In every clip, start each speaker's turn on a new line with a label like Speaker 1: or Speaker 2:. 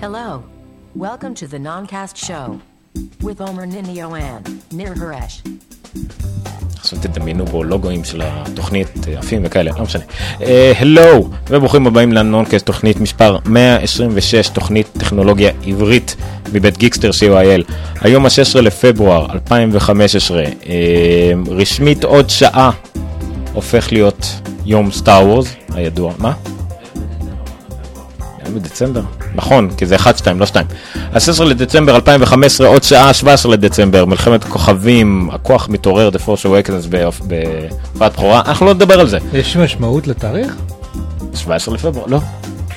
Speaker 1: Hello. Welcome to the Noncast Show with Omer Ninio and Nir Haresh.
Speaker 2: עכשיו תדמיינו בו לוגוים של התוכנית עפים וכאלה, לא משנה. הלו, וברוכים הבאים לנונקאסט, תוכנית מספר 126, תוכנית טכנולוגיה עברית מבית גיקסטר co.il. היום ה-16 לפברואר 2015, אה, רשמית עוד שעה הופך להיות יום סטאר וורס הידוע, מה? בדצמבר? נכון, כי זה 1-2, לא 2. ה-16 לדצמבר 2015, עוד שעה, 17 לדצמבר, מלחמת הכוכבים, הכוח מתעורר, The Force Awakens בהופעת בכורה, אנחנו לא נדבר על זה.
Speaker 3: יש משמעות לתאריך?
Speaker 2: 17 לפברואר, לא.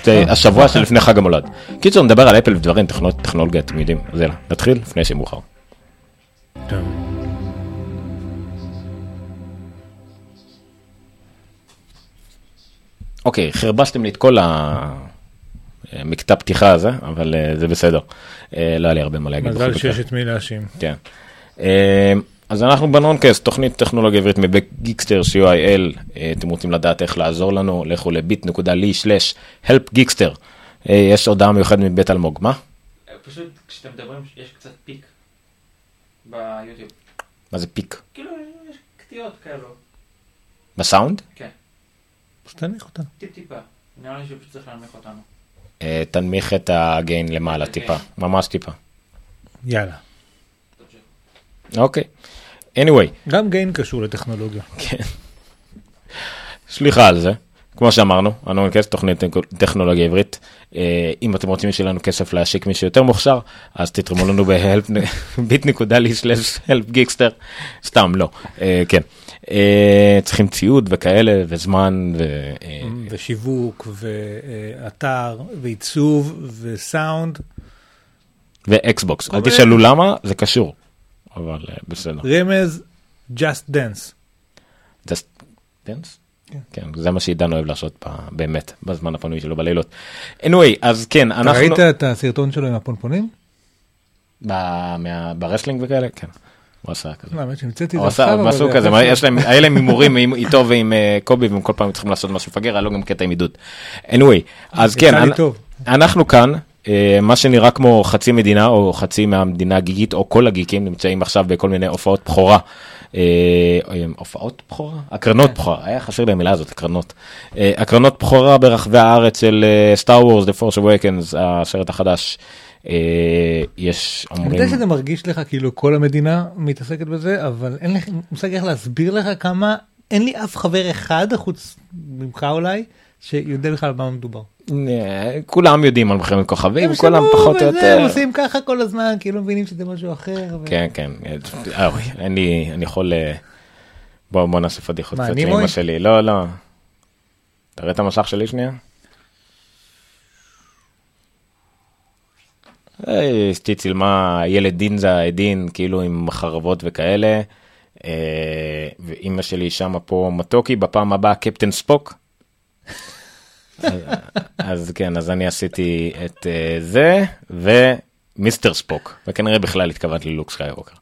Speaker 2: זה השבוע שלפני חג המולד. קיצור, נדבר על אפל ודברים, טכנולוגיה, אתם יודעים. אז יאללה, נתחיל לפני שמאוחר. אוקיי, חרבשתם לי את כל המקטע פתיחה הזה, אבל uh, זה בסדר. Uh, לא היה לי הרבה מה להגיד.
Speaker 3: מזל שיש. את מי להאשים.
Speaker 2: כן. Uh, אז אנחנו בנונקאסט, תוכנית טכנולוגיה עברית מבגיקסטר co.il, uh, אתם רוצים לדעת איך לעזור לנו, לכו לביט.לי/help גיקסטר. Uh, יש הודעה מיוחדת מבית אלמוג, מה?
Speaker 4: פשוט כשאתם מדברים יש קצת פיק ביוטיוב.
Speaker 2: מה זה פיק?
Speaker 4: כאילו יש קטיעות כאלו.
Speaker 2: בסאונד?
Speaker 4: כן.
Speaker 3: אז תניח אותה.
Speaker 4: טיפ טיפה. נראה לי שפשוט צריך להנמיך אותנו.
Speaker 2: Uh, תנמיך את הגיין למעלה טיפה. ממש טיפה.
Speaker 3: יאללה.
Speaker 2: אוקיי. anyway,
Speaker 3: גם גיין קשור לטכנולוגיה.
Speaker 2: כן. סליחה על זה. כמו שאמרנו, הנונקאסט תוכנית טכנולוגיה עברית. אה, אם אתם רוצים שיהיה לנו כסף להשיק מישהו יותר מוכשר, אז תתרמו לנו ב-bit.ly/help גיקסטר. סתם, לא. אה, כן. אה, צריכים ציוד וכאלה, וזמן, ו... אה,
Speaker 3: ושיווק, ואתר, ועיצוב, וסאונד.
Speaker 2: ואקסבוקס. אל. תשאלו למה, זה קשור. אבל אה, בסדר.
Speaker 3: רמז, just dance.
Speaker 2: Just dance?
Speaker 3: כן.
Speaker 2: כן, זה מה שעידן אוהב לעשות באמת, בזמן הפנוי שלו בלילות. anyway, אז כן, אנחנו...
Speaker 3: ראית את הסרטון שלו עם הפונפונים?
Speaker 2: wrestling וכאלה? כן. הוא עשה כזה.
Speaker 3: לא, האמת שהמצאתי את זה עכשיו. אבל זה
Speaker 2: כזה, יש להם, היה להם הימורים איתו ועם אה, קובי והם כל פעם צריכים לעשות משהו מפגר, היה לו גם קטע עם עידוד. anyway, אז כן. אנחנו כאן, אה, מה שנראה כמו חצי מדינה או חצי מהמדינה הגיקית או כל הגיקים נמצאים עכשיו בכל מיני הופעות בכורה. אה, הופעות בכורה? הקרנות בכורה, היה חסר לי המילה הזאת, הקרנות. הקרנות בכורה ברחבי הארץ של סטאר וורס, The Force Awakens, הסרט החדש. אה, יש
Speaker 3: אני
Speaker 2: אומרים,
Speaker 3: יודע שזה מרגיש לך כאילו כל המדינה מתעסקת בזה, אבל אין לי מושג איך להסביר לך כמה, אין לי אף חבר אחד, חוץ ממך אולי, שיודע בכלל על מה מדובר.
Speaker 2: כולם יודעים על מלחמת כוכבים, כולם פחות או יותר.
Speaker 3: הם עושים ככה כל הזמן, כאילו מבינים שזה משהו אחר.
Speaker 2: כן, כן, אה, אני יכול, אה, בוא בוא נעשה פדיחות קצת
Speaker 3: אני
Speaker 2: לאמא? שלי, לא, לא. תראה את המסך שלי שנייה. אשתי צילמה ילד דין זה העדין, כאילו עם חרבות וכאלה. אה, ואימא שלי שמה פה מתוקי, בפעם הבאה קפטן ספוק. אז- אז כן, אז אני עשיתי את אה, זה ומיסטר ספוק, וכנראה בכלל התכוונתי ללוק סקייווקר.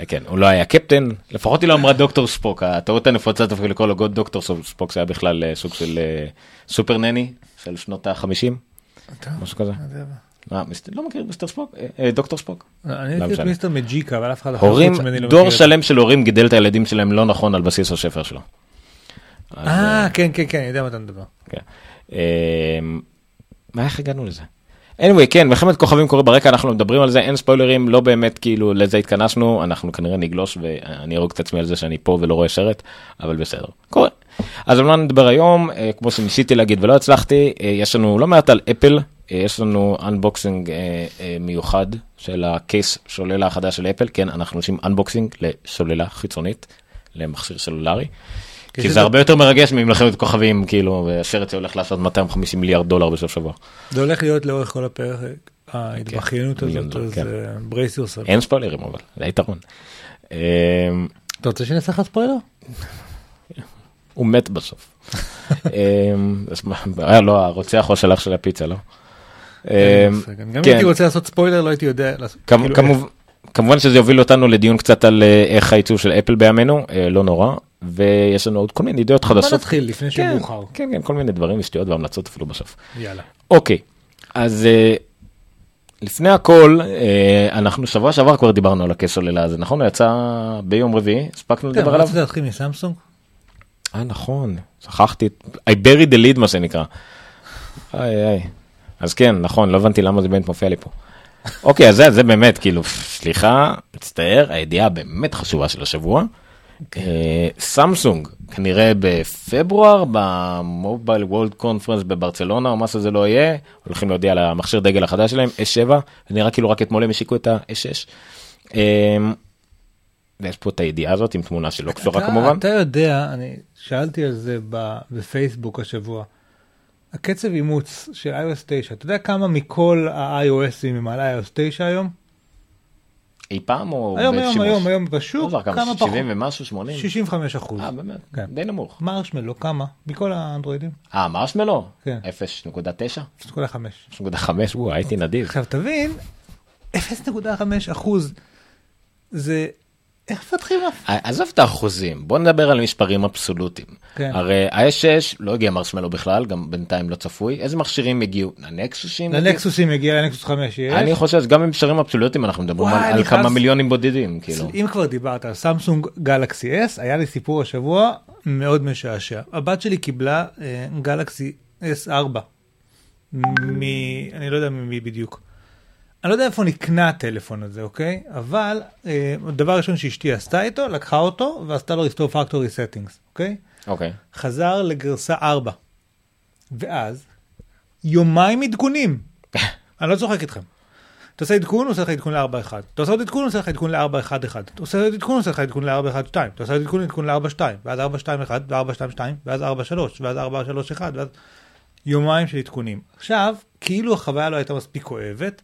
Speaker 2: אה, כן, הוא לא היה קפטן, לפחות היא לא אמרה דוקטור ספוק, הטעות הנפוצה דווקא לקרוא לו דוקטור ספוק, זה היה בכלל סוג של סופר נני של שנות ה-50, משהו כזה. מיסטר- לא מכיר מיסטר ספוק? אה, אה, דוקטור ספוק.
Speaker 3: אני
Speaker 2: לא
Speaker 3: מכיר את. מיסטר מג'יקה, אבל אף אחד אחר
Speaker 2: הורים,
Speaker 3: חוץ ממני לא
Speaker 2: דור
Speaker 3: מכיר זה.
Speaker 2: שלם של הורים גידל את הילדים שלהם לא נכון על בסיס הספר שלו. אז,
Speaker 3: אה, כן, כן, כן, אני יודע מה אתה מדבר.
Speaker 2: כן. אמ, מה איך הגענו לזה? anyway כן מלחמת כוכבים קורה ברקע אנחנו מדברים על זה אין ספוילרים לא באמת כאילו לזה התכנסנו אנחנו כנראה נגלוש ואני אהרוג את עצמי על זה שאני פה ולא רואה סרט אבל בסדר קורה. אז על מה נדבר היום אה, כמו שניסיתי להגיד ולא הצלחתי אה, יש לנו לא מעט על אפל אה, יש לנו unboxing אה, אה, מיוחד של ה case סוללה החדש של אפל כן אנחנו עושים unboxing לסוללה חיצונית למכשיר סלולרי. כי
Speaker 3: שזה-
Speaker 2: זה הרבה יותר מרגש ממלחמת כוכבים כאילו והסרט שהולך לעשות 250 מיליארד דולר בסוף שבוע.
Speaker 3: זה הולך להיות לאורך כל הפרק, ההתבכיינות
Speaker 2: מיליון
Speaker 3: הזאת, אז
Speaker 2: כן.
Speaker 3: brace yourself.
Speaker 2: אין ספוילרים אבל זה היתרון. אמ,
Speaker 3: אתה רוצה שאני אעשה לך ספוילר?
Speaker 2: הוא מת בסוף. אמ, אה, לא הרוצח או השליח של הפיצה לא. אמ,
Speaker 3: גם אם
Speaker 2: כן.
Speaker 3: הייתי רוצה לעשות ספוילר לא הייתי יודע כאילו,
Speaker 2: כמוב- כמובן שזה יוביל אותנו לדיון קצת על אה, איך העיצוב של אפל בימינו אה, לא נורא ויש לנו עוד כל מיני דעות
Speaker 3: בוא
Speaker 2: חדשות.
Speaker 3: נתחיל לפני
Speaker 2: כן,
Speaker 3: שמאוחר.
Speaker 2: כן כן כל מיני דברים ושטויות והמלצות אפילו בסוף.
Speaker 3: יאללה.
Speaker 2: אוקיי אז אה, לפני הכל, אה, אנחנו שבוע שעבר כבר דיברנו על הכס סוללה הזה, נכון? הוא יצא ביום רביעי, הספקנו
Speaker 3: כן,
Speaker 2: לדבר עליו?
Speaker 3: רצית להתחיל מסמסונג?
Speaker 2: אה, נכון, שכחתי, I buried the lead מה שנקרא. איי איי. אז כן, נכון, לא הבנתי למה זה באמת מופיע לי פה. אוקיי, אז זה, זה באמת, כאילו, סליחה, מצטער, הידיעה הבאמת חשובה של השבוע. אה, סמסונג, כנראה בפברואר, במובייל וולד קונפרנס בברצלונה, או מה שזה לא יהיה, הולכים להודיע על המכשיר דגל החדש שלהם, S7, ונראה כאילו רק אתמול הם השיקו את ה-S6. אה, ויש פה את הידיעה הזאת עם תמונה שלא קשורה כמובן.
Speaker 3: אתה יודע, אני שאלתי על זה בפייסבוק השבוע. הקצב אימוץ של iOS 9, אתה יודע כמה מכל ה-iOSים הם על iOS 9 היום?
Speaker 2: אי פעם או
Speaker 3: היום, היום,
Speaker 2: שימוש?
Speaker 3: היום, היום בשוק, כמה
Speaker 2: כמה,
Speaker 3: פחות?
Speaker 2: 70 ומשהו, 80?
Speaker 3: 65 אחוז.
Speaker 2: אה, באמת?
Speaker 3: כן.
Speaker 2: די נמוך.
Speaker 3: מרשמלו, כמה? מכל האנדרואידים?
Speaker 2: אה, מרשמלו?
Speaker 3: כן.
Speaker 2: 0.9?
Speaker 3: 0.5.
Speaker 2: 0.5, וואו, הייתי נדיב.
Speaker 3: עכשיו תבין, 0.5 אחוז זה, איך מפתחים אף?
Speaker 2: עזוב את האחוזים, בוא נדבר על מספרים אבסולוטיים.
Speaker 3: כן.
Speaker 2: הרי ה-S6 לא הגיע מרשמלו בכלל, גם בינתיים לא צפוי. איזה מכשירים הגיעו? הנקסוסים?
Speaker 3: לנקסוסים הגיע לנקסוס 5 יש.
Speaker 2: אני חושב שגם במספרים אבסולוטיים אנחנו מדברים
Speaker 3: וואי,
Speaker 2: על- על כמה
Speaker 3: חייב-
Speaker 2: מיליונים בודדים, כאילו.
Speaker 3: אם כבר דיברת על סמסונג גלקסי S, היה לי סיפור השבוע מאוד משעשע. הבת שלי קיבלה אה, גלקסי S4, מ... אני לא יודע ממי בדיוק. אני לא יודע איפה נקנה הטלפון הזה, אוקיי? אבל אה, הדבר הראשון שאשתי עשתה איתו, לקחה אותו ועשתה לו restore factory settings, אוקיי?
Speaker 2: אוקיי.
Speaker 3: חזר לגרסה 4. ואז, יומיים עדכונים. אני לא צוחק איתכם. אתה עושה עדכון, הוא עושה לך עדכון ל-4.1. אתה עושה עוד עדכון, הוא עושה לך עדכון ל-4.1.1. אתה עושה עוד עדכון, הוא עושה לך עדכון ל-4.1.2. אתה עושה עוד עדכון, עדכון ל-4.2, ואז 4.2.1, ו-4.2.2, ואז 4.3, ואז 4.3.1, ואז יומיים של עדכונים. עכשיו, כאילו החוויה לא הייתה מספיק כואבת,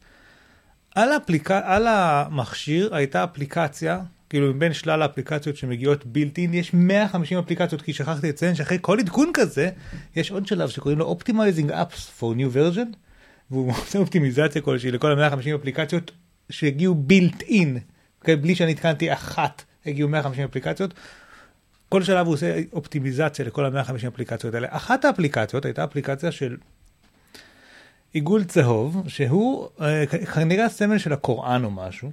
Speaker 3: על, האפליקה, על המכשיר הייתה אפליקציה, כאילו מבין שלל האפליקציות שמגיעות בילט אין, יש 150 אפליקציות, כי שכחתי לציין שאחרי כל עדכון כזה, יש עוד שלב שקוראים לו Optimizing Apps for New Version, והוא עושה אופטימיזציה כלשהי לכל ה-150 אפליקציות שהגיעו בילט אין, okay, בלי שאני התקנתי אחת, הגיעו 150 אפליקציות. כל שלב הוא עושה אופטימיזציה לכל ה-150 אפליקציות האלה. אחת האפליקציות הייתה אפליקציה של עיגול צהוב, שהוא אה, כנראה הסמל של הקוראן או משהו.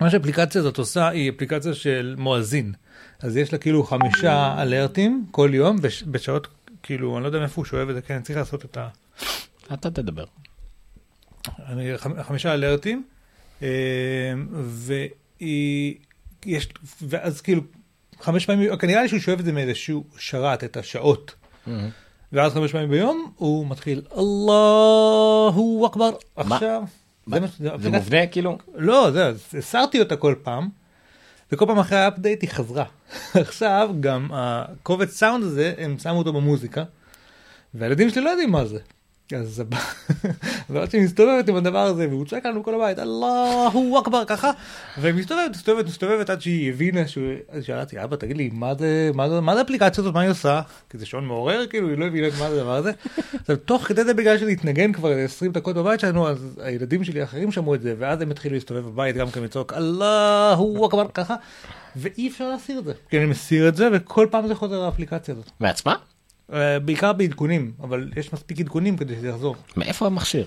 Speaker 3: מה שהאפליקציה הזאת עושה היא אפליקציה של מואזין. אז יש לה כאילו חמישה אלרטים כל יום בש, בשעות, כאילו, אני לא יודע מאיפה הוא שואב את זה, כן, אני צריך לעשות את ה...
Speaker 2: אתה תדבר.
Speaker 3: אני, חמ- חמישה אלרטים, אה, והיא, יש, ואז כאילו, חמש פעמים, כנראה לי שהוא שואב את זה מאיזשהו שרת, את השעות. ואז חמש פעמים ביום הוא מתחיל אללהו אכבר. עכשיו,
Speaker 2: מה?
Speaker 3: מה-
Speaker 2: זה מובנה כאילו?
Speaker 3: לא, זה, הסרתי אותה כל פעם, וכל פעם אחרי האפדייט היא חזרה. עכשיו גם הקובץ סאונד הזה, הם שמו אותו במוזיקה, והילדים שלי לא יודעים מה זה. אז הב- הבת שלי מסתובבת עם הדבר הזה, והוא צועק לנו כל הבית, אללהו אכבר, ככה, והיא מסתובבת, מסתובבת, עד שהיא הבינה אותי, אבא, תגיד לי, מה זה, מה זה, מה זה האפליקציה הזאת, מה היא עושה? כי זה שעון מעורר, כאילו, היא לא הבינה מה זה הדבר הזה. עכשיו, תוך כדי זה, בגלל שזה התנגן כבר 20 דקות בבית שלנו, אז הילדים שלי האחרים שמעו את זה, ואז הם התחילו להסתובב בבית גם כן לצעוק, אללהו אכבר, ככה, ואי אפשר להסיר את זה. כי אני מסיר את זה, וכל פעם זה חוזר לאפליקציה הזאת.
Speaker 2: מעצמה?
Speaker 3: אה, בעיקר בעדכונים, אבל יש מספיק עדכונים כדי שזה יחזור.
Speaker 2: מאיפה המכשיר?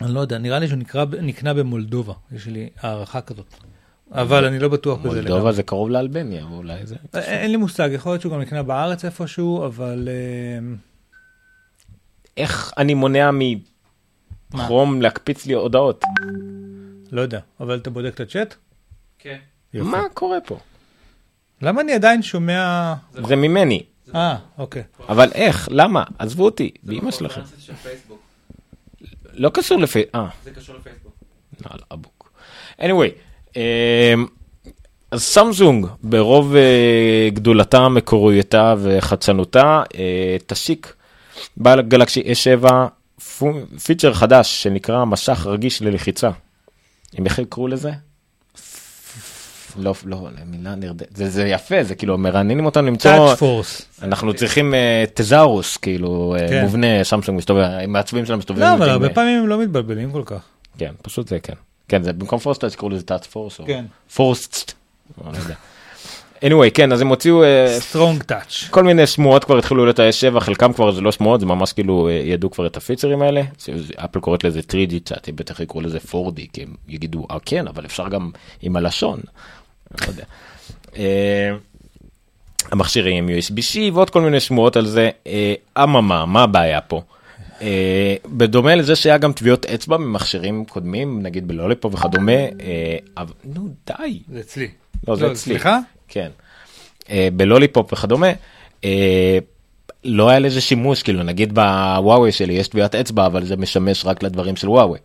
Speaker 3: אני לא יודע, נראה לי שהוא נקרא, נקנה במולדובה, יש לי הערכה כזאת. אבל אני לא בטוח בזה
Speaker 2: מולדובה. זה קרוב לאלבניה, ואולי זה...
Speaker 3: אה, אין לי מושג, יכול להיות שהוא גם נקנה בארץ איפשהו, אבל אה,
Speaker 2: איך אני מונע מכרום להקפיץ לי הודעות?
Speaker 3: לא יודע. אבל אתה בודק את הצ'אט?
Speaker 4: כן.
Speaker 2: מה קורה פה?
Speaker 3: למה אני עדיין שומע...
Speaker 2: זה ממני.
Speaker 3: אה, אוקיי.
Speaker 2: אבל איך? למה? עזבו אותי,
Speaker 4: זה
Speaker 2: באמא שלכם. לא קשור לפי... אה,
Speaker 4: זה קשור לפייסבוק.
Speaker 2: נעל אבוק. anyway, אמ, אז סמסונג ברוב אה, גדולתה, מקוריותה וחדשנותה אה, תשיק בגלקסי S7 פו- פיצ'ר חדש שנקרא משך רגיש ללחיצה. אם איך יקראו לזה? לא, לא, מילה נרדפת, זה, זה יפה, זה כאילו מרעננים אותנו למצוא. אנחנו צריכים אה, תזאורוס, כאילו אה,
Speaker 3: כן.
Speaker 2: מובנה, סמסונג מסתובב, המעצבים שלהם מסתובבים.
Speaker 3: לא, אבל
Speaker 2: עם,
Speaker 3: הרבה
Speaker 2: אה,
Speaker 3: פעמים הם לא מתבלבלים כל כך.
Speaker 2: כן, פשוט זה כן. כן, זה במקום force touch אז יקראו לזה touch force, או
Speaker 3: כן.
Speaker 2: force touch, לא יודע. anyway, כן, אז הם הוציאו
Speaker 3: strong touch.
Speaker 2: כל מיני שמועות כבר התחילו להיות ה-S7, חלקם כבר זה לא שמועות, זה ממש כאילו ידעו כבר את הפיצ'רים האלה. אפל קוראת לזה 3D touch, הם בטח יקראו לזה 4D, כי הם יגידו, אה כן, אבל אפשר גם עם הלשון. לא יודע. אה, המכשיר יהיה עם USB-C ועוד כל מיני שמועות על זה. אה, אממה, מה הבעיה פה? אה, בדומה לזה שהיה גם טביעות אצבע ממכשירים קודמים, נגיד בלוליפופ וכדומה, נו די,
Speaker 3: זה אצלי.
Speaker 2: לא, זה
Speaker 3: לא,
Speaker 2: אצלי.
Speaker 3: סליחה?
Speaker 2: כן. בלוליפופ וכדומה, לא היה לזה שימוש, כאילו נגיד בוואוי שלי יש טביעת אצבע, אבל זה משמש רק לדברים של וואוי.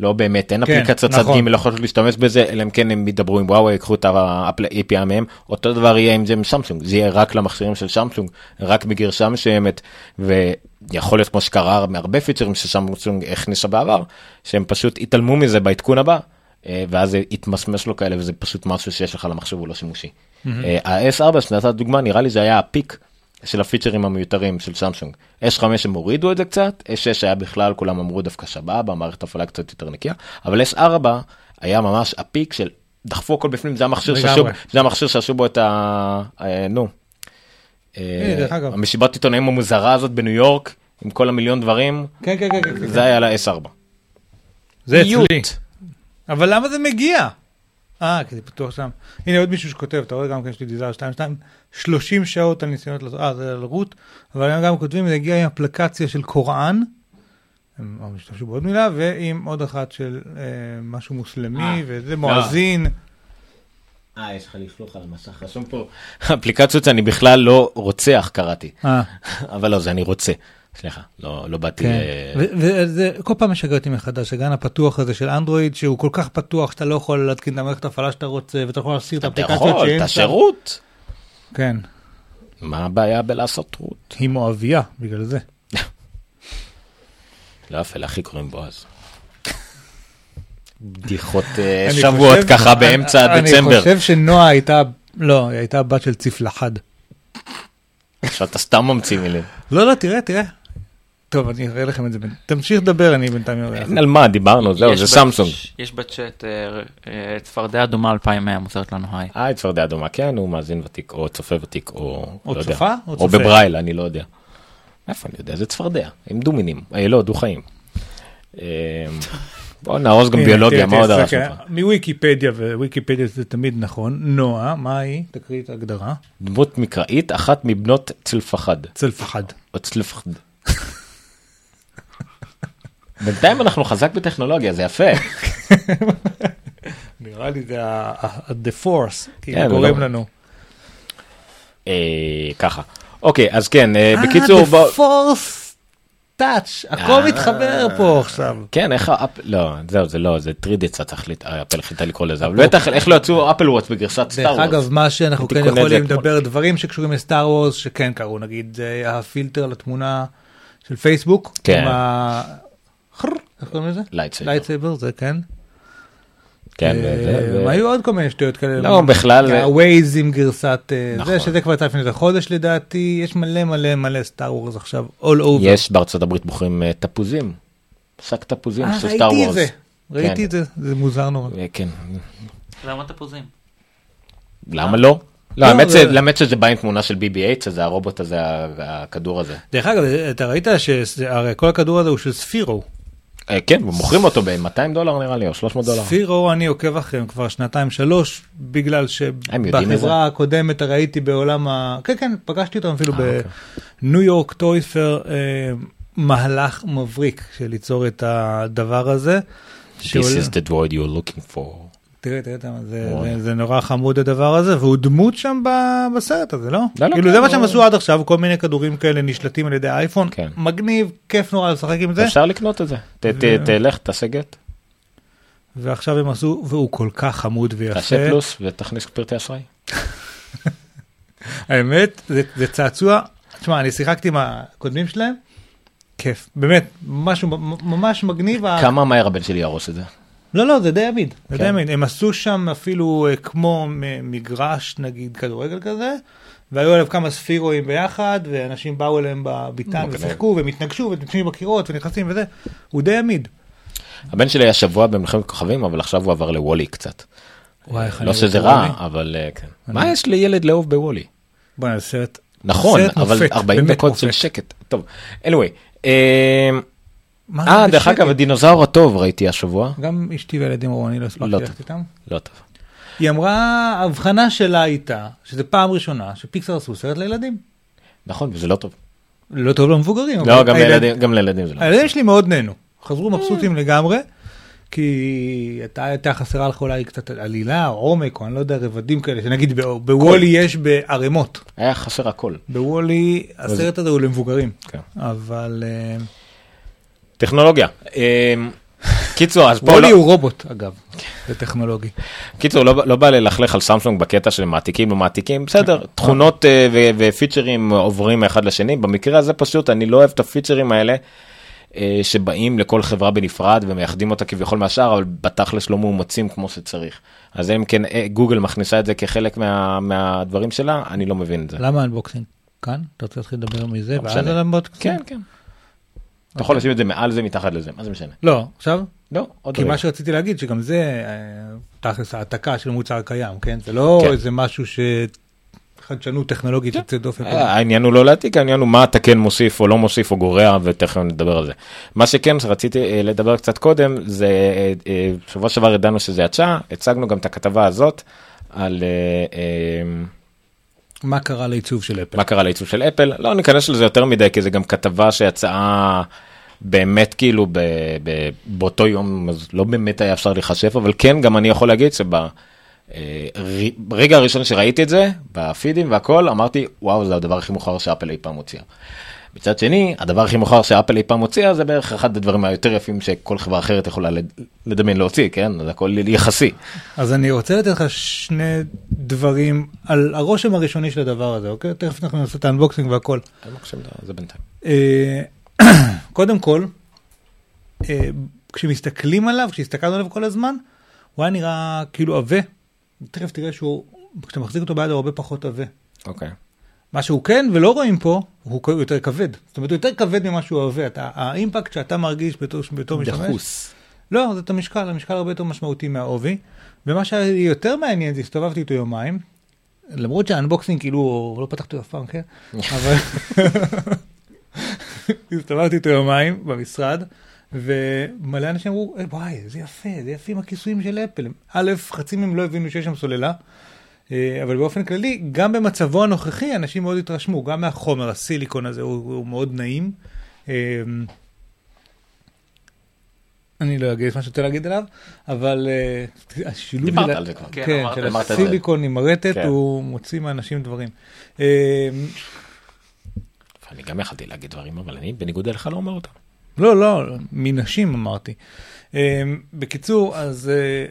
Speaker 2: לא באמת, אין
Speaker 3: כן,
Speaker 2: אפליקציות צד
Speaker 3: נכון.
Speaker 2: ג' לא יכולות להשתמש בזה, אלא אם כן הם ידברו עם וואוי, ייקחו את ה-API מהם, אותו דבר יהיה עם זה עם סמסונג, זה יהיה רק למכשירים של סמסונג, רק בגרשה מסוימת, ויכול להיות כמו שקרה מהרבה פיצ'רים שסמסונג הכניסה בעבר, שהם פשוט התעלמו מזה בעדכון הבא, אה, ואז זה התמסמס לו כאלה, וזה פשוט משהו שיש לך למחשב הוא לא שימושי. אה, ה-S4 שנתת דוגמה, נראה לי זה היה הפיק של הפיצ'רים המיותרים של סמסונג. S5 הם הורידו את זה קצת, S6 היה בכלל, כולם אמרו דווקא סבבה, מערכת הפעלה קצת יותר נקייה, אבל S4 היה ממש הפיק של דחפו הכל בפנים, זה המכשיר. שעשו, זה המכשיר שעשו בו את ה... אה, נו. אה. המסיבת עיתונאים המוזרה הזאת בניו יורק, עם כל המיליון דברים,
Speaker 3: כן, כן, כן, כן, כן.
Speaker 2: זה היה ל-S4.
Speaker 3: זה אצלי. אבל למה זה מגיע? אה, כי זה פתוח שם. הנה עוד מישהו שכותב, אתה רואה גם כן יש לי דיזר 22, 30 שעות על ניסיונות אה, זה על רות, אבל הם גם כותבים, זה הגיע עם אפליקציה של קוראן, הם השתמשו בעוד מילה, ועם עוד אחת של אה, משהו מוסלמי,
Speaker 2: אה,
Speaker 3: וזה מואזין.
Speaker 2: אה, יש לך לכלוך על המסך, רשום פה, אפליקציות אני בכלל לא רוצח קראתי,
Speaker 3: אה,
Speaker 2: אבל לא, זה אני רוצה. סליחה, לא, לא באתי...
Speaker 3: כן.
Speaker 2: אה,
Speaker 3: וזה כל פעם משגע אותי מחדש, הגן הפתוח הזה של אנדרואיד, שהוא כל כך פתוח שאתה לא יכול להתקין את המערכת ההפעלה שאתה רוצה, ואתה יכול להסיר את
Speaker 2: אתה
Speaker 3: האפליקציות
Speaker 2: יכול,
Speaker 3: שאין
Speaker 2: את
Speaker 3: שם.
Speaker 2: השירות.
Speaker 3: כן,
Speaker 2: מה הבעיה בלעשות רות?
Speaker 3: היא מואביה, בגלל זה.
Speaker 2: לא יפה, לאחי קוראים בועז. בדיחות אה, שבועות ככה באמצע דצמבר.
Speaker 3: אני חושב שנועה הייתה, לא, היא הייתה בת של צפלחד.
Speaker 2: עכשיו אתה סתם ממציא מילים.
Speaker 3: לא, לא, תראה, תראה. טוב, אני אראה לכם את זה. תמשיך לדבר, אני בינתיים אראה לכם.
Speaker 2: על מה, דיברנו, זהו, זה סמסונג.
Speaker 4: יש בצ'אט אה, אה, צפרדע אדומה 2100 מוסרת לנו היי.
Speaker 2: אה, צפרדע אדומה, כן, הוא מאזין ותיק, או צופה ותיק, או...
Speaker 3: או
Speaker 2: לא יודע.
Speaker 3: צופה, או
Speaker 2: או
Speaker 3: צופה.
Speaker 2: בברייל, אני לא יודע. איפה אני יודע? זה צפרדע, עם דו מינים, אה, לא, דו חיים. אה, בוא נהרוס גם ביולוגיה, מה עוד
Speaker 3: תסתכל,
Speaker 2: פה?
Speaker 3: מוויקיפדיה, וויקיפדיה זה תמיד נכון. נועה, מה היא? תקריא את ההגדרה.
Speaker 2: דמות מקראית, אחת מבנות צלפחד.
Speaker 3: צלפחד.
Speaker 2: או צלפחד. בינתיים אנחנו חזק בטכנולוגיה, זה יפה.
Speaker 3: נראה לי זה ה-the force, כאילו
Speaker 2: כן,
Speaker 3: גורם לנו.
Speaker 2: אה, ככה. אוקיי, אז כן, אה, בקיצור,
Speaker 3: אה, the force touch, הכל
Speaker 2: אה.
Speaker 3: מתחבר פה עכשיו.
Speaker 2: כן, איך האפ... לא, זהו, זה לא, זה 3D קצת החליט, אפל החליטה לקרוא לזה, אבל בטח איך לא יצאו אפל וואט בגרסת סטאר
Speaker 3: דרך אגב,
Speaker 2: וורס.
Speaker 3: מה שאנחנו כן יכולים. לדבר, דברים שקשורים ל Star Wars שכן קרו, נגיד הפילטר לתמונה של פייסבוק.
Speaker 2: כן.
Speaker 3: איך קוראים לזה?
Speaker 2: lightsaber.
Speaker 3: לייטסייבר, זה כן.
Speaker 2: כן,
Speaker 3: אה, היו עוד כל מיני שטויות כאלה.
Speaker 2: לא, בכלל
Speaker 3: הווייז עם גרסת אה,
Speaker 2: נכון.
Speaker 3: זה, שזה כבר יצא לפני איזה חודש לדעתי, יש מלא מלא מלא Star Wars עכשיו, all over.
Speaker 2: יש בארצות הברית מוכרים אה, תפוזים. שק תפוזים של Star
Speaker 3: ראיתי את
Speaker 2: Wars.
Speaker 3: זה, ראיתי
Speaker 2: כן.
Speaker 3: את זה, זה מוזר נורא.
Speaker 2: אה, כן,
Speaker 4: למה תפוזים?
Speaker 2: למה לא? לא,
Speaker 3: לא,
Speaker 2: האמת שזה בא עם תמונה של BB-8, זה הרובוט הזה, הכדור הזה.
Speaker 3: דרך אגב, אתה ראית שהרי כל הכדור הזה הוא של ספירו.
Speaker 2: אה, כן, ומוכרים אותו ב-200 דולר נראה לי, או 300 דולר.
Speaker 3: ספירו אני עוקב אחריהם כבר שנתיים שלוש בגלל? שבחברה הקודמת הרי הייתי בעולם ה... כן כן פגשתי אותם אפילו
Speaker 2: אה, אוקיי.
Speaker 3: בניו יורק טוי פייר מהלך מבריק של ליצור את הדבר הזה.
Speaker 2: This is the droid you're looking for.
Speaker 3: תראה תראה תראה, זה. זה, זה נורא חמוד הדבר הזה והוא דמות שם ב- בסרט הזה לא?
Speaker 2: לא, לא,
Speaker 3: כאילו
Speaker 2: כן,
Speaker 3: זה מה. שהם עשו עד עכשיו כל מיני כדורים כאלה נשלטים על ידי האייפון
Speaker 2: כן.
Speaker 3: מגניב כיף נורא לשחק עם זה
Speaker 2: אפשר לקנות את זה. ת- ת- תלך, תעשה גט,
Speaker 3: ועכשיו הם עשו והוא כל כך חמוד ויפה.
Speaker 2: תעשה פלוס ותכניס פרטי אשראי.
Speaker 3: האמת, זה, זה צעצוע, תשמע, אני שיחקתי עם הקודמים שלהם, כיף, באמת, משהו ממש מגניב.
Speaker 2: כמה מהר הבן שלי יהרוס את זה?
Speaker 3: לא, לא, זה די עמיד, זה די
Speaker 2: כן.
Speaker 3: עמיד. הם עשו שם אפילו אה, כמו מגרש, נגיד, כדורגל כזה, והיו עליו כמה ספירואים ביחד, ואנשים באו אליהם בביתן
Speaker 2: מגניב.
Speaker 3: ושיחקו, והם התנגשו, ונכנסים בקירות, ונכנסים וזה, הוא די עמיד.
Speaker 2: הבן שלי היה שבוע במלחמת כוכבים, אבל עכשיו הוא עבר לוולי קצת.
Speaker 3: וואי, איך אני
Speaker 2: לא שזה רע. אבל אה, כן.
Speaker 3: אני-
Speaker 2: מה יש לילד לאהוב בוולי?
Speaker 3: בוא'נה, סרט.
Speaker 2: נכון, אבל
Speaker 3: מופת,
Speaker 2: 40
Speaker 3: באמת
Speaker 2: דקות של. שקט. טוב, anyway. אה, אה, דרך? אגב, הדינוזאור הטוב ראיתי השבוע.
Speaker 3: גם אשתי וילדים אמרו, אני לא הספקתי
Speaker 2: לא
Speaker 3: ללכת
Speaker 2: טוב.
Speaker 3: איתם.
Speaker 2: לא טוב.
Speaker 3: היא אמרה, ההבחנה שלה הייתה, שזו פעם ראשונה שפיקסר עשו סרט לילדים.
Speaker 2: נכון, וזה לא טוב.
Speaker 3: לא טוב למבוגרים.
Speaker 2: לא, גם
Speaker 3: הילד-
Speaker 2: לילדים- גם לילדים זה לא.
Speaker 3: הילדים שלי מאוד נהנו, חזרו מבסוטים לגמרי, כי הייתה הייתה חסרה לך אולי קצת עלילה, או עומק, או אני לא יודע, רבדים כאלה, שנגיד בוולי יש בערימות.
Speaker 2: היה חסר הכל.
Speaker 3: בוולי הסרט הזה הוא למבוגרים,
Speaker 2: כן.
Speaker 3: אבל אה,
Speaker 2: טכנולוגיה. אה, קיצור, אז פה
Speaker 3: וולי
Speaker 2: לא,
Speaker 3: הוא רובוט אגב, זה טכנולוגי.
Speaker 2: קיצור, לא, לא בא ללכלך על סמסונג בקטע של מעתיקים לא מעתיקים, בסדר, תכונות אה, ו- ופיצ'רים עוברים מאחד לשני, במקרה הזה פשוט אני לא אוהב את הפיצ'רים האלה. אה, שבאים לכל חברה בנפרד ומייחדים אותה כביכול מהשאר, אבל בתכלס לא מאומצים כמו שצריך. אז אם כן אה, גוגל מכניסה את זה כחלק מה, מהדברים שלה, אני לא מבין את זה.
Speaker 3: למה unboxing כאן? אתה רוצה להתחיל לדבר מזה?
Speaker 2: לא
Speaker 3: ואז. על אנבוקסינג?
Speaker 2: כן, כן. אתה יכול לשים את זה מעל זה, מתחת לזה, מה זה משנה?
Speaker 3: לא, עכשיו?
Speaker 2: לא, עוד
Speaker 3: כי
Speaker 2: רגע.
Speaker 3: מה שרציתי להגיד שגם זה אה, תכלס העתקה של מוצר קיים, כן? זה לא
Speaker 2: כן.
Speaker 3: איזה משהו ש... חדשנות טכנולוגית יוצאת דופן.
Speaker 2: אה, העניין הוא לא להעתיק, העניין הוא מה אתה כן מוסיף או לא מוסיף או גורע, ותכף נדבר על זה. מה שכן רציתי אה, לדבר קצת קודם, זה שבוע שעבר ידענו שזה יצא, הצגנו גם את הכתבה הזאת על
Speaker 3: מה קרה לעיצוב של אפל?
Speaker 2: מה קרה לעיצוב של אפל. לא ניכנס לזה יותר מדי, כי זה גם כתבה שיצאה באמת כאילו ב, ב, באותו יום, אז לא באמת היה אפשר להיחשף, אבל כן, גם אני יכול להגיד שב... אה, הראשון שראיתי את זה, בפידים והכל, אמרתי, וואו, זה הדבר הכי מאוחר שאפל אי פעם הוציאה. מצד שני, הדבר הכי מאוחר שאפל אי פעם הוציאה, זה בערך אחד הדברים היותר יפים שכל חברה אחרת יכולה לד- לדמיין להוציא, כן? זה הכל יחסי.
Speaker 3: אז אני רוצה לתת לך שני דברים על הרושם הראשוני של הדבר הזה, אוקיי? תכף אנחנו נעשה את האנבוקסינג והכל.
Speaker 2: זה בינתיים.
Speaker 3: אה, קודם כל, אה, כשמסתכלים עליו, כשהסתכלנו עליו כל הזמן, הוא היה נראה כאילו עבה. תכף תראה שהוא, כשאתה מחזיק אותו ביד הוא הרבה פחות עבה.
Speaker 2: אוקיי.
Speaker 3: מה שהוא כן ולא רואים פה, הוא יותר כבד. זאת אומרת, הוא יותר כבד ממה שהוא עבה. אתה, האימפקט שאתה מרגיש בתור, בתור משתמש,
Speaker 2: דחוס.
Speaker 3: לא, זה את המשקל, המשקל הרבה יותר משמעותי מהעובי. ומה שהיה לי יותר מעניין זה הסתובבתי איתו יומיים, למרות שהאנבוקסינג כאילו לא פתחתי אף פעם, כן? אבל הסתובבתי איתו יומיים במשרד, ומלא אנשים אמרו, "אה, וואי, זה יפה, זה יפים הכיסויים של אפל. א', חצי מהם לא הבינו שיש שם סוללה. אה, אבל באופן כללי, גם במצבו הנוכחי, אנשים מאוד התרשמו, גם מהחומר, הסיליקון הזה הוא, הוא מאוד נעים. אה, אני לא אגיד את מה שאתה להגיד עליו, אבל אה, השילוב של,
Speaker 2: על זה כבר.
Speaker 4: כן,
Speaker 3: כן,
Speaker 4: אמרת-
Speaker 3: של
Speaker 2: אמרת.
Speaker 3: הסיליקון עם הרטט,
Speaker 2: כן.
Speaker 3: הוא מוציא מאנשים דברים. אה,
Speaker 2: אני גם יכלתי להגיד דברים, אבל אני בניגוד אליך לא אומר אותם.
Speaker 3: לא, לא, מנשים אמרתי. אה, בקיצור, אז אה,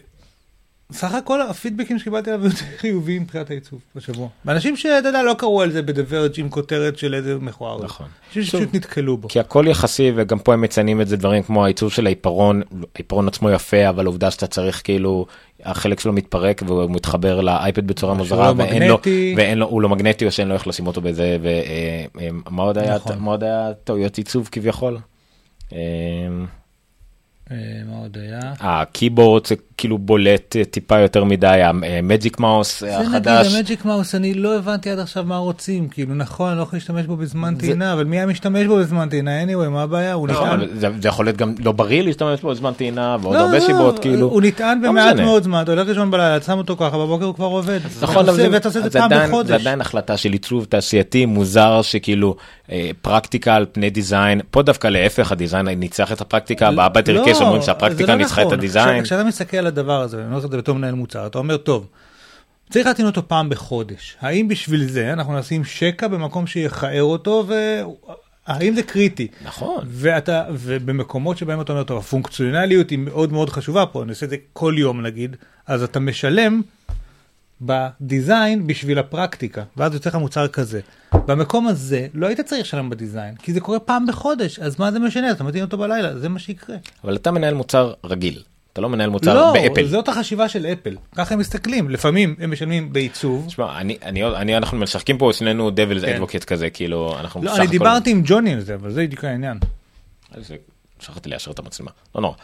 Speaker 3: סך הכל הפידבקים שקיבלתי עליו יותר חיוביים מבחינת העיצוב בשבוע. ואנשים שאתה יודע לא קראו על זה בדברג' עם כותרת של איזה מכוער.
Speaker 2: נכון.
Speaker 3: אנשים שפשוט נתקלו בו.
Speaker 2: כי הכל יחסי וגם פה הם מציינים את זה דברים כמו העיצוב של העיפרון, העיפרון עצמו יפה אבל עובדה שאתה צריך כאילו החלק שלו מתפרק והוא מתחבר לאייפד בצורה מוזרה
Speaker 3: לא
Speaker 2: ואין לו. ואין לו, הוא לא מגנטי או שאין לו איך לשים אותו בזה ומה עוד היה,
Speaker 3: נכון.
Speaker 2: מה עוד היה טעויות עיצוב כביכול. אה,
Speaker 3: אה, מה עוד היה?
Speaker 2: הקיבורד זה כאילו בולט אה, טיפה יותר מדי, המג'יק מאוס
Speaker 3: זה נגיד
Speaker 2: החדש.
Speaker 3: המג'יק מאוס, אני לא הבנתי עד עכשיו מה רוצים. כאילו נכון, אני לא יכול להשתמש בו בזמן
Speaker 2: זה-
Speaker 3: טעינה, אבל מי היה משתמש בו בזמן טעינה? anyway, מה הבעיה? הוא
Speaker 2: לא,
Speaker 3: נטען.
Speaker 2: זה זה יכול להיות גם לא בריא להשתמש בו בזמן טעינה ועוד
Speaker 3: לא,
Speaker 2: הרבה
Speaker 3: לא,
Speaker 2: סיבות כאילו.
Speaker 3: הוא נטען
Speaker 2: לא
Speaker 3: במעט. מאוד זמן, אתה הולך לישון בלילה, שם אותו ככה, בבוקר הוא כבר עובד.
Speaker 2: נכון, אבל זה, עדיין, זה
Speaker 3: בחודש.
Speaker 2: עדיין החלטה של עיצוב תעשייתי מוזר שכאילו אה, פרקטיקה על פני דיזיין, פה דווקא להפך הדיזיין ניצח את הפרקטיקה, באבא תרקס אומרים שהפרקטיקה ניצחה את
Speaker 3: נכון.
Speaker 2: הדיזיין.
Speaker 3: כש- כשאתה מסתכל על הדבר הזה, ואני אומר לך את זה בתור מנהל מוצר, אתה אומר, טוב, צריך להטעין אותו פעם בחודש. האם בשביל זה אנחנו נשים שקע במקום שיכער אותו, והאם זה קריטי?
Speaker 2: נכון.
Speaker 3: ואתה, ובמקומות שבהם אתה אומר, טוב, הפונקציונליות היא מאוד מאוד חשובה פה, אני עושה את זה כל יום נגיד, אז אתה משלם בדיזיין בשביל הפרקטיקה, ואז יוצא לך מוצר כזה. במקום הזה לא היית צריך לשלם בדיזיין, כי זה קורה פעם בחודש, אז מה זה משנה? אתה מטעין אותו בלילה, זה מה שיקרה.
Speaker 2: אבל אתה מנהל מוצר רגיל, אתה לא מנהל מוצר
Speaker 3: לא,
Speaker 2: באפל.
Speaker 3: זאת החשיבה של אפל, ככה הם מסתכלים, לפעמים הם משלמים בעיצוב.
Speaker 2: תשמע, אני, אני, אני, אנחנו משחקים פה שנינו דבלס
Speaker 3: כן.
Speaker 2: אדבוקט כזה, כאילו, אנחנו
Speaker 3: לא,
Speaker 2: בסך
Speaker 3: אני
Speaker 2: הכל-
Speaker 3: דיברתי עם ג'וני על זה, אבל זה בדיוק העניין.
Speaker 2: אז זה- שכחתי לאשר את המצלמה, לא נורא.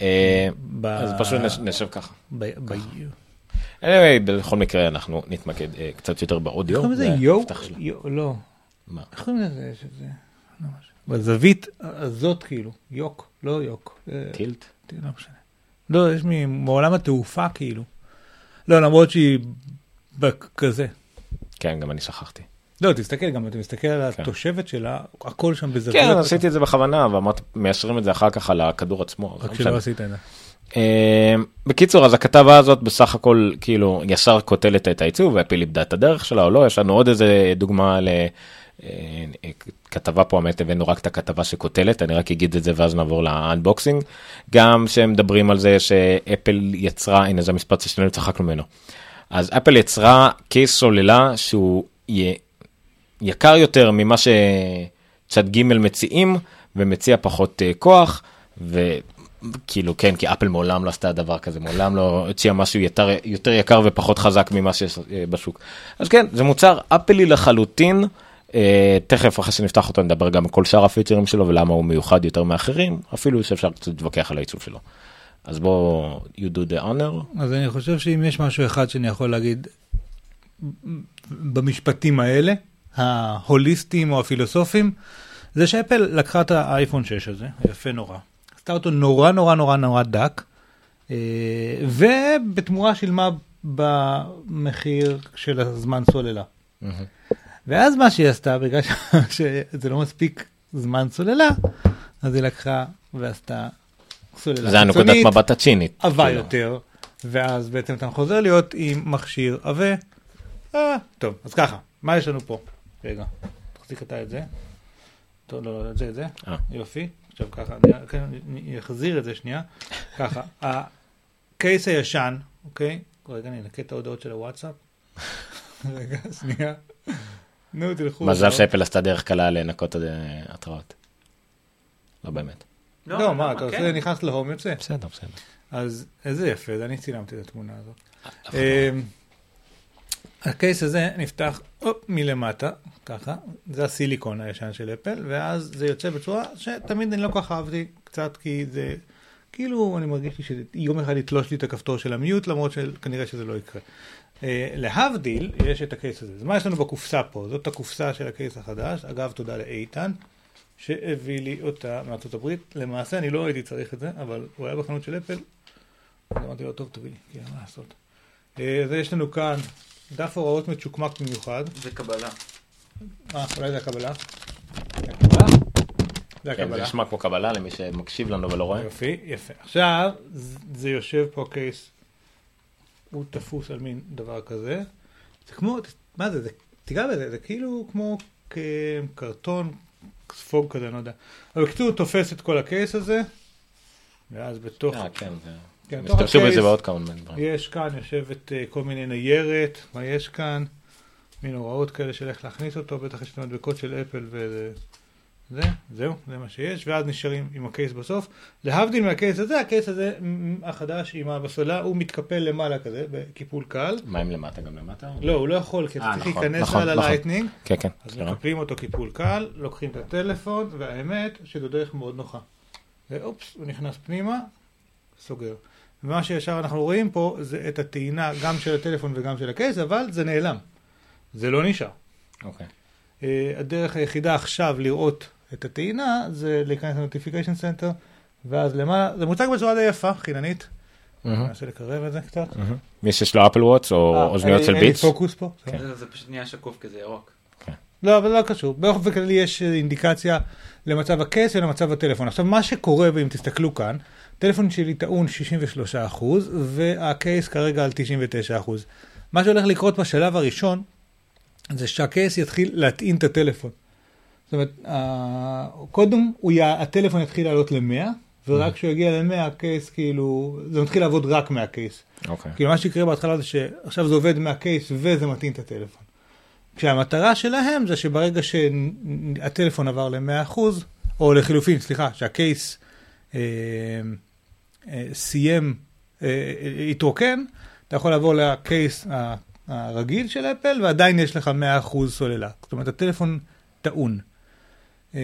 Speaker 2: אה,
Speaker 3: ב-
Speaker 2: אז פשוט נש- נשב ככה.
Speaker 3: ב- ב-
Speaker 2: anyway, בכל מקרה אנחנו נתמקד אה, קצת יותר באודיו.
Speaker 3: איך קוראים לזה?
Speaker 2: זה
Speaker 3: יו? יו- לא.
Speaker 2: מה?
Speaker 3: איך קוראים לזה? יש את זה? לא. בזווית הזאת כאילו, יוק, לא יוק. אה,
Speaker 2: טילט?
Speaker 3: לא משנה. לא, יש מ- מעולם התעופה כאילו. לא, למרות שהיא כזה.
Speaker 2: כן, גם אני שכחתי.
Speaker 3: לא, תסתכל גם, אתה מסתכל על
Speaker 2: כן.
Speaker 3: התושבת שלה, הכל שם בזווית.
Speaker 2: כן, עשיתי את זה בכוונה, ואמרתי, מיישרים את זה אחר כך על הכדור עצמו.
Speaker 3: רק
Speaker 2: לא
Speaker 3: שלא
Speaker 2: משנה.
Speaker 3: עשית את זה.
Speaker 2: אה, בקיצור, אז הכתבה הזאת בסך הכל, כאילו, ישר קוטלת את העיצוב, ואפיל איבדה את הדרך שלה או לא, יש לנו עוד איזה דוגמה כתבה פה, האמת, הבאנו רק את הכתבה שקוטלת, אני רק אגיד את זה ואז נעבור לאנבוקסינג. גם שהם מדברים על זה שאפל יצרה, הנה זה המשפט ששנינו צחקנו ממנו. אז אפל יצרה קייס סוללה שהוא י... יקר יותר ממה שצד ג' מציעים, ומציע פחות אה, כוח, וכאילו כן, כי אפל מעולם לא עשתה דבר כזה, מעולם לא הציעה משהו יותר, יותר יקר ופחות חזק ממה שיש אה, בשוק. אז כן, זה מוצר אפלי לחלוטין. אה, תכף אחרי שנפתח אותו נדבר גם על כל שאר הפיצ'רים שלו ולמה הוא מיוחד יותר מאחרים, אפילו שאפשר קצת להתווכח על העיצוב שלו. אז בוא, you do the honor.
Speaker 3: אז אני חושב שאם יש משהו אחד שאני יכול להגיד במשפטים האלה, ההוליסטיים או הפילוסופיים, זה שאפל לקחה את האייפון 6 הזה, יפה נורא, עשתה אותו נורא נורא נורא נורא דק, אה, ובתמורה שילמה במחיר של הזמן סוללה. ואז מה שהיא עשתה, בגלל ש- שזה לא מספיק זמן סוללה, אז היא לקחה ועשתה סוללה
Speaker 2: זה הנקודת
Speaker 3: חיצונית.
Speaker 2: מבט הצ'ינית.
Speaker 3: עבה
Speaker 2: כאילו.
Speaker 3: יותר, ואז בעצם אתה חוזר להיות עם מכשיר עבה. אה, טוב, אז ככה, מה יש לנו פה? רגע, תחזיק אתה את זה. טוב, לא, לא, את זה, את זה.
Speaker 2: אה.
Speaker 3: יופי. עכשיו ככה, אני כן, אני אחזיר את זה שנייה. ככה, הקייס הישן, אוקיי? רגע, אני אנקה את ההודעות של הוואטסאפ. רגע, שנייה. נו, תלכו.
Speaker 2: מזל שאפל עשתה דרך קלה לנקות אה, התראות. לא באמת.
Speaker 3: לא, מה, אתה
Speaker 4: כן.
Speaker 3: עושה, נכנס להום יוצא.
Speaker 2: בסדר, בסדר.
Speaker 3: אז איזה יפה, אני צילמתי את התמונה הזאת.
Speaker 2: לא.
Speaker 3: אמ, הקייס הזה נפתח מלמטה, ככה, זה הסיליקון הישן של אפל, ואז זה יוצא בצורה שתמיד אני לא כל כך אהבתי, קצת כי זה, כאילו אני מרגיש לי שיום אחד יתלוש לי את הכפתור של המיוט, למרות שכנראה שזה לא יקרה. אה, להבדיל, יש את הקייס הזה. אז מה יש לנו בקופסה פה? זאת הקופסה של הקייס החדש, אגב, תודה לאיתן. שהביא לי אותה מארצות הברית. למעשה אני לא הייתי צריך את זה, אבל הוא היה בחנות של אפל. אז אמרתי לו, טוב, תביא לי, כי אין מה לעשות. אה, אז יש לנו כאן דף הוראות מצ'וקמק במיוחד.
Speaker 4: זה קבלה.
Speaker 3: אה, אולי זה הקבלה? זה הקבלה? זה
Speaker 2: כן, זה
Speaker 3: הקבלה.
Speaker 2: נשמע כמו קבלה למי שמקשיב לנו ולא רואה.
Speaker 3: יופי, יפה. עכשיו, זה יושב פה קייס, הוא תפוס על מין דבר כזה. זה כמו, מה זה, זה, תיגע בזה, זה כאילו כמו קרטון, ספוג כזה, אני לא יודע. אבל בקיצור, הוא תופס את כל הקייס הזה, ואז בתוך,
Speaker 2: אה, כן, זה...
Speaker 3: כן,
Speaker 2: השתמשו בזה בעוד כמה דברים.
Speaker 3: יש כאן, יושבת אה, כל מיני ניירת, מה יש כאן? מין הוראות כאלה של איך להכניס אותו, בטח יש את המדבקות של אפל וזה. זה, זהו, זה מה שיש, ואז נשארים עם ה case בסוף. להבדיל מה case הזה, ה case הזה החדש עם הסוללה, הוא מתקפל למעלה כזה, בקיפול קל.
Speaker 2: מה עם למטה גם למטה?
Speaker 3: לא, הוא לא יכול, כי אתה
Speaker 2: אה,
Speaker 3: צריך
Speaker 2: נכון,
Speaker 3: להיכנס
Speaker 2: נכון,
Speaker 3: על
Speaker 2: נכון.
Speaker 3: ה Lightning,
Speaker 2: כן, כן.
Speaker 3: אז. מקפלים אותו קיפול קל, לוקחים את הטלפון, והאמת שזו דרך מאוד נוחה. ואופס, הוא נכנס פנימה, סוגר. ומה שישר אנחנו רואים פה זה את הטעינה גם של הטלפון וגם של ה case, אבל זה נעלם. זה לא נשאר.
Speaker 2: אוקיי.
Speaker 3: אה, הדרך היחידה עכשיו לראות את הטעינה זה להיכנס ל-Notification Center, ואז למעלה, זה מוצג בצורה די יפה, חיננית.
Speaker 2: מהמם,
Speaker 3: ננסה לקרב את זה קצת.
Speaker 2: מי שיש לו אפל וואטס או
Speaker 3: אה,
Speaker 2: אוזניות של
Speaker 3: לי- אין לי
Speaker 2: ביטס?
Speaker 3: פוקוס פה.
Speaker 2: כן.
Speaker 4: זה- זה פשוט נהיה שקוף כזה ירוק.
Speaker 3: לא, אבל לא קשור. באופן כללי יש אינדיקציה למצב הקייס ולמצב הטלפון. עכשיו, מה שקורה, ואם תסתכלו כאן, הטלפון שלי טעון 63% והקייס כרגע על 99%. מה שהולך לקרות בשלב הראשון, זה שהקייס יתחיל להטעין את הטלפון. זאת אומרת, קודם י... הטלפון יתחיל לעלות ל-100, ורק כשהוא יגיע ל-100 הקייס כאילו, זה מתחיל לעבוד רק מהקייס.
Speaker 2: אוקיי.
Speaker 3: כאילו מה שיקרה בהתחלה זה שעכשיו זה עובד מהקייס וזה מטעין את הטלפון. כשהמטרה שלהם זה שברגע שהטלפון עבר ל-100%, או לחילופין, סליחה, שהקייס אה, אה, סיים, אה, אה, התרוקן, אתה יכול לעבור ל case הרגיל של אפל, ועדיין יש לך 100% סוללה. זאת אומרת, הטלפון טעון. אה,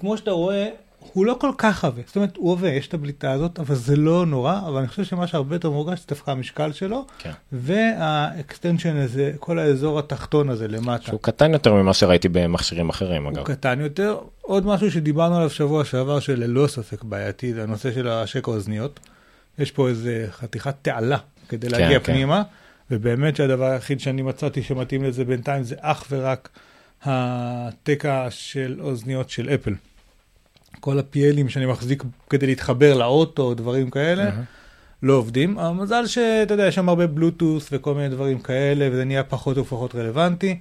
Speaker 3: כמו שאתה רואה, הוא לא כל כך עבה, זאת אומרת, הוא עבה, יש את הבליטה הזאת, אבל זה לא נורא, אבל אני חושב שמה שהרבה יותר מורגש זה דווקא המשקל שלו,
Speaker 2: כן.
Speaker 3: וה extension הזה, כל האזור התחתון הזה למטה.
Speaker 2: שהוא קטן יותר ממה שראיתי במכשירים אחרים
Speaker 3: הוא
Speaker 2: אגב.
Speaker 3: קטן יותר. עוד משהו שדיברנו עליו שבוע שעבר, שללא ספק בעייתי, זה הנושא של השק האוזניות. יש פה איזה חתיכת תעלה כדי
Speaker 2: כן,
Speaker 3: להגיע
Speaker 2: כן.
Speaker 3: פנימה, ובאמת שהדבר היחיד שאני מצאתי שמתאים לזה בינתיים זה אך ורק התקע של אוזניות של אפל. כל הפיאלים שאני מחזיק כדי להתחבר לאוטו, דברים כאלה, לא עובדים. המזל שאתה יודע, יש שם הרבה בלוטוס וכל מיני דברים כאלה, וזה נהיה פחות ופחות רלוונטי.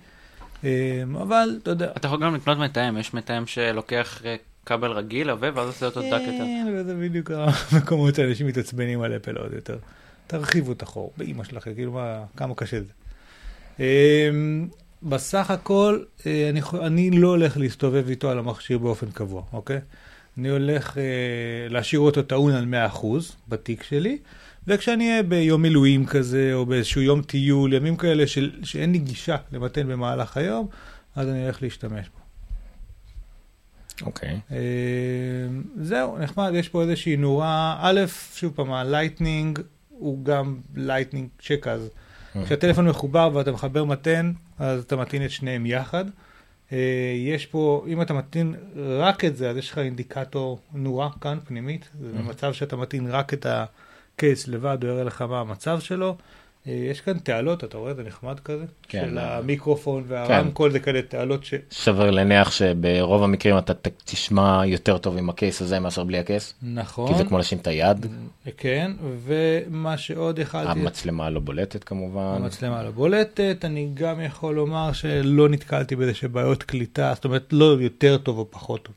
Speaker 3: אמ, אבל, אתה יודע,
Speaker 4: אתה יכול גם לקנות מתאם, יש מתאם שלוקח אה, כבל רגיל, עבה, ואז עושה אותו דק יותר.
Speaker 3: כן, וזה בדיוק המקומות שאנשים מתעצבנים על אפל עוד יותר. תרחיבו את החור, באימא שלכם, כאילו מה, כמה קשה זה. בסך הכל, אה, אני, אני לא הולך להסתובב איתו על המכשיר באופן קבוע, אוקיי? אני הולך אה, להשאיר אותו טעון על 100% בתיק שלי, וכשאני אהיה ביום מילואים כזה, או באיזשהו יום טיול, ימים כאלה של, שאין לי גישה למטען במהלך היום, אז אני הולך להשתמש בו.
Speaker 2: אוקיי.
Speaker 3: אה, זהו, נחמד, יש פה איזושהי נורה, א', שוב פעם, ה Lightning הוא גם Lightning ג'ק אז. כשהטלפון מחובר ואתה מחבר מטען, אז אתה מטעין את שניהם יחד. אה, יש פה, אם אתה מטעין רק את זה, אז יש לך אינדיקטור נורה כאן, פנימית. זה במצב שאתה מטעין רק את הקייס לבד, הוא יראה לך מה המצב שלו. אה, יש כאן תעלות, אתה רואה? זה נחמד כזה.
Speaker 2: כן.
Speaker 3: של המיקרופון והרמקול, זה כאלה תעלות ש...
Speaker 2: סביר להניח שברוב המקרים אתה תשמע יותר טוב עם הקייס הזה מאשר בלי הקייס.
Speaker 3: נכון.
Speaker 2: כי זה כמו לשים את היד.
Speaker 3: כן, ומה שעוד יכלתי...
Speaker 2: המצלמה לא בולטת כמובן.
Speaker 3: המצלמה לא בולטת, אני גם יכול לומר שלא נתקלתי באיזה שבעיות קליטה, זאת אומרת לא יותר טוב או פחות טוב.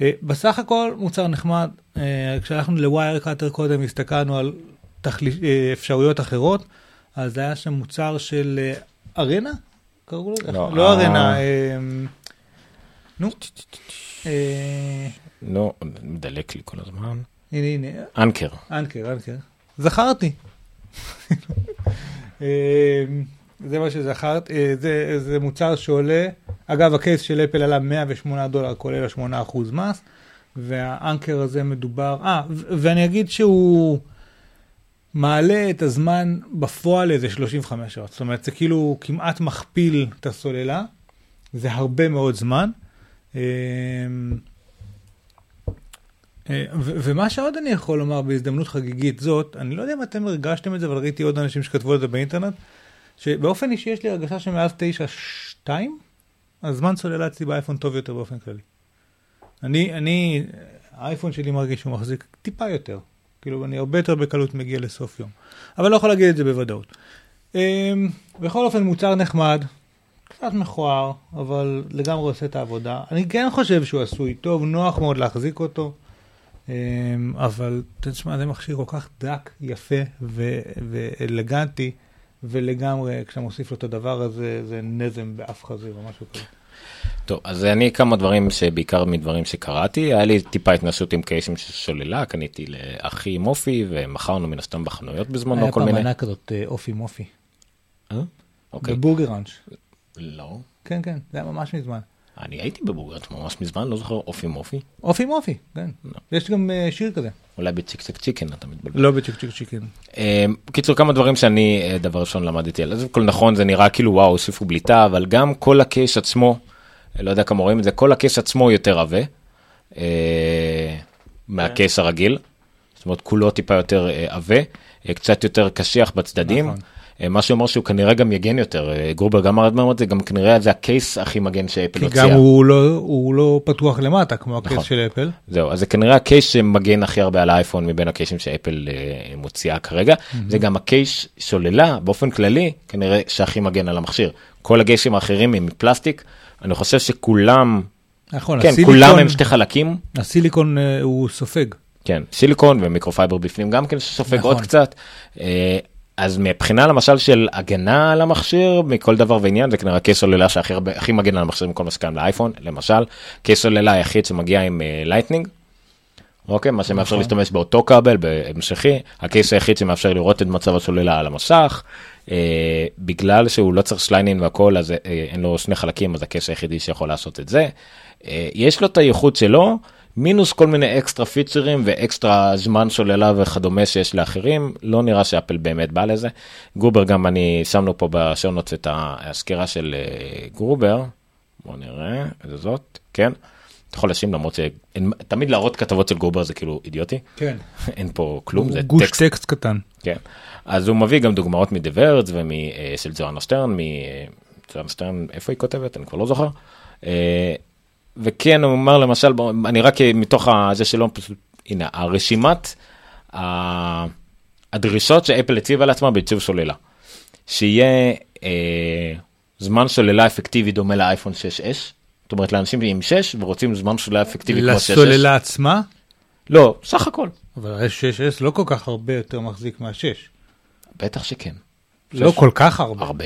Speaker 3: אה, בסך הכל מוצר נחמד, אה, כשהלכנו ל Wirecutter קודם הסתכלנו על תכל'ס, אה, אפשרויות אחרות, אז היה שם מוצר של אה, ארנה, קראו לזה?
Speaker 2: לא,
Speaker 3: לא. ארנה, אה, נו, אה,
Speaker 2: לא, מדלק לי כל הזמן.
Speaker 3: הנה הנה,
Speaker 2: אנקר.
Speaker 3: אנקר, אנקר. זכרתי. אה, זה מה שזכרת, זה, זה מוצר שעולה, אגב הקייס של אפל עלה 108 דולר כולל ה-8% מס, והאנקר הזה מדובר, אה, ואני אגיד שהוא מעלה את הזמן בפועל לאיזה 35 שעות, זאת אומרת זה כאילו כמעט מכפיל את הסוללה, זה הרבה מאוד זמן. אה, אה, ומה שעוד אני יכול לומר בהזדמנות חגיגית זאת, אני לא יודע אם אתם הרגשתם את זה, אבל ראיתי עוד אנשים שכתבו על זה באינטרנט, שבאופן אישי יש לי הרגשה שמאז 9.2, הזמן סוללה אצלי באייפון טוב יותר באופן כללי. אני, אני, האייפון שלי מרגיש שהוא מחזיק טיפה יותר. כאילו, אני הרבה יותר בקלות מגיע לסוף יום. אבל לא יכול להגיד את זה בוודאות. אמ, בכל אופן, מוצר נחמד, קצת מכוער, אבל לגמרי עושה את העבודה. אני כן חושב שהוא עשוי טוב, נוח מאוד להחזיק אותו. אמ, אבל תשמע, זה מכשיר כל כך דק, יפה ו- ואלגנטי, ולגמרי, כשאתה מוסיף לו את הדבר הזה, זה נזם באף חזיר או משהו כזה.
Speaker 2: טוב, אז אני כמה דברים שבעיקר מדברים שקראתי, היה לי טיפה התנסות עם קייסים של סוללה, קניתי לאחי עם אופי ומכרנו מן הסתם בחנויות בזמנו
Speaker 3: היה
Speaker 2: כל
Speaker 3: פעם
Speaker 2: מיני.
Speaker 3: עונה כזאת, אה, אופי מופי.
Speaker 2: אה? אוקיי.
Speaker 3: בבורגראנץ'.
Speaker 2: לא.
Speaker 3: כן, כן, זה היה ממש מזמן.
Speaker 2: אני הייתי בבוגרת ממש מזמן, לא זוכר אופי מופי.
Speaker 3: אופי מופי, כן.
Speaker 2: לא.
Speaker 3: יש גם אה, שיר כזה.
Speaker 2: אולי ב chick chick chicken אתה מתבלבל.
Speaker 3: לא ב chick chick chicken.
Speaker 2: אה, בקיצור כמה דברים שאני אה, דבר ראשון למדתי על זה, כל נכון זה נראה כאילו וואו הוסיפו בליטה אבל גם כל הקייס עצמו, אה, לא יודע כמה רואים את זה, כל הקייס עצמו יותר עבה אה, מהקייס הרגיל, זאת אומרת כולו טיפה יותר אה, עבה, קצת יותר קשיח בצדדים.
Speaker 3: נכון.
Speaker 2: אה, מה שאומר שהוא כנראה גם יגן יותר, אה, גרובר גם אמר את זה, גם כנראה זה הקייס הכי מגן שאפל
Speaker 3: כי
Speaker 2: הוציאה.
Speaker 3: גם הוא לא, הוא לא פתוח למטה, כמו הקייס
Speaker 2: נכון.
Speaker 3: של אפל.
Speaker 2: זהו, אז זה כנראה הקייס שמגן הכי הרבה על האייפון מבין הקייסים שאפל אה, מוציאה כרגע. זה גם הקייס סוללה באופן כללי, כנראה שהכי מגן על המכשיר. כל הקייסים האחרים הם מפלסטיק, אני חושב שכולם,
Speaker 3: נכון,
Speaker 2: כן,
Speaker 3: הסיליקון,
Speaker 2: כולם הם שתי חלקים.
Speaker 3: הסיליקון אה, הוא סופג.
Speaker 2: כן, סיליקון ומיקרופייבר בפנים גם כן שסופג
Speaker 3: נכון.
Speaker 2: עוד קצת. אה, אז מבחינה למשל של הגנה על המכשיר מכל דבר ועניין זה כנראה קייס סוללה שהכי הרבה- הכי מגן על המכשיר מכל מה שקיים לאייפון למשל קייס סוללה היחיד שמגיע עם Lightning. אוקיי מה שמאפשר
Speaker 3: נכון.
Speaker 2: להשתמש באותו כבל בהמשכי הקייס היחיד שמאפשר לראות את מצב הסוללה על המסך אה, בגלל שהוא לא צריך Lightning והכל אז אה, אין לו שני חלקים אז הקייס היחידי שיכול לעשות את זה. אה, יש לו את הייחוד שלו מינוס כל מיני אקסטרה פיצ'רים ואקסטרה זמן סוללה וכדומה שיש לאחרים, לא נראה שאפל באמת בא לזה. גרובר גם אני שמנו פה ב show notes את הסקירה של אה, גרובר, בוא נראה, איזה זאת, כן. אתה יכול לשים למרות שתמיד להראות כתבות של גרובר זה כאילו אידיוטי,
Speaker 3: כן.
Speaker 2: אין פה כלום, זה
Speaker 3: גוש
Speaker 2: טקסט
Speaker 3: טקסט קטן.
Speaker 2: כן. אז הוא מביא גם דוגמאות מדברד ושל ג'ואנה שטרן, ג'ואנה שטרן, איפה היא כותבת? אני כבר לא זוכר. אה, וכן, הוא אומר למשל, אני רק מתוך זה שלא, פשוט, הנה, הרשימת הדרישות שאפל הציבה לעצמה בעיצוב סוללה. שיהיה אה, זמן סוללה אפקטיבי דומה לאייפון 6S, זאת אומרת לאנשים עם 6 ורוצים זמן סוללה אפקטיבי כמו 6S.
Speaker 3: לסוללה עצמה?
Speaker 2: לא, סך הכל.
Speaker 3: אבל ה-6S לא כל כך הרבה יותר מחזיק מה-6.
Speaker 2: בטח שכן.
Speaker 3: לא
Speaker 2: שש-
Speaker 3: כל כך הרבה.
Speaker 2: הרבה.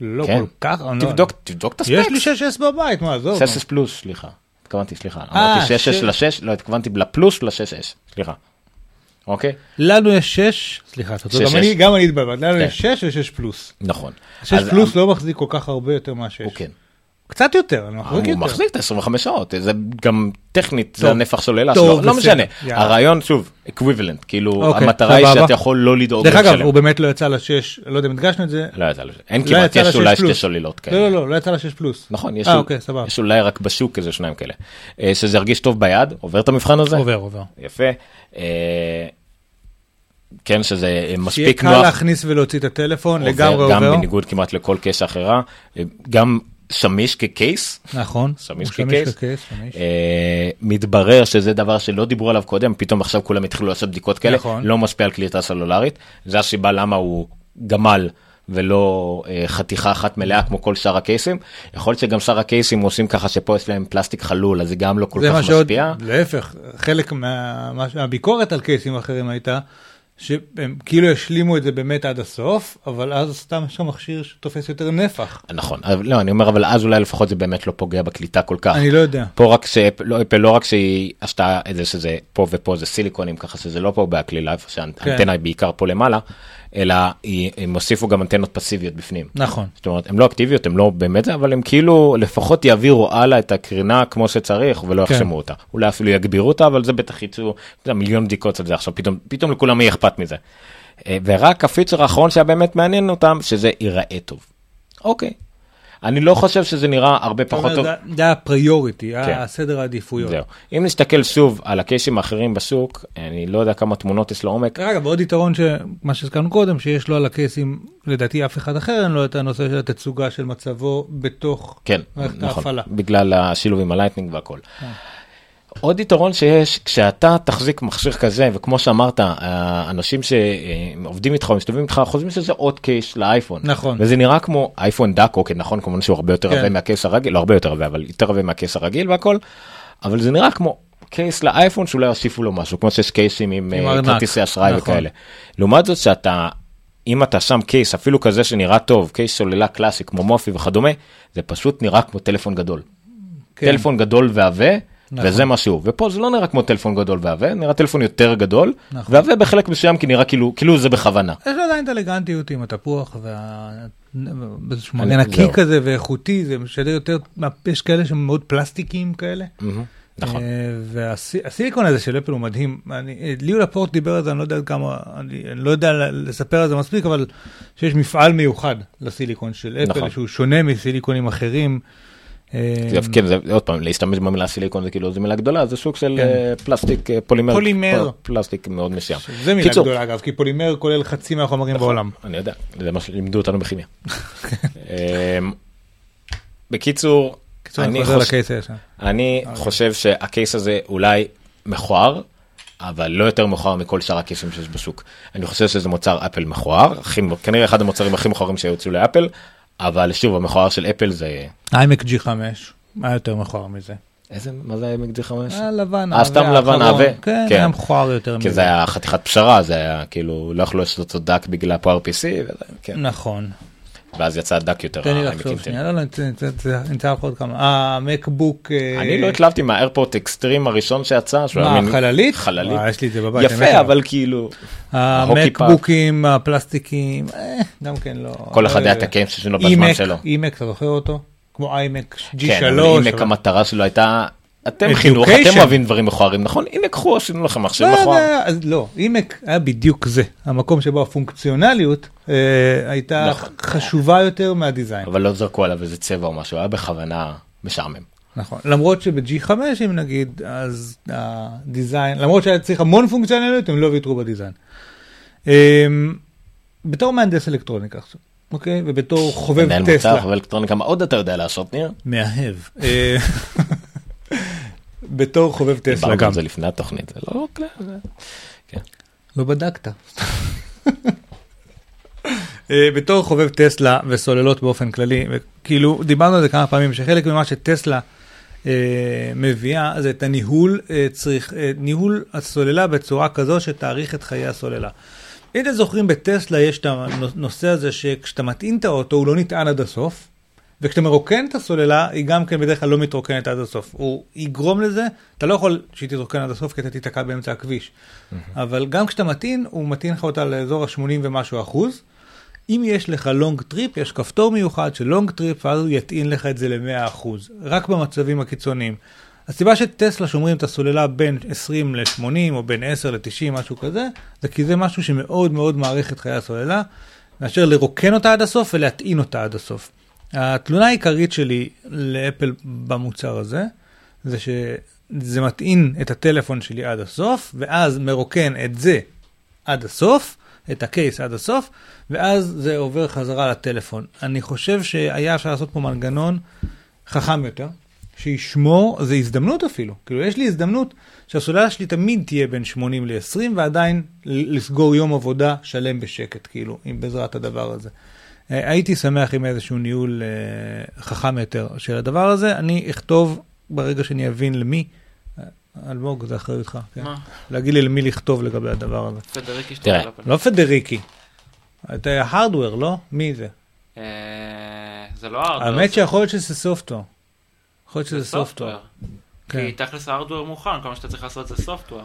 Speaker 3: לא
Speaker 2: כן.
Speaker 3: כל כך. אני לא-
Speaker 2: תבדוק, תבדוק את
Speaker 3: יש לי
Speaker 2: הספקס.
Speaker 3: 6S בבית, מה, עזוב.
Speaker 2: 6S פלוס, סליחה. התכוונתי, סליחה.
Speaker 3: אה,
Speaker 2: אמרתי 6S
Speaker 3: שש.
Speaker 2: ל-6, לא, התכוונתי לפלוס ל-6S, סליחה. אוקיי?
Speaker 3: לנו יש 6, סליחה, אתה צודק, גם אני-
Speaker 2: שש.
Speaker 3: גם אני התבלבלתי, לנו
Speaker 2: כן.
Speaker 3: יש 6 ו-6 פלוס.
Speaker 2: נכון. 6S
Speaker 3: פלוס
Speaker 2: המ-
Speaker 3: לא מחזיק כל כך הרבה יותר מה-6.
Speaker 2: הוא כן.
Speaker 3: קצת יותר, אני מחזיק
Speaker 2: הוא
Speaker 3: יותר.
Speaker 2: מחזיק את ה-25 שעות, זה גם טכנית, זה
Speaker 3: טוב.
Speaker 2: הנפח סוללה
Speaker 3: טוב,
Speaker 2: שלו, לא
Speaker 3: בסדר,
Speaker 2: משנה.
Speaker 3: יאללה.
Speaker 2: הרעיון, שוב, equivalent, כאילו,
Speaker 3: אוקיי,
Speaker 2: המטרה היא. שאתה יכול לא לדאוג
Speaker 3: דרך אגב. הוא באמת לא יצא ל-6, לא יודע אם הדגשנו את זה.
Speaker 2: לא יצא לזה. אין
Speaker 3: לא
Speaker 2: כמעט, יש
Speaker 3: ל-6
Speaker 2: אולי שתי
Speaker 3: פלוס.
Speaker 2: סוללות כאלה.
Speaker 3: לא, לא, לא, לא יצא ל-6 פלוס.
Speaker 2: נכון, יש
Speaker 3: אה, אוקיי.
Speaker 2: יש אולי רק בשוק איזה שניים כאלה. אה, שזה ירגיש טוב ביד, עובר את המבחן הזה?
Speaker 3: עובר, עובר.
Speaker 2: יפה. אה, כן, שזה אה,
Speaker 3: שיהיה
Speaker 2: מספיק
Speaker 3: קל
Speaker 2: נוח.
Speaker 3: להכניס ולהוציא את הטלפון,
Speaker 2: עובר,
Speaker 3: לגמרי
Speaker 2: גם
Speaker 3: עובר.
Speaker 2: בניגוד כמעט לכל קייס אחרה. גם שמיש כקייס.
Speaker 3: נכון.
Speaker 2: שמיש כקייס.
Speaker 3: כקייס, שמיש.
Speaker 2: אה, מתברר שזה דבר שלא דיברו עליו קודם, פתאום עכשיו כולם התחילו לעשות בדיקות כאלה,
Speaker 3: נכון.
Speaker 2: לא משפיע על קליטה סלולרית, זה הסיבה למה הוא גמל ולא אה, חתיכה אחת מלאה כמו כל שאר הקייסים. יכול להיות שגם שאר הקייסים עושים ככה שפה יש להם פלסטיק חלול, אז זה גם לא כל
Speaker 3: זה מה
Speaker 2: כך
Speaker 3: שעוד,
Speaker 2: משפיע.
Speaker 3: להפך, חלק מה- מה- מהביקורת על קייסים אחרים הייתה, שהם כאילו השלימו את זה באמת עד הסוף, אבל אז סתם יש לך מכשיר שתופס יותר נפח.
Speaker 2: נכון, אבל לא, אני אומר, אבל אז אולי לפחות זה באמת לא פוגע בקליטה כל כך.
Speaker 3: אני לא יודע.
Speaker 2: פה רק שאפל לא, לא רק שהיא עשתה את זה שזה פה ופה זה סיליקונים ככה שזה לא פה בהקלילה איפה שהאנטנה
Speaker 3: כן.
Speaker 2: היא בעיקר פה למעלה אלא היא- הם הוסיפו גם אנטנות פסיביות בפנים.
Speaker 3: נכון.
Speaker 2: זאת אומרת הן לא אקטיביות הם לא באמת אבל הם כאילו לפחות יעבירו הלאה את הקרינה כמו שצריך ולא
Speaker 3: כן.
Speaker 2: יחשמו אותה אולי אפילו יגבירו אותה אבל זה בטח יצאו מיליון בדיקות על זה עכשיו פתאום פתאום לכולם יהיה אכפת מזה. אה, ורק הפיצ'ר האחרון שהיה באמת מעניין אותם שזה ייראה טוב. אוקיי. אני לא חושב שזה נראה הרבה פחות טוב.
Speaker 3: זה- הפריוריטי,
Speaker 2: כן.
Speaker 3: הסדר העדיפויות.
Speaker 2: זהו. אם נסתכל שוב על הקייסים האחרים בשוק, אני לא יודע כמה תמונות יש לעומק.
Speaker 3: אגב, עוד יתרון שמה שהזכרנו קודם, שיש לו על הקייסים, לדעתי אף אחד אחר אין לו את הנושא של התצוגה של מצבו בתוך
Speaker 2: כן,
Speaker 3: מערכת
Speaker 2: נכון,
Speaker 3: ההפעלה.
Speaker 2: בגלל השילוב עם ה Lightning והכל.
Speaker 3: כן.
Speaker 2: עוד יתרון שיש, כשאתה תחזיק מכשיר כזה, וכמו שאמרת, האנשים שעובדים איתך או מסתובבים איתך, חושבים שזה עוד קייס לאייפון.
Speaker 3: נכון.
Speaker 2: וזה נראה כמו אייפון דאק, אוקיי, נכון, כמובן שהוא הרבה יותר
Speaker 3: כן.
Speaker 2: עבה מהקייס הרגיל, לא הרבה יותר עבה, אבל יותר עבה מהקייס הרגיל והכל, אבל זה נראה כמו קייס לאייפון שאולי יוסיפו לו משהו, כמו שיש קייסים עם,
Speaker 3: עם
Speaker 2: אה. כרטיסי אשראי
Speaker 3: נכון.
Speaker 2: וכאלה. לעומת זאת שאתה, אם אתה שם קייס, אפילו כזה שנראה טוב, קייס סוללה קלאסי כמו מופי וכדומה, זה פשוט נראה כמו טלפון גדול.
Speaker 3: כן.
Speaker 2: טלפון גדול ועבה,
Speaker 3: נכון.
Speaker 2: וזה מה שהוא. ופה זה לא נראה כמו טלפון גדול ועבה, נראה טלפון יותר גדול,
Speaker 3: נכון.
Speaker 2: ועבה בחלק מסוים כי נראה כאילו, כאילו זה בכוונה.
Speaker 3: יש לו עדיין את האלגנטיות עם התפוח וה...
Speaker 2: אני-
Speaker 3: מגן נקי
Speaker 2: זהו.
Speaker 3: כזה ואיכותי, זה משדר יותר, יש כאלה שהם מאוד פלסטיקים כאלה.
Speaker 2: נכון.
Speaker 3: והסיליקון הזה של אפל הוא מדהים. אני- אה, ליאו לפורט דיבר על זה, אני לא יודע כמה, אני אני לא יודע לספר על זה מספיק, אבל שיש מפעל מיוחד לסיליקון של אפל,
Speaker 2: נכון.
Speaker 3: שהוא שונה מסיליקונים אחרים. אה,
Speaker 2: כן, זה עוד פעם, להשתמש במילה סיליקון זה כאילו, זו מילה גדולה, זה סוג של
Speaker 3: כן.
Speaker 2: אה, פלסטיק, אה, פולימר,
Speaker 3: פולימר.
Speaker 2: פלסטיק מאוד מסוים.
Speaker 3: זה מילה גדולה אגב, כי פולימר כולל חצי מהחומרים בעולם.
Speaker 2: אני יודע, זה מה שלימדו אותנו בכימיה. אמ, בקיצור,
Speaker 3: קיצור, אני חוזר
Speaker 2: חושב- שהקייס הזה אולי מכוער, אבל לא יותר מכוער מכל שאר הקייסים שיש בשוק. אני חושב שזה מוצר אפל מכוער, כנראה אחד המוצרים הכי מכוערים שיוצאו לאפל, אבל שוב המכוער של אפל זה
Speaker 3: איימק G5, מה יותר מכוער מזה?
Speaker 2: איזה מה זה היה מגדי 5?
Speaker 3: הלבן,
Speaker 2: אה, סתם לבן
Speaker 3: האחרון.
Speaker 2: עבה?
Speaker 3: כן,
Speaker 2: כן.
Speaker 3: היה מכוער יותר
Speaker 2: כי זה היה חתיכת פשרה זה היה כאילו לא יכלו לעשות אותו דק בגלל פאוור PC כן.
Speaker 3: נכון.
Speaker 2: ואז יצא דק יותר.
Speaker 3: תן לי
Speaker 2: העמקים
Speaker 3: לחשוב. שנייה, לא, לא, נמצא לך עוד כמה. המקבוק.
Speaker 2: אני לא התלהבתי מהאיירפורט אקסטרים הראשון שיצא. שהוא היה
Speaker 3: מה,
Speaker 2: מין-
Speaker 3: חללית?
Speaker 2: חללית.
Speaker 3: יש לי את זה בבית.
Speaker 2: יפה. אבל כאילו.
Speaker 3: המקבוקים, הפלסטיקים, אה, גם כן לא.
Speaker 2: כל אחד היה
Speaker 3: לא-
Speaker 2: את הקיימפ שלו בזמן
Speaker 3: אימק,
Speaker 2: שלו.
Speaker 3: אימק, אתה זוכר אותו? כמו איימק
Speaker 2: כן,
Speaker 3: G3.
Speaker 2: אבל אימק המטרה שלו הייתה אתם חינוך. אתם אוהבים דברים מכוערים, נכון? הנה קחו, עשינו לכם מחשב
Speaker 3: לא,
Speaker 2: מכוער.
Speaker 3: זה- אז לא, היה בדיוק זה, המקום שבו הפונקציונליות אה, הייתה
Speaker 2: נכון.
Speaker 3: חשובה יותר מהדיזיין.
Speaker 2: אבל לא זרקו עליו איזה צבע או משהו, היה בכוונה משעמם.
Speaker 3: נכון, למרות שב-G5 אם נגיד, אז הדיזיין, למרות שהיה צריך המון פונקציונליות, הם לא ויתרו בדיזיין. אמ, בתור מהנדס אלקטרוניקה עכשיו, אוקיי? ובתור חובב
Speaker 2: מנהל מוצר,
Speaker 3: טסלה.
Speaker 2: חבר אלקטרוניקה, מה עוד אתה יודע לעשות, ניר?
Speaker 3: מאהב. בתור חובב טסלה
Speaker 2: דיברנו
Speaker 3: גם.
Speaker 2: על זה לפני התוכנית, זה לא... זה-
Speaker 3: לא בדקת. אה, בתור חובב טסלה וסוללות באופן כללי, כאילו דיברנו על זה כמה פעמים, שחלק ממה שטסלה אה, מביאה זה את הניהול, אה, צריך, אה, ניהול הסוללה בצורה כזו שתאריך את חיי הסוללה. אם אתם זוכרים בטסלה יש את הנושא הזה שכשאתה מטעין את האוטו הוא לא נטען עד הסוף, וכשאתה מרוקן את הסוללה היא גם כן בדרך כלל לא מתרוקנת עד הסוף. הוא יגרום לזה, אתה לא יכול שהיא תתרוקן עד הסוף כי אתה תיתקע באמצע הכביש. אבל גם כשאתה מטעין, הוא מטעין לך אותה לאזור ה-80 ומשהו אחוז. אם יש לך long trip, יש כפתור מיוחד של long trip, ואז הוא יטעין לך את זה ל-100 אחוז. רק במצבים הקיצוניים. הסיבה שטסלה שומרים את הסוללה בין 20 ל-80 או בין 10 ל-90, משהו כזה, זה כי זה משהו שמאוד מאוד מעריך את חיי הסוללה, מאשר לרוקן אותה עד הסוף ולהטעין אותה עד הסוף. התלונה העיקרית שלי לאפל במוצר הזה, זה שזה מטעין את הטלפון שלי עד הסוף, ואז מרוקן את זה עד הסוף, את הקייס עד הסוף, ואז זה עובר חזרה לטלפון. אני חושב שהיה אפשר לעשות פה מנגנון חכם יותר, שישמור, זה הזדמנות אפילו, כאילו יש לי הזדמנות שהסוללה שלי תמיד תהיה בין 80 ל-20 ועדיין לסגור יום עבודה שלם בשקט, כאילו, עם בעזרת הדבר הזה. אה, הייתי שמח עם איזשהו ניהול אה, חכם יותר של הדבר הזה, אני אכתוב ברגע שאני אבין למי, אה, אלמוג זה אחריותך, כן?
Speaker 4: מה?
Speaker 3: להגיד לי למי לכתוב לגבי הדבר הזה.
Speaker 4: פדריקי
Speaker 2: תראה,
Speaker 4: שטרלפל.
Speaker 3: לא פדריקי, אתה הארדוור, לא? מי זה?
Speaker 4: זה לא hardware.
Speaker 3: האמת
Speaker 4: זה-
Speaker 3: שיכול להיות שזה software. יכול להיות
Speaker 4: זה
Speaker 3: שזה software.
Speaker 4: כי
Speaker 3: כן.
Speaker 4: תכלס ה hardware מוכן, כל מה שאתה צריך לעשות זה software.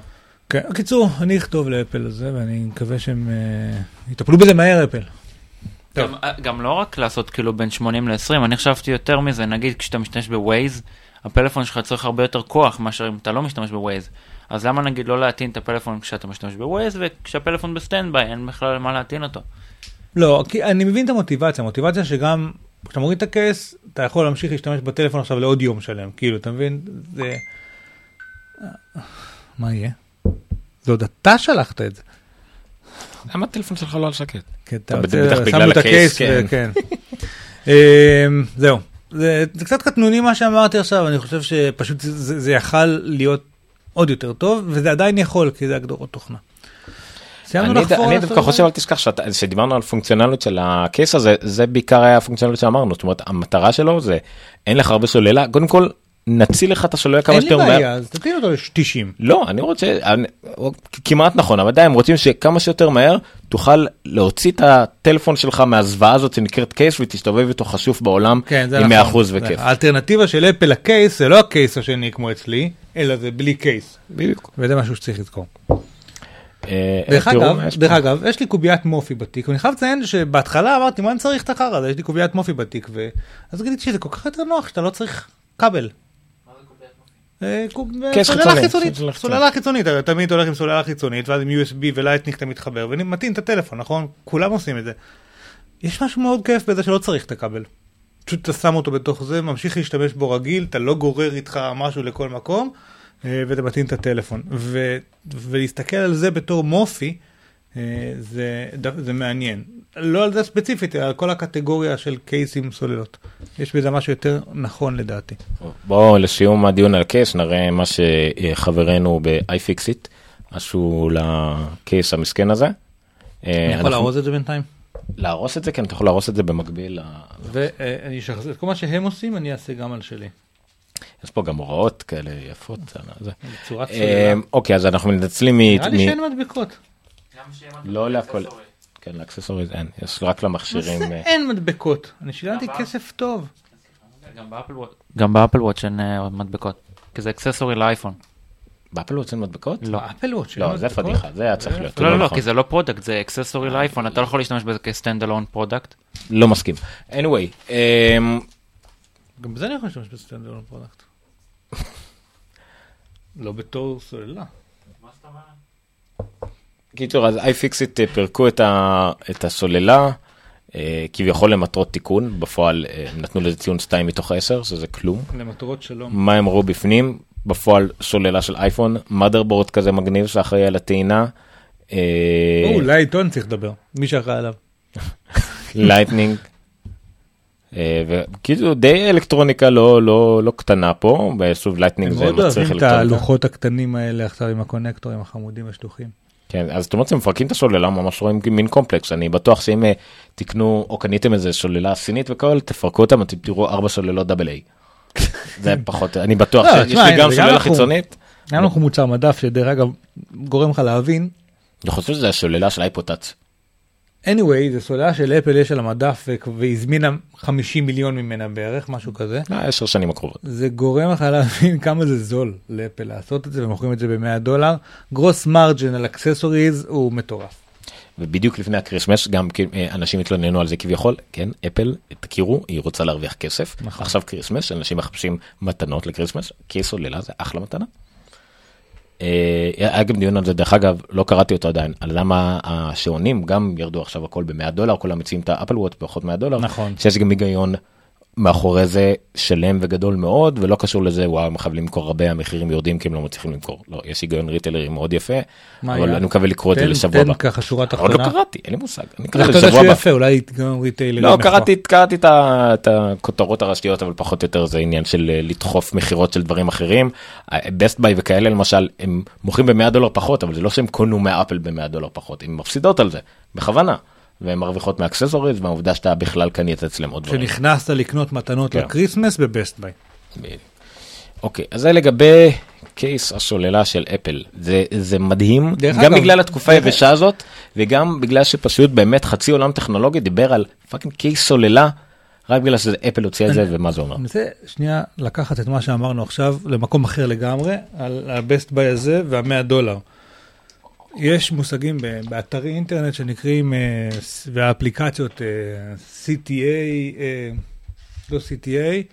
Speaker 3: כן, בקיצור, אני אכתוב לאפל הזה, ואני מקווה שהם יטפלו בזה מהר, אפל.
Speaker 4: גם, גם לא רק לעשות כאילו בין 80 ל-20, אני חשבתי יותר מזה, נגיד כשאתה משתמש בווייז, הפלאפון שלך צריך הרבה יותר כוח מאשר אם אתה לא משתמש בווייז. אז למה נגיד לא להטעין את הפלאפון כשאתה משתמש בווייז, וכשהפלאפון ב standby אין בכלל מה להטעין אותו.
Speaker 3: לא, כי אני מבין את המוטיבציה, המוטיבציה שגם כשאתה מוריד את הקייס, אתה יכול להמשיך להשתמש בטלפון עכשיו לעוד יום שלם, כאילו, אתה מבין? זה... מה יהיה? זה עוד אתה שלחת את זה.
Speaker 2: למה הטלפון שלך לא על שקט?
Speaker 3: כן,
Speaker 2: בטח בגלל הקייס,
Speaker 3: הקייס,
Speaker 2: כן.
Speaker 3: וכן. אמ, זהו. זה זה קצת קטנוני מה שאמרתי עכשיו, אני חושב שפשוט זה זה יכל להיות עוד יותר טוב, וזה עדיין יכול, כי זה הגדרות תוכנה. סיימנו
Speaker 2: אני
Speaker 3: לחפור
Speaker 2: אני דווקא? חושב, אל תשכח שדיברנו על פונקציונליות של הקייס הזה, זה בעיקר היה הפונקציונליות שאמרנו, זאת אומרת, המטרה שלו זה, אין לך הרבה סוללה, קודם כל, נציל לך את הסוללה כמה
Speaker 3: אין לי
Speaker 2: שיותר מהר.
Speaker 3: בעיה, אז תטיל אותו ל-90.
Speaker 2: לא, אני רוצה, אני- כמעט נכון, אבל עדיין רוצים שכמה שיותר מהר תוכל להוציא את הטלפון שלך מהזוועה הזאת שנקראת קייס ותסתובב איתו חשוף בעולם
Speaker 3: כן, זה
Speaker 2: עם
Speaker 3: נכון.
Speaker 2: 100% וכיף.
Speaker 3: האלטרנטיבה של אפל לקייס זה לא הקייס השני כמו אצלי, אלא זה בלי קייס.
Speaker 2: בדיוק.
Speaker 3: וזה משהו שצריך לזכור.
Speaker 2: אה,
Speaker 3: דרך אגב, דרך. אגב, יש לי קוביית מופי בתיק, ואני חייב לציין שבהתחלה אמרתי, מה אני צריך את החרא הזה? יש לי קוביית מופי בתיק, ואז גיליתי שזה כל כך יותר נוח שאתה לא צריך כבל. אה,
Speaker 2: קייס
Speaker 3: סוללה
Speaker 2: חיצוני,
Speaker 3: חיצונית,
Speaker 2: סוללה חיצונית.
Speaker 3: אתה תמיד הולך עם סוללה חיצונית, ואז עם USB ו Lightning אתה מתחבר, ומטעין את הטלפון, נכון? כולם עושים את זה. יש משהו מאוד כיף בזה שלא צריך את הכבל. פשוט אתה שם אותו בתוך זה, ממשיך להשתמש בו רגיל, אתה לא גורר איתך משהו לכל מקום, אה, ואתה מטעין את הטלפון. ו- ולהסתכל על זה בתור מופי, אה, זה, ד- זה מעניין. לא על זה ספציפית, אלא על כל הקטגוריה של קייסים סוללות. יש בזה משהו יותר נכון לדעתי.
Speaker 2: בואו לסיום הדיון על קייס נראה מה שחברנו ב-iFixit עשו לקייס המסכן הזה.
Speaker 3: אני יכול לארוז את זה בינתיים?
Speaker 2: להרוס את זה כן אתה יכול להרוס את זה במקביל.
Speaker 3: ואני אשחזר את כל מה שהם עושים, אני אעשה גם על שלי.
Speaker 2: יש פה גם הוראות כאלה יפות. זה. אה. אוקיי אז אנחנו מנצלים מ...
Speaker 3: נראה לי שאין מדבקות.
Speaker 2: לא להכל. כן לאקססוריז אין יש רק למכשירים.
Speaker 3: מה זה
Speaker 2: אה,
Speaker 3: אין מדבקות? אני שילמתי כסף טוב.
Speaker 4: גם באפל וואט אין אה, מדבקות. כי זה אקססורי לאייפון.
Speaker 2: באפל רוצים מדבקות?
Speaker 4: לא.
Speaker 3: Apple Watch.
Speaker 2: לא זה פדיחה זה היה צריך להיות.
Speaker 4: לא, לא, לא,
Speaker 2: נכון.
Speaker 4: כי זה לא product, זה accessory לאייפון, אתה לא יכול להשתמש בזה כ standalone product.
Speaker 2: לא מסכים. anyway. אמ,
Speaker 3: גם בזה אני יכול להשתמש כ standalone product. לא בתור סוללה.
Speaker 2: קיצור, אז iFixit אה, פירקו את, ה, את הסוללה, אה, כביכול למטרות תיקון, בפועל אה, הם נתנו לזה ציון 2 מתוך 10, שזה כלום.
Speaker 3: למטרות שלום.
Speaker 2: מה הם ראו בפנים? בפועל סוללה של אייפון, motherboard כזה מגניב שאחראי על הטעינה,
Speaker 3: או, אולי עיתון צריך לדבר, מי שאחראי עליו.
Speaker 2: לייטנינג. וכאילו די אלקטרוניקה לא לא לא קטנה פה ושוב לייטנינג
Speaker 3: הם
Speaker 2: זה
Speaker 3: מאוד
Speaker 2: מצריך
Speaker 3: אוהבים את
Speaker 2: אלקטרוניקה.
Speaker 3: הלוחות הקטנים האלה עכשיו עם הקונקטורים החמודים השטוחים.
Speaker 2: כן, אז אומרת שהם מפרקים את הסוללה ממש רואים מין קומפלקס אני בטוח שאם אה, תקנו או קניתם איזה סוללה סינית וכל תפרקו אותם אתם תראו ארבע סוללות double A. זה פחות אני בטוח
Speaker 3: לא,
Speaker 2: שיש לי גם סוללה
Speaker 3: אנחנו-
Speaker 2: חיצונית.
Speaker 3: היה לנו מוצר מדף שדרך אגב גורם לך להבין
Speaker 2: אני חושב שזה הסוללה של אייפוטאץ.
Speaker 3: Anyway זה סוללה של אפל יש על המדף והזמינה 50 מיליון ממנה בערך משהו כזה
Speaker 2: עשר שנים הקרובות.
Speaker 3: זה גורם לך להבין כמה זה זול לאפל לעשות את זה ומוכרים את זה ב-100 דולר gross margin על accessories הוא מטורף.
Speaker 2: ובדיוק לפני ה Christmas גם אה, אנשים התלוננו על זה כביכול כן אפל תכירו היא רוצה להרוויח כסף
Speaker 3: נכון.
Speaker 2: עכשיו Christmas אנשים מחפשים מתנות ל Christmas כי סוללה זה אחלה מתנה. אה, היה גם דיון על זה דרך אגב לא קראתי אותו עדיין על למה השעונים גם ירדו עכשיו הכל ב-100 דולר כולם מציעים את האפל ווטש פחות 100 דולר
Speaker 3: נכון.
Speaker 2: שיש גם היגיון מאחורי זה שלם וגדול מאוד ולא קשור לזה וואו הם חייבים למכור הרבה המחירים יורדים כי הם לא מצליחים למכור לא יש היגיון ריטיילרי מאוד יפה אבל
Speaker 3: היה?
Speaker 2: אני מקווה לקרוא את זה לשבוע הבא.
Speaker 3: תן ככה שורה
Speaker 2: עוד
Speaker 3: תחתונה.
Speaker 2: לא קראתי, אין לי מושג. אני אקרא את זה
Speaker 3: שבוע
Speaker 2: הבא.
Speaker 3: אולי גם retailer.
Speaker 2: לא, קראתי, קראתי את הכותרות הראשיות, אבל פחות או יותר זה עניין של אה, לדחוף מכירות של דברים אחרים. Best Buy וכאלה למשל, הם מוכרים ב-100 דולר פחות, אבל זה לא שהם קונות מאפל ב-100 דולר פחות, הן מפסידות על זה, בכוונה. והן מרוויחות מ accessories, והעובדה שאתה בכלל קנית אצלם עוד דברים.
Speaker 3: שנכנסת לקנות מתנות
Speaker 2: כן.
Speaker 3: ל Christmas ב
Speaker 2: Best Buy. אוקיי, אז זה לגבי case הסוללה של אפל. זה, זה מדהים, גם
Speaker 3: אגב,
Speaker 2: בגלל התקופה היבשה הזאת, וגם בגלל שפשוט באמת חצי עולם טכנולוגי דיבר על fucking case סוללה, רק בגלל שזה אפל הוציא את זה ומה זה אומר.
Speaker 3: אני רוצה שנייה לקחת את מה שאמרנו עכשיו למקום אחר לגמרי, על הבסט ביי הזה והמאה דולר. יש מושגים באתרי אינטרנט שנקראים, אה, והאפליקציות אה, CTA, אה, לא CTA,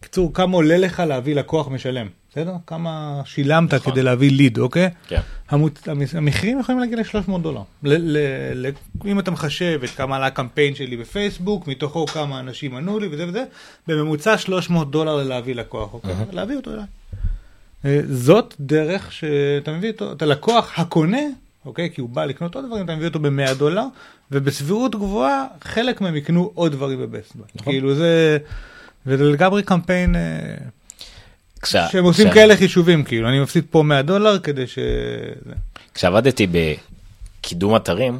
Speaker 3: קיצור, כמה עולה לך להביא לקוח משלם, בסדר? כמה שילמת
Speaker 2: נכון.
Speaker 3: כדי להביא ליד, אוקיי?
Speaker 2: כן.
Speaker 3: המות- המחירים יכולים להגיע ל-300 דולר. ל- ל- ל- אם אתה מחשב את כמה עלה הקמפיין שלי בפייסבוק, מתוכו כמה אנשים ענו לי וזה וזה, בממוצע 300 דולר ללהביא לקוח, אוקיי? להביא אותו אליי. אה, זאת דרך שאתה מביא אותו, את הלקוח הקונה, אוקיי? כי הוא בא לקנות עוד דברים, אתה מביא אותו ב-100 דולר, ובסבירות גבוהה חלק מהם יקנו עוד דברים בבסט ביי.
Speaker 2: נכון.
Speaker 3: כאילו זה, וזה לגמרי קמפיין... אה,
Speaker 2: כשה-
Speaker 3: שהם עושים
Speaker 2: כשה-
Speaker 3: כאלה חישובים, כאילו, אני מפסיד פה 100 דולר כדי ש...
Speaker 2: כשעבדתי בקידום אתרים,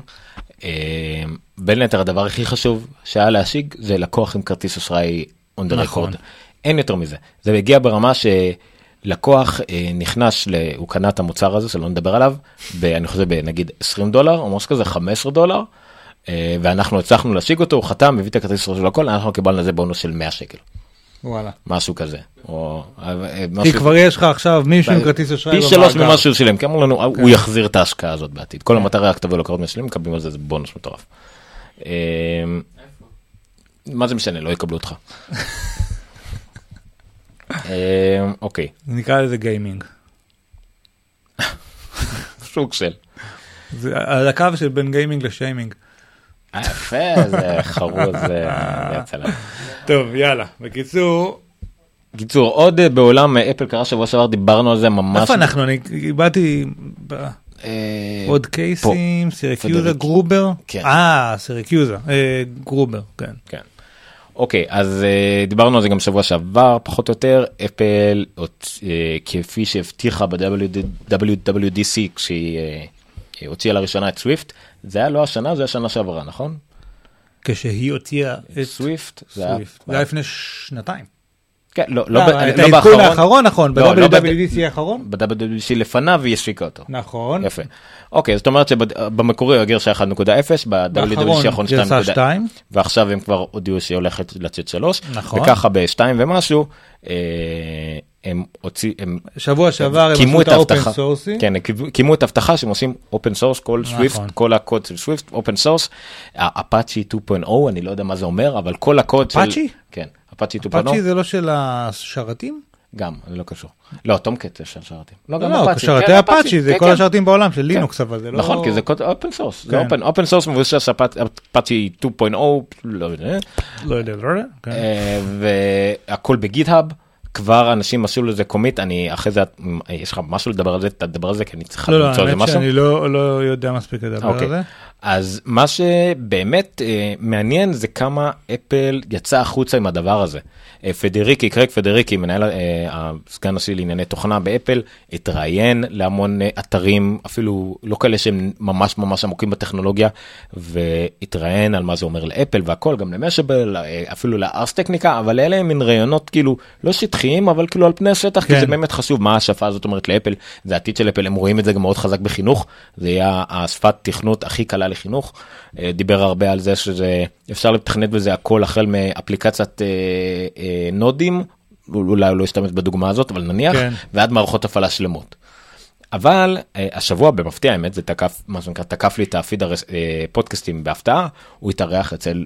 Speaker 2: אה, בין היתר הדבר הכי חשוב שהיה להשיג זה לקוח עם כרטיס אשראי on the
Speaker 3: נכון.
Speaker 2: record. אין יותר מזה. זה מגיע ברמה שלקוח אה, נכנס, ל... הוא קנה את המוצר הזה שלא נדבר עליו, ב, אני חושב בנגיד 20 דולר או משהו כזה 15 דולר. אה, ואנחנו הצלחנו להשיג אותו, הוא חתם, הביא את הכרטיס שלו הכל, אנחנו קיבלנו על זה בונוס של 100 שקל,
Speaker 3: וואלה.
Speaker 2: משהו כזה. או, אה,
Speaker 3: כי
Speaker 2: משהו-
Speaker 3: כבר יש לך עכשיו מישהו עם כרטיס אשראי
Speaker 2: פי שלוש ממה שהוא שילם, כי אמרו לנו, הוא יחזיר את ההשקעה הזאת בעתיד. כל המטרה רק תבוא לקוחות משלמים, מקבלים על זה בונוס מטורף. אמ, מה זה משנה, לא יקבלו אותך. אמ, אוקיי,
Speaker 3: נקרא לזה גיימינג.
Speaker 2: סוג של.
Speaker 3: זה על הקו של בין גיימינג לשיימינג.
Speaker 2: אה, יפה, זה חרוז, זה זה יצא לנו.
Speaker 3: טוב, יאללה. בקיצור,
Speaker 2: קיצור, עוד אה, בעולם אה, אפל קרה שבוע שעבר, דיברנו על זה ממש.
Speaker 3: איפה אנחנו? אני באתי
Speaker 2: אה,
Speaker 3: עוד קייסים,
Speaker 2: סירקוזה.
Speaker 3: גרובר.
Speaker 2: כן.
Speaker 3: אה, סירקוזה, אה, גרובר, כן.
Speaker 2: אוקיי, אז אה, דיברנו על זה גם שבוע שעבר, פחות או יותר, אפל, הוצ- אה, כפי שהבטיחה ב-WWDC כשהיא אה, הוציאה לראשונה את סוויפט, זה היה לא השנה, זה השנה שעברה, נכון?
Speaker 3: כשהיא הוציאה את
Speaker 2: היה...
Speaker 3: סוויפט. זה היה לפני שנתיים.
Speaker 2: כן, לא, לא, ב-
Speaker 3: לא, את
Speaker 2: לא
Speaker 3: העדכון
Speaker 2: באחרון,
Speaker 3: האחרון, נכון,
Speaker 2: לא, לא
Speaker 3: ב-WWDC האחרון.
Speaker 2: ב-WWDC לפניו היא השיקה אותו.
Speaker 3: נכון.
Speaker 2: יפה. אוקיי, זאת אומרת שבמקורי הוא הגרסה 1.0, ב-WWDC האחרון
Speaker 3: גרסה
Speaker 2: 2.0,
Speaker 3: 2.
Speaker 2: ועכשיו הם כבר הודיעו שהיא הולכת לצאת 3,
Speaker 3: נכון.
Speaker 2: וככה ב-2 ומשהו, אה, הם הוציאו, הם
Speaker 3: שבוע שעבר הם עשו
Speaker 2: את
Speaker 3: ה
Speaker 2: open
Speaker 3: source.
Speaker 2: כן, הם קיימו את ההבטחה שהם עושים open source, כל
Speaker 3: נכון.
Speaker 2: סוויפט, כל הקוד של סוויפט, open source, Apache 2.0, אני לא יודע מה זה אומר, אבל כל הקוד של...
Speaker 3: אפאצ'י?
Speaker 2: כן, אפאצ'י 2.0.
Speaker 3: פאצ'י זה לא של השרתים?
Speaker 2: גם, זה לא קשור. לא, Tomcat זה של שרתים.
Speaker 3: לא,
Speaker 2: גם
Speaker 3: לא,
Speaker 2: אפאצ'י,
Speaker 3: שרתי
Speaker 2: כן,
Speaker 3: אפאצ'י, זה
Speaker 2: כן,
Speaker 3: כל
Speaker 2: כן.
Speaker 3: השרתים בעולם של לינוקס, אבל זה לא...
Speaker 2: נכון, כי זה open source, זה. open, source מבוסס אפאצ'י 2.0, לא יודע,
Speaker 3: לא יודע, לא יודע.
Speaker 2: אה, והכל ב GitHub, כבר אנשים עשו לזה commit, אני אחרי זה, יש לך משהו לדבר על זה, תדבר על זה, כי אני צריך
Speaker 3: לא, לא,
Speaker 2: למצוא על זה
Speaker 3: האמת
Speaker 2: משהו.
Speaker 3: שאני לא לא יודע מספיק לדבר
Speaker 2: אוקיי.
Speaker 3: על זה.
Speaker 2: אז מה שבאמת אה, מעניין זה כמה אפל יצא החוצה עם הדבר הזה. אה, פדריקי, קרק פדריקי, מנהל, אה, הסגן השלי לענייני תוכנה באפל, התראיין להמון אה, אתרים, אפילו לא כאלה שהם ממש ממש עמוקים בטכנולוגיה, והתראיין על מה זה אומר לאפל והכל, גם למשאבל, אה, אפילו לארס טכניקה, אבל אלה הם מין רעיונות כאילו לא שטחיים, אבל כאילו על פני השטח, כי
Speaker 3: כן.
Speaker 2: זה באמת חשוב מה השפה הזאת אומרת לאפל, זה העתיד של אפל, הם רואים את זה גם מאוד חזק בחינוך, זה יהיה השפת תכנות הכי קלה לחינוך. אה, דיבר הרבה על זה שזה אפשר לתכנת בזה הכל החל מאפליקציית אה, אה, נודים, אולי הוא לא ישתמש בדוגמה הזאת, אבל נניח,
Speaker 3: כן.
Speaker 2: ועד מערכות הפעלה שלמות. אבל השבוע במפתיע האמת זה תקף מה שנקרא תקף לי את הפיד הפודקאסטים בהפתעה הוא התארח אצל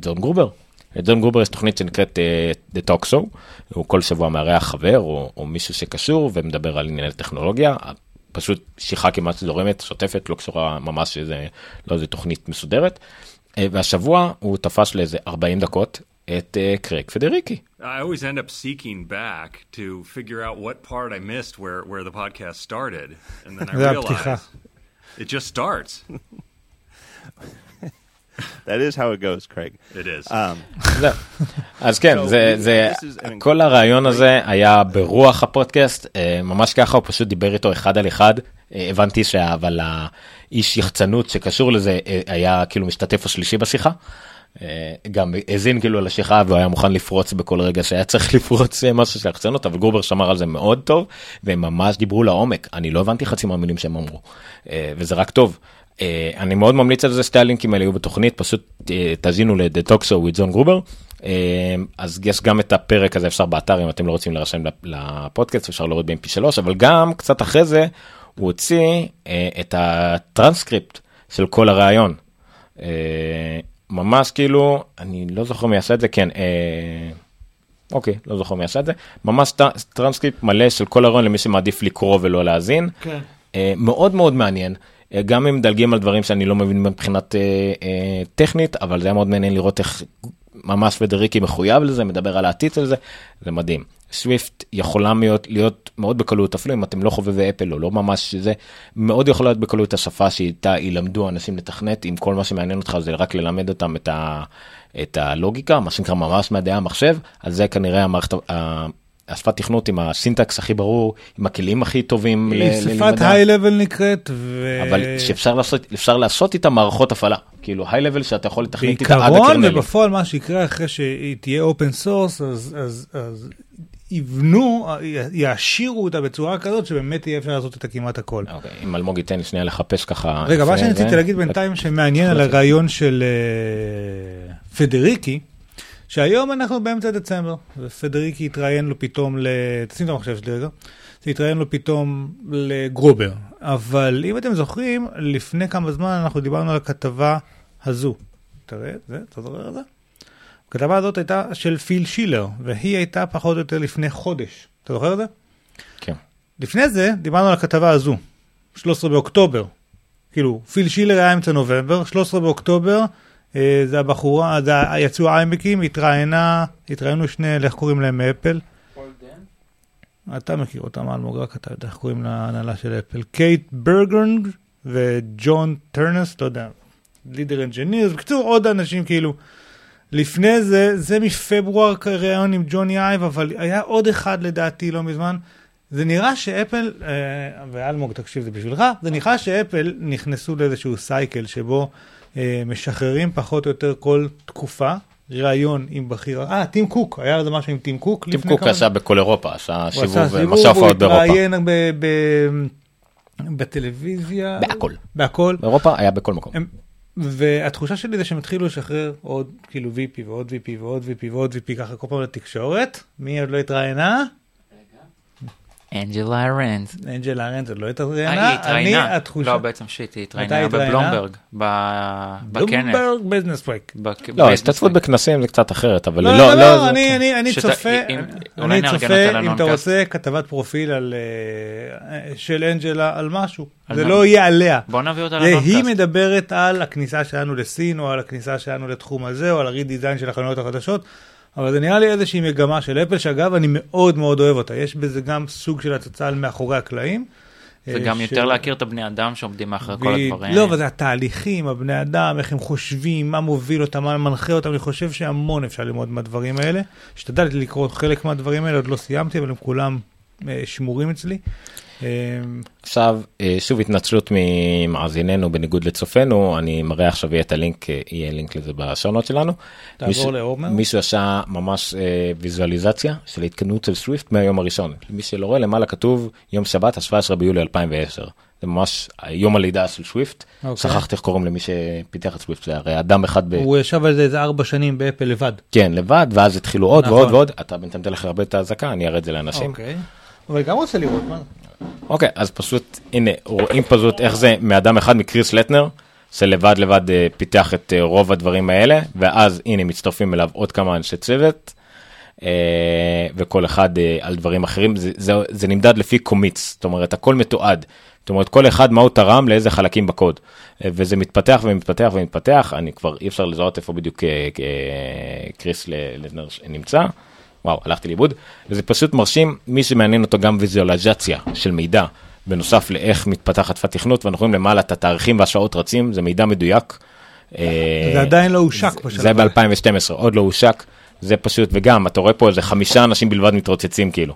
Speaker 2: ג'ון גרובר. לג'ון גרובר יש תוכנית שנקראת אה, The Talk Show הוא כל שבוע מארח חבר או, או מישהו שקשור ומדבר על ענייני טכנולוגיה פשוט שיחה כמעט זורמת שוטפת לא קשורה ממש איזה לא איזה תוכנית מסודרת. אה, והשבוע הוא תפס לאיזה 40 דקות את אה, קרק פדריקי.
Speaker 5: I always end up seeking back to figure out what part I missed where, where the podcast started. And then I
Speaker 3: זה הפתיחה.
Speaker 5: realize it just starts.
Speaker 6: That is how it goes, Craig.
Speaker 5: It is.
Speaker 6: Um,
Speaker 2: זהו. אז כן,
Speaker 6: So,
Speaker 2: זה, זה,
Speaker 6: this is an
Speaker 2: כל הרעיון הזה היה ברוח הפודקאסט, אה, ממש ככה, הוא פשוט דיבר איתו אחד על אחד. אה, הבנתי שה... אבל האיש יחצנות שקשור לזה אה, היה כאילו משתתף השלישי בשיחה. אה, גם האזין כאילו לשיחה והוא היה מוכן לפרוץ בכל רגע שהיה צריך לפרוץ אה, משהו של יחצנות, אבל גרובר שמר על זה מאוד טוב, והם ממש דיברו לעומק. אני לא הבנתי חצי מהמילים שהם אמרו, אה, וזה רק טוב. אה, אני מאוד ממליץ על זה שתי הלינקים האלה יהיו בתוכנית פשוט אה, תאזינו Show with ג'ון גרובר. אה, אז יש גם את הפרק הזה אפשר באתר אם אתם לא רוצים להירשם לפ- לפודקאסט אפשר להוריד ב-mp3 אבל גם קצת אחרי זה הוא הוציא אה, את הטרנסקריפט של כל הראיון. ממש כאילו אני לא זוכר מי עשה את זה כן. אוקיי לא זוכר מי עשה את זה ממש טרנסקריפט מלא של כל הראיון למי שמעדיף לקרוא ולא להאזין.
Speaker 3: כן.
Speaker 2: אה, מאוד מאוד מעניין. אה, גם אם מדלגים על דברים שאני לא מבין מבחינת אה, אה, טכנית, אבל זה היה מאוד מעניין לראות איך ממש פדריגי מחויב לזה, מדבר על העתיד של זה, זה מדהים. סוויפט יכולה להיות, להיות מאוד בקלות, אפילו אם אתם לא חובבי אפל או לא ממש זה, מאוד יכולה להיות בקלות השפה שאיתה ילמדו אנשים לתכנת, אם כל מה שמעניין אותך זה רק ללמד אותם את, ה, את הלוגיקה, מה שנקרא ממש מדעי המחשב, אז זה כנראה המערכת, השפת תכנות עם הסינטקס הכי ברור, עם הכלים הכי טובים ל-
Speaker 3: היא שפת. היי-לבל נקראת, ו...
Speaker 2: אבל שאפשר לעשות אפשר לעשות איתה מערכות הפעלה כאילו היי לבל שאתה יכול לתכנת איתה עד
Speaker 3: בעיקרון
Speaker 2: הקרנלים.
Speaker 3: ובפועל מה שיקרה אחרי שהיא תהיה open source אז, אז, אז יבנו, יעשירו אותה בצורה כזאת שבאמת יהיה אפשר לעשות איתה כמעט הכל.
Speaker 2: אוקיי, אם אלמוג ייתן לי שנייה לחפש ככה.
Speaker 3: רגע, מה שאני רציתי. להגיד בינתיים שמעניין על הראיון של אה, פדריגי, שהיום אנחנו באמצע דצמבר, ופדריגי התראיין לו פתאום, ל... תשים את המחשב שלי רגע, התראיין לו פתאום לגרובר. אבל אם אתם זוכרים, לפני כמה זמן אנחנו דיברנו על הכתבה הזו. תראה את זה, אתה זוכר את זה? הכתבה הזאת הייתה של פיל שילר, והיא הייתה פחות או יותר לפני חודש. אתה זוכר את זה?
Speaker 2: כן.
Speaker 3: לפני זה דיברנו על הכתבה הזו, 13 באוקטובר. כאילו, פיל שילר היה אמצע נובמבר, 13 באוקטובר, זה הבחורה, זה יצאו איימקים, התראיינה, התראיינו שני, איך קוראים להם מאפל? אתה מכיר אותם, אלמוג, רק אתה יודע איך קוראים להנהלה של אפל. קייט ברגרון וג'ון טרנוס, לא יודע, leader engineers, בקיצור עוד אנשים כאילו. לפני זה, זה מפברואר ראיון עם ג'וני אייב, אבל היה עוד אחד לדעתי לא מזמן. זה נראה שאפל, אה, ואלמוג תקשיב זה בשבילך, זה נראה שאפל נכנסו לאיזשהו cycle שבו אה, משחררים פחות או יותר כל תקופה, ראיון עם בכיר, אה, טים קוק, היה איזה משהו עם טים קוק.
Speaker 2: טים קוק עשה בכל אירופה, עשה
Speaker 3: הוא סיבוב,
Speaker 2: מסע
Speaker 3: הוא
Speaker 2: הופעות באירופה.
Speaker 3: התראיין ב- ב- בטלוויזיה.
Speaker 2: בהכל.
Speaker 3: בהכל.
Speaker 2: באירופה היה בכל מקום.
Speaker 3: והתחושה שלי זה שהם התחילו לשחרר עוד כאילו VP ועוד VP ועוד VP ועוד VP ככה כל פעם לתקשורת. מי עוד לא התראיינה?
Speaker 4: אנג'לה ארנס.
Speaker 3: אנג'ל ארנס עוד לא
Speaker 4: היא
Speaker 3: התראיינה, אני
Speaker 4: התראיינה,
Speaker 3: התחושה...
Speaker 4: לא בעצם שיט, היא התראיינה? בבלומברג, בכנס.
Speaker 3: בלומברג ביזנס פרק.
Speaker 2: לא, השתתפות בכנסים זה קצת אחרת, אבל
Speaker 3: לא,
Speaker 2: לא,
Speaker 3: לא,
Speaker 2: לא,
Speaker 3: לא, אני, אני, אני
Speaker 4: שת-
Speaker 3: צופה, אני צופה, אם אתה
Speaker 4: לנונקאסט.
Speaker 3: רוצה כתבת פרופיל על, אה, של אנג'לה על משהו,
Speaker 4: על
Speaker 3: זה? לא יהיה עליה.
Speaker 4: בוא נביא אותה
Speaker 3: זה היא
Speaker 4: לנונקאסט.
Speaker 3: מדברת על הכניסה שלנו לסין, או על הכניסה שלנו לתחום הזה, או על הרידיזיין של החנויות החדשות, אבל זה נראה לי איזושהי מגמה של אפל, שאגב, אני מאוד מאוד אוהב אותה. יש בזה גם סוג של הצצה על מאחורי הקלעים.
Speaker 4: וגם
Speaker 3: אה,
Speaker 4: יותר להכיר את הבני אדם שעומדים מאחורי כל
Speaker 3: ב-
Speaker 4: הדברים.
Speaker 3: לא, אבל זה התהליכים, הבני אדם, איך הם חושבים, מה מוביל אותם, מה מנחה אותם, אני חושב שהמון אפשר ללמוד מהדברים האלה. השתדלתי לקרוא חלק מהדברים האלה, עוד לא סיימתי, אבל הם כולם אה, שמורים אצלי. אה,
Speaker 2: עכשיו, אה, שוב התנצלות ממאזיננו בניגוד לצופינו, אני מראה עכשיו יהיה את הלינק, אה, יהיה לינק לזה ב show notes שלנו.
Speaker 3: תעבור לעומר.
Speaker 2: מישהו עשה ממש ויזואליזציה של ההתקדמות של Swift מהיום הראשון. מי שלא רואה, למעלה כתוב יום שבת, ה-17 ביולי 2010. זה ממש יום הלידה של Swift.
Speaker 3: אוקיי.
Speaker 2: שכחתי איך קוראים למי שפיתח את Swift, זה הרי אדם אחד ב...
Speaker 3: הוא ישב על זה איזה ארבע שנים באפל לבד.
Speaker 2: כן, לבד, ואז התחילו עוד
Speaker 3: נכון.
Speaker 2: ועוד ועוד. אתה בינתיים תלך לאבד את האזעקה, אני אראה את זה לאנשים.
Speaker 3: אוקיי. אבל גם רוצה לראות מה.
Speaker 2: אוקיי, אז פשוט, הנה, רואים פשוט איך זה מאדם אחד, מקריס לטנר, שלבד לבד אה, פיתח את אה, רוב הדברים האלה, ואז הנה מצטרפים אליו עוד כמה אנשי צוות, אה, וכל אחד על דברים אחרים, זה, זה, זה נמדד לפי קומיץ, זאת אומרת, הכל מתועד. זאת אומרת, כל אחד מה הוא תרם לאיזה חלקים בקוד. וזה מתפתח ומתפתח ומתפתח, אני כבר אי אפשר לזהות איפה בדיוק קריס לטנר נמצא. וואו, הלכתי לאיבוד. וזה פשוט מרשים, מי שמעניין אותו גם ויזואליזציה של מידע, בנוסף לאיך מתפתחת שפת תכנות, ואנחנו רואים למעלה את התאריכים והשעות רצים, זה מידע מדויק. אה,
Speaker 3: זה עדיין לא הושק
Speaker 2: זה-
Speaker 3: בשלב
Speaker 2: זה
Speaker 3: הזה.
Speaker 2: ב-2012, עוד לא הושק. זה פשוט, וגם, אתה רואה פה איזה חמישה אנשים בלבד מתרוצצים כאילו.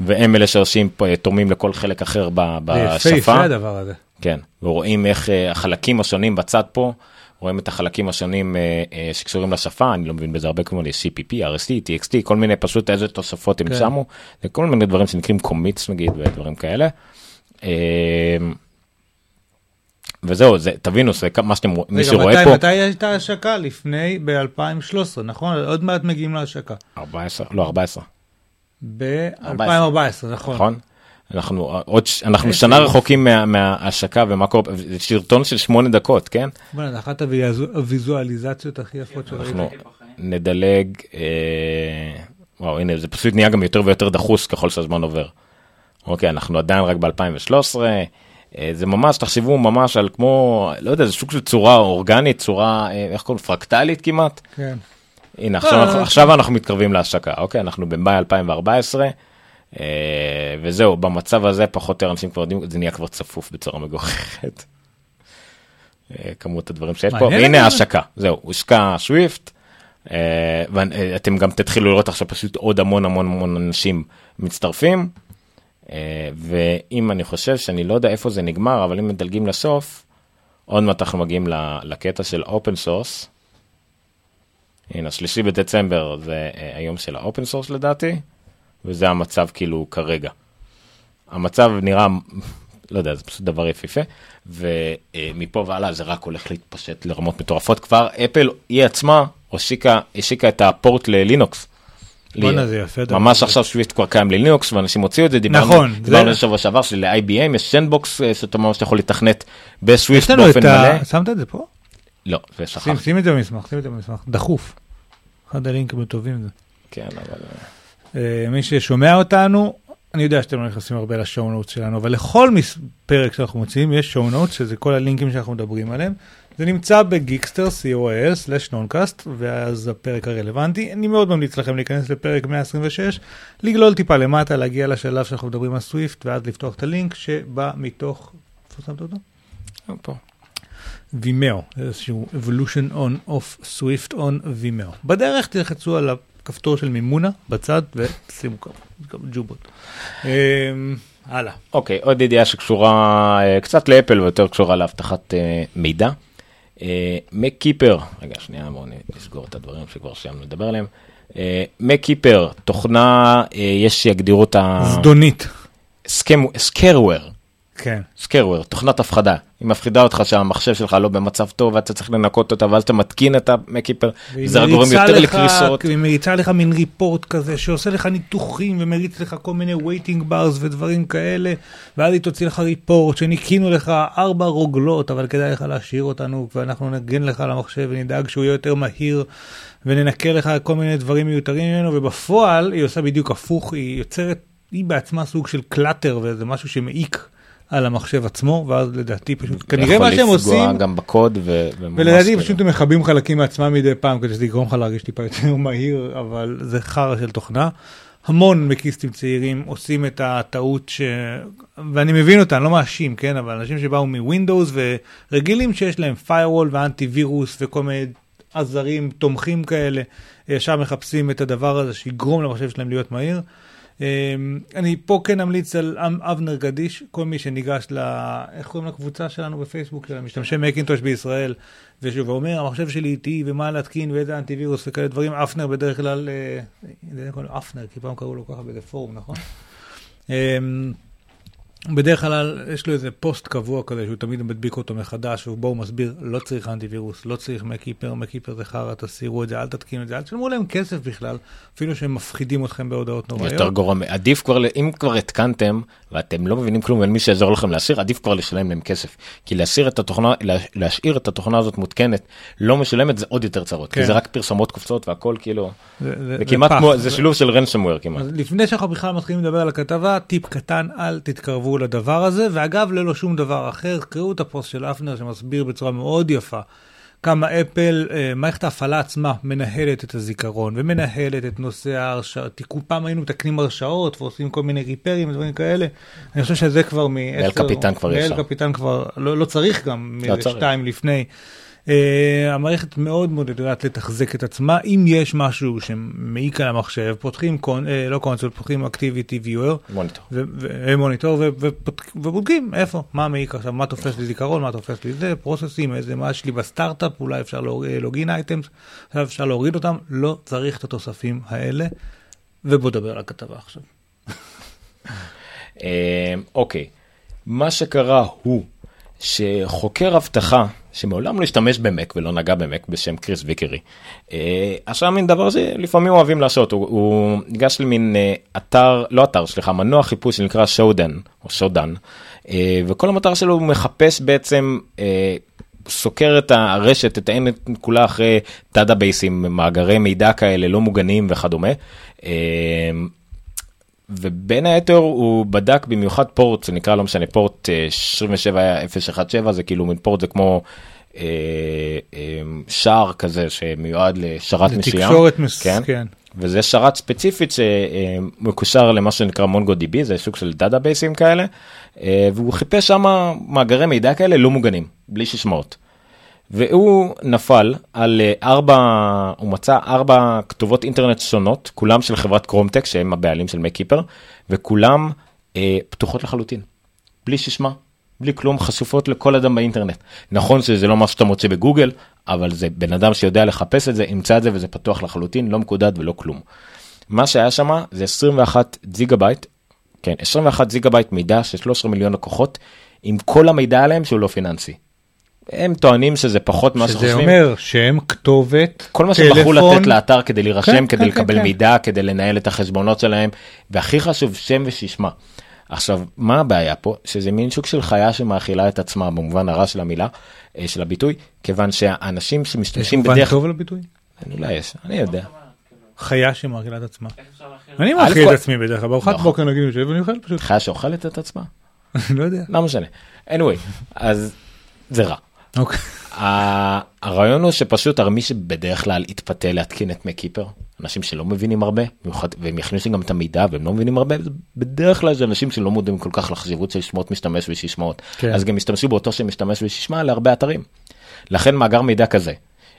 Speaker 2: והם אלה שעושים, פה, תורמים לכל חלק אחר ב-
Speaker 3: זה יפה,
Speaker 2: בשפה.
Speaker 3: יפה הדבר הזה.
Speaker 2: כן, ורואים איך אה, החלקים השונים בצד פה, רואים את החלקים השונים אה, אה, שקשורים לשפה, אני לא מבין בזה הרבה כמו CPP, RST, TXT, כל מיני פשוט איזה תוספות הם
Speaker 3: כן.
Speaker 2: שמו, זה כל מיני דברים שנקראים קומיץ נגיד ודברים כאלה. אה, וזהו, זה, תבינו, זה מה שאתם, רואים- מי שרואה
Speaker 3: מתי-
Speaker 2: פה,
Speaker 3: מתי הייתה השקה? לפני, ב-2013, נכון? עוד מעט מגיעים להשקה.
Speaker 2: 14, לא 14,
Speaker 3: ב-2014, נכון.
Speaker 2: נכון? אנחנו אה, עוד, אנחנו שנה. רחוקים מה- מההשקה ומה קורה, זה סרטון של שמונה דקות, כן?
Speaker 3: בוא'נה, זה אחת הוויז- הוויזואליזציות הכי יפות שראיתי.
Speaker 2: אנחנו נדלג, אה, וואו הנה זה פשוט נהיה גם יותר ויותר דחוס ככל שהזמן עובר. אוקיי אנחנו עדיין רק ב-2013, זה ממש תחשבו ממש על כמו לא יודע זה סוג של צורה אורגנית צורה אה, איך קוראים פרקטלית כמעט.
Speaker 3: כן.
Speaker 2: הנה עכשיו,
Speaker 3: אה,
Speaker 2: אנחנו, עכשיו אנחנו מתקרבים להשקה אוקיי אנחנו במאי 2014 אה, וזהו במצב הזה פחות או יותר אנשים כבר יודעים זה נהיה כבר צפוף בצורה מגוחכת. אה, כמות הדברים שיש פה והנה. ההשקה זהו הושק ה Swift. ואתם גם תתחילו לראות עכשיו פשוט עוד המון המון המון אנשים מצטרפים. אה, ואם אני חושב שאני לא יודע איפה זה נגמר אבל אם מדלגים לסוף עוד מעט אנחנו מגיעים לקטע של open source. הנה שלישי בדצמבר זה אה, היום של ה open source לדעתי וזה המצב כאילו כרגע. המצב נראה לא יודע זה פשוט דבר יפהפה ומפה והלאה זה רק הולך להתפשט לרמות מטורפות כבר Apple היא עצמה השיקה השיקה את ה port
Speaker 3: ל
Speaker 2: Linux.
Speaker 3: בואנה, זה יפה דבר
Speaker 2: ממש
Speaker 3: כזה.
Speaker 2: עכשיו Swift כבר קיים ללינוקס ואנשים הוציאו את זה דיברנו
Speaker 3: נכון,
Speaker 2: דיברנו
Speaker 3: זה-
Speaker 2: בשבוע שעבר של-IBM יש sandbox אה, שאתה ממש יכול לתכנת ב
Speaker 3: Swift לנו
Speaker 2: באופן מלא.
Speaker 3: שמת את זה פה?
Speaker 2: לא
Speaker 3: שים
Speaker 2: ושכחתי
Speaker 3: שים את זה במסמך, שים את זה במסמך. דחוף. אחד הלינקים הטובים זה.
Speaker 2: כן אבל
Speaker 3: אה, מי ששומע אותנו, אני יודע שאתם לא נכנסים הרבה ל show notes שלנו, אבל לכל מס- פרק שאנחנו מוציאים יש show notes, שזה כל הלינקים שאנחנו מדברים עליהם. זה נמצא ב Geekster, co.il/noncast, ואז הפרק הרלוונטי. אני מאוד ממליץ לכם להיכנס לפרק 126, לגלול טיפה למטה, להגיע לשלב שאנחנו מדברים על Swift, ואז לפתוח את הלינק שבא מתוך, איפה שמת אותו?
Speaker 2: פה.
Speaker 3: וימאו, איזשהו evolution on of swift on וימאו. בדרך תלחצו על הכפתור של מימונה בצד ושימו כמה ג'ובות. אמ, הלאה.
Speaker 2: אוקיי עוד ידיעה שקשורה אה, קצת לאפל ויותר קשורה לאבטחת אה, מידע. מקיפר רגע שנייה בואו נסגור את הדברים שכבר סיימנו לדבר עליהם. מקיפר תוכנה אה, יש שיגדירו אותה
Speaker 3: זדונית.
Speaker 2: סקרוור
Speaker 3: כן.
Speaker 2: סקרוויר, תוכנת הפחדה. היא מפחידה אותך שהמחשב שלך לא במצב טוב ואתה צריך לנקות אותה ואז אתה מתקין את המקיפר, זה רק גורם יותר
Speaker 3: לך-
Speaker 2: לקריסות.
Speaker 3: היא מריצה לך מין ריפורט כזה שעושה לך ניתוחים ומריץ לך כל מיני waiting bars ודברים כאלה ואז היא תוציא לך ריפורט שניקינו לך ארבע רוגלות אבל כדאי לך להשאיר אותנו ואנחנו נגן לך על המחשב ונדאג שהוא יהיה יותר מהיר וננקה לך כל מיני דברים מיותרים ממנו ובפועל היא עושה בדיוק הפוך היא יוצרת היא בעצמה סוג של קלאטר וזה משהו שמעיק על המחשב עצמו ואז לדעתי פשוט כנראה מה שהם
Speaker 2: יכול
Speaker 3: עושים
Speaker 2: לפגוע גם בקוד ו...
Speaker 3: ולדעתי. פשוט הם מכבים חלקים מעצמם מדי פעם כדי שזה יגרום לך להרגיש טיפה יותר מהיר, אבל זה חרא של תוכנה. המון מקיסטים צעירים עושים את הטעות ש... ואני מבין אותה, אני לא מאשים, כן? אבל אנשים שבאו מווינדוס ורגילים שיש להם firewall ואנטי וירוס וכל מיני עזרים תומכים כאלה, ישר מחפשים את הדבר הזה שיגרום למחשב שלהם להיות מהיר. אמ, אני פה כן אמליץ על אמ- אבנר גדיש, כל מי שניגש ל... איך קוראים לקבוצה שלנו בפייסבוק של המשתמשי מקינטוש בישראל, ושוב אומר, המחשב שלי איטי ומה להתקין ואיזה אנטיווירוס וכאלה דברים, אפנר בדרך כלל, אה, אפנר, כי פעם קראו לו ככה באיזה פורום, נכון? בדרך כלל יש לו איזה פוסט קבוע כזה שהוא תמיד מדביק אותו מחדש ובו הוא מסביר לא צריך אנטיווירוס, לא צריך מקיפר, מקיפר זה חרא, תסירו את זה, אל תתקינו את זה, אל תשלמו להם כסף בכלל, אפילו שהם מפחידים אתכם בהודעות נוראיות.
Speaker 2: יותר גרוע, עדיף כבר, אם כבר התקנתם ואתם לא מבינים כלום ואין מי שיעזור לכם להסיר, עדיף כבר לשלם להם כסף. כי להסיר את התוכנה, לה- להשאיר את התוכנה הזאת מותקנת, לא משלמת, זה עוד יותר צרות. כי
Speaker 3: כן.
Speaker 2: זה רק פרסמות קופצות והכל כאילו,
Speaker 3: זה, זה,
Speaker 2: זה כמעט
Speaker 3: פח.
Speaker 2: כמו, זה שילוב של רנסומוור כמעט.
Speaker 3: אז לפני שאנחנו בכלל מתחילים לדבר על הכתבה, טיפ קטן, אל תתקרבו לדבר הזה, ואגב, ללא שום דבר אחר, קראו את הפוסט של אפנר שמסביר בצורה מאוד יפה כמה Apple, אה, מערכת ההפעלה עצמה מנהלת את הזיכרון ומנהלת את נושא ההרשאות. פעם היינו מתקנים הרשאות ועושים כל מיני repair ים ודברים כאלה. אני חושב שזה כבר מ-10...
Speaker 2: Capitan כבר
Speaker 3: מנהל
Speaker 2: ישר.
Speaker 3: Capitan כבר, לא, לא צריך גם,
Speaker 2: לא צריך.
Speaker 3: משתיים לפני. אה, המערכת מאוד מאוד יודעת לתחזק את עצמה, אם יש משהו שמעיק על המחשב, פותחים, con, אה, לא console, פותחים activity viewer,
Speaker 2: monitor.
Speaker 3: ו monitor, ובודקים איפה, מה מעיק עכשיו, מה תופס לי זיכרון, מה תופס לי זה, process ים, איזה, מה יש לי בסטארט-אפ, אולי אפשר לוגין אייטמס, עכשיו אפשר להוריד אותם, לא צריך את התוספים האלה, ובוא נדבר על הכתבה עכשיו.
Speaker 2: אה, אוקיי, מה שקרה הוא שחוקר אבטחה שמעולם לא השתמש במק ולא נגע במק בשם קריס ויקרי, אה, עשה מין דבר שלפעמים אוהבים לעשות, הוא, ניגש למין אה, אתר, לא אתר, סליחה, מנוע חיפוש שנקרא שודן, או שודן, אה, וכל המטרה שלו הוא מחפש בעצם סוקר את הרשת, את האינטרנט כולה אחרי database ים, מאגרי מידע כאלה לא מוגנים וכדומה. אה, ובין היתר הוא בדק במיוחד port שנקרא לא משנה port אה, 27017 זה כאילו מין port זה כמו אה, אה, שער כזה שמיועד לשרת מסוים.
Speaker 3: תקשורת מס...
Speaker 2: כן.
Speaker 3: כן.
Speaker 2: וזה שרת ספציפית שמקושר למה שנקרא MongoDB זה סוג של database ים כאלה אה, והוא חיפש שם מאגרי מידע כאלה לא מוגנים בלי ששמעות. והוא נפל על אה, ארבע, הוא מצא ארבע כתובות אינטרנט שונות, כולם של חברת קרומטק שהם הבעלים של מקיפר, וכולם אה, פתוחות לחלוטין, בלי ששמה, בלי כלום, חשופות לכל אדם באינטרנט. נכון שזה לא משהו שאתה מוצא בגוגל, אבל זה בן אדם שיודע לחפש את זה, ימצא את זה וזה פתוח לחלוטין, לא מקודד ולא כלום. מה שהיה שם זה 21 ג'יגה בייט, כן, 21 ג'יגה בייט מידע של 13 מיליון לקוחות, עם כל המידע עליהם שהוא לא פיננסי. הם טוענים שזה פחות ממה
Speaker 3: שזה
Speaker 2: שחושבים.
Speaker 3: אומר שם, כתובת,
Speaker 2: כל מה שהם בחרו. לתת לאתר כדי להירשם,
Speaker 3: כן,
Speaker 2: כדי
Speaker 3: כן,
Speaker 2: לקבל
Speaker 3: כן, כן.
Speaker 2: מידע, כדי לנהל את החשבונות שלהם, והכי חשוב, שם וסיסמה. עכשיו, מה הבעיה פה? שזה מין שוק של חיה שמאכילה את עצמה במובן הרע של המילה, אה, של הביטוי, כיוון שהאנשים
Speaker 3: יש
Speaker 2: שמשתמשים
Speaker 3: מובן
Speaker 2: בדרך...
Speaker 3: טוב לביטוי?
Speaker 2: אולי יש, אני יודע.
Speaker 3: חיה שמאכילה את עצמה. אני מאכיל את עצמי בדרך כלל, בארוחת
Speaker 2: נכון.
Speaker 3: בוקר נגיד אני יושב ואני אוכל פשוט,
Speaker 2: חיה שאוכלת את עצמה?
Speaker 3: לא יודע.
Speaker 2: לא משנה. anyway, אז זה רע.
Speaker 3: אוקיי.
Speaker 2: הרעיון הוא שפשוט מי שבדרך כלל יתפתה להתקין את מקיפר, אנשים שלא מבינים הרבה, במיוחד, והם יכניסו גם את המידע והם לא מבינים הרבה, בדרך כלל זה אנשים שלא מודעים כל כך לחשיבות של שמות משתמש וסיסמאות,
Speaker 3: כן.
Speaker 2: אז גם ישתמשו באותו שם משתמש וסיסמה להרבה אתרים. לכן מאגר מידע כזה,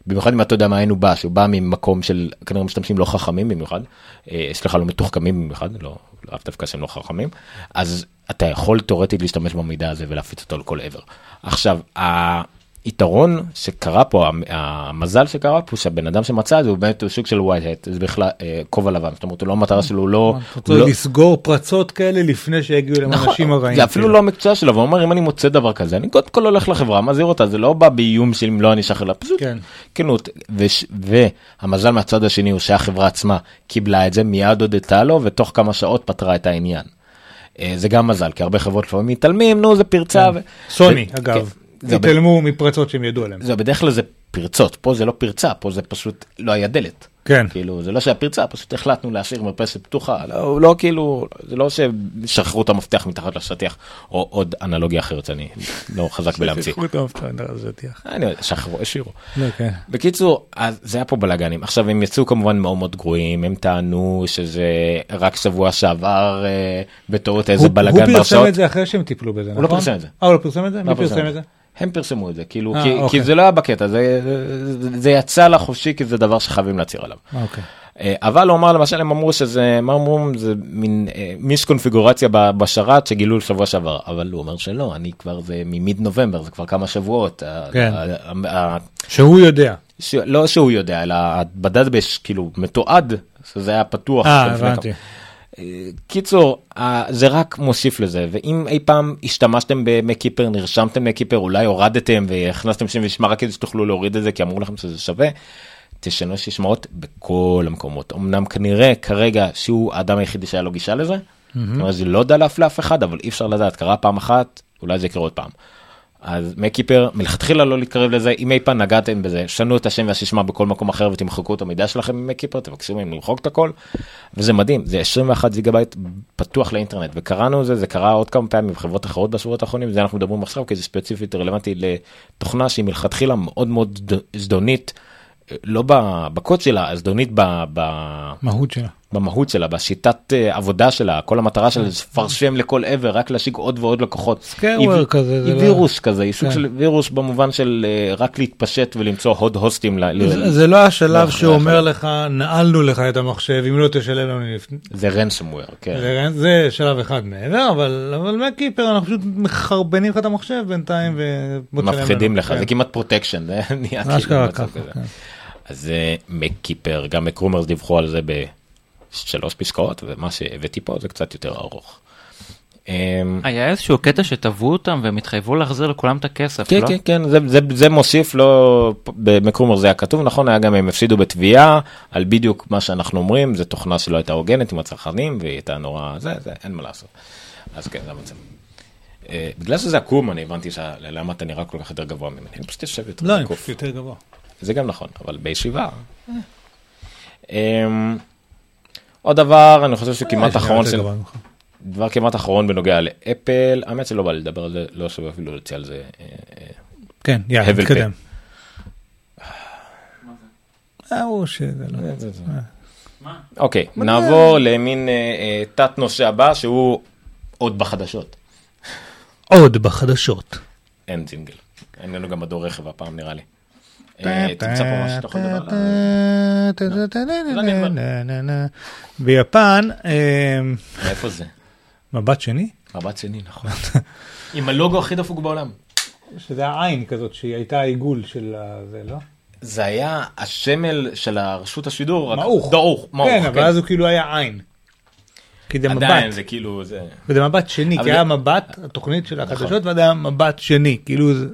Speaker 2: במיוחד אם אתה יודע מאין הוא בא, שהוא בא ממקום של כנראה משתמשים לא חכמים במיוחד, אה, סליחה לא מתוחכמים במיוחד, לא, לאו דווקא שהם לא חכמים, אז אתה יכול תאורטית להשתמש במידע הזה ולהפיץ אותו לכל עבר. עכשיו, ה- היתרון שקרה פה, המ- המזל שקרה פה, שהבן אדם שמצא את זה הוא באמת סוג של ווייט הט, זה בכלל אה, כובע לבן, זאת אומרת, הוא לא המטרה שלו, הוא לא... לא-
Speaker 3: לסגור פרצות כאלה לפני שיגיעו
Speaker 2: נכון,
Speaker 3: אנשים הרעים.
Speaker 2: זה אפילו
Speaker 3: כאילו.
Speaker 2: לא המקצוע שלו, והוא אומר אם אני מוצא דבר כזה, אני קודם כל הולך לחברה, מזהיר אותה, זה לא בא באיום של אם לא אני אשחרר לה, פשוט
Speaker 3: כן.
Speaker 2: כנות, והמזל מהצד השני הוא שהחברה עצמה קיבלה את זה, מיד הודתה לו, ותוך כמה שעות פתרה את העניין. אה, זה גם מזל, כי הרבה חברות לפעמים מתעלמים, נו זה פרצה. ו-
Speaker 3: סוני, אגב,
Speaker 2: כן,
Speaker 3: התעלמו מפרצות שהם ידעו עליהם.
Speaker 2: זה בדרך כלל זה פרצות, פה זה לא פרצה, פה זה פשוט לא היה דלת.
Speaker 3: כן.
Speaker 2: כאילו זה לא שהיה פרצה, פשוט החלטנו להשאיר מרפסת פתוחה, לא, לא כאילו, זה לא ששחררו את המפתח מתחת לשטיח, או עוד אנלוגיה אחרת שאני לא חזק בלהמציא.
Speaker 3: שכחו את המפתח, זה תיח.
Speaker 2: אני יודע, שחררו, השאירו.
Speaker 3: לא, כן.
Speaker 2: בקיצור, אז זה היה פה בלאגנים. עכשיו הם יצאו כמובן מאוד מאוד גרועים, הם טענו שזה רק שבוע שעבר אה, בטעות איזה
Speaker 3: הוא-
Speaker 2: בלאגן
Speaker 3: הוא פרסם
Speaker 2: בהרשאות.
Speaker 3: את זה אחרי שהם טיפלו בזה, נכון?
Speaker 2: הוא לא פרסם את זה.
Speaker 3: אה, הוא לא פרסם את זה?
Speaker 2: לא
Speaker 3: מי
Speaker 2: פרסם
Speaker 3: את זה?
Speaker 2: הם פרסמו את זה, כאילו,
Speaker 3: אה,
Speaker 2: כי,
Speaker 3: אוקיי.
Speaker 2: כי זה לא היה בקטע, זה, זה, זה יצא לחופשי כי זה דבר שחייבים להצהיר עליו.
Speaker 3: אה, אוקיי.
Speaker 2: אה, אבל הוא אמר למשל הם אמרו שזה מה אמרו זה מין אה, מיסקונפיגורציה ב- בשרת שגילו שבוע שעבר אבל הוא אומר שלא אני כבר זה ממיד נובמבר זה כבר כמה שבועות.
Speaker 3: כן.
Speaker 2: ה- ה- ה-
Speaker 3: שהוא יודע.
Speaker 2: ש- לא שהוא יודע אלא ב database כאילו מתועד שזה היה פתוח.
Speaker 3: אה, הבנתי.
Speaker 2: כמה- קיצור אה, זה רק מוסיף לזה ואם אי פעם השתמשתם ב MacKeeper נרשמתם ל Keeper אולי הורדתם והכנסתם שם ושמע רק כדי שתוכלו להוריד את זה כי אמרו לכם שזה שווה. תשנו סיסמאות בכל המקומות אמנם כנראה כרגע שהוא האדם היחידי שהיה לו גישה לזה. זאת אומרת, זה לא דלף לאף אחד אבל אי אפשר לדעת קרה פעם אחת אולי זה יקרה עוד פעם. אז MacKeeper מלכתחילה לא להתקרב לזה אם אי פעם נגעתם בזה שנו את השם והסיסמה בכל מקום אחר ותמחקו את המידע שלכם מ MacKeeper תבקשו מהם למחוק את הכל. וזה מדהים זה 21 גיגה בייט פתוח לאינטרנט וקראנו זה זה קרה עוד כמה פעמים בחברות אחרות בשבועות האחרונים זה אנחנו מדברים עכשיו כי זה ספציפית רלוונטי לתוכנה שהיא מלכתחילה מאוד מאוד זד- זדונית. לא בקוד שלה זדונית ב- ב-
Speaker 3: מהות שלה.
Speaker 2: במהות שלה בשיטת אה, עבודה שלה כל המטרה שלה זה לפרסם לכל עבר רק להשיג עוד ועוד לקוחות. scareware
Speaker 3: כזה, זה
Speaker 2: היא
Speaker 3: לא-
Speaker 2: וירוס כזה היא סוג
Speaker 3: כן.
Speaker 2: של וירוס במובן של אה, רק להתפשט ולמצוא עוד host ים.
Speaker 3: זה- לא השלב שאומר. לך נעלנו לך את המחשב אם לא תשלם לנו לפני.
Speaker 2: זה ransomware כן.
Speaker 3: זה- שלב אחד מעבר אבל MacKeeper אנחנו פשוט מחרבנים לך את המחשב בינתיים.
Speaker 2: מפחידים לך
Speaker 3: כן.
Speaker 2: זה כמעט פרוטקשן זה נהיה כאילו מצב כזה.
Speaker 3: כן.
Speaker 2: אז MacKeeper גם MacRumors דיווחו על זה בשלוש פסקאות ומה שהבאתי פה זה קצת יותר ארוך. אמ,
Speaker 4: היה איזשהו קטע שתבעו אותם והם התחייבו להחזיר לכולם את הכסף,
Speaker 2: כן
Speaker 4: לא?
Speaker 2: כן כן זה, זה, זה מוסיף לא במקרומר זה היה כתוב נכון היה גם הם הפסידו בתביעה על בדיוק מה שאנחנו אומרים זה תוכנה שלא הייתה הוגנת עם הצרכנים והיא הייתה נורא זה זה אין מה לעשות. אז כן זה המצב. אה, בגלל שזה עקום אני הבנתי למה אתה נראה כל כך יותר גבוה ממני אני פשוט יושב יותר
Speaker 3: לא, אני. פשוט יותר גבוה.
Speaker 2: זה גם נכון אבל בישיבה. עוד דבר אני חושב שכמעט
Speaker 3: אה,
Speaker 2: אחרון של. דבר כמעט אחרון בנוגע לאפל האמת שלא בא לי לדבר על זה לא שווה אפילו להוציא על זה. אה, אה,
Speaker 3: כן, יאללה. נתקדם. לא.
Speaker 2: אוקיי נעבור למין תת נושא הבא שהוא עוד בחדשות
Speaker 3: עוד בחדשות.
Speaker 2: אין ג'ינגל אין לנו גם מדור רכב הפעם נראה לי. אה, תמצא פה משהו שאתה יכול לדבר עליו.
Speaker 3: ביפן,
Speaker 2: מאיפה זה?
Speaker 3: מבט שני,
Speaker 2: מבט שני נכון. עם הלוגו הכי דפוק בעולם.
Speaker 3: שזה העין כזאת שהיא הייתה העיגול של זה, לא?
Speaker 2: זה היה הסמל של הרשות השידור.
Speaker 3: מעוך.
Speaker 2: דעוך. מעוך,
Speaker 3: כן, אבל אז הוא כאילו היה עין. כי זה
Speaker 2: עדיין
Speaker 3: מבט,
Speaker 2: זה כאילו זה.
Speaker 3: וזה מבט שני, כי היה מבט, התוכנית של החדשות,
Speaker 2: נכון.
Speaker 3: ואז היה מבט שני, כאילו זה...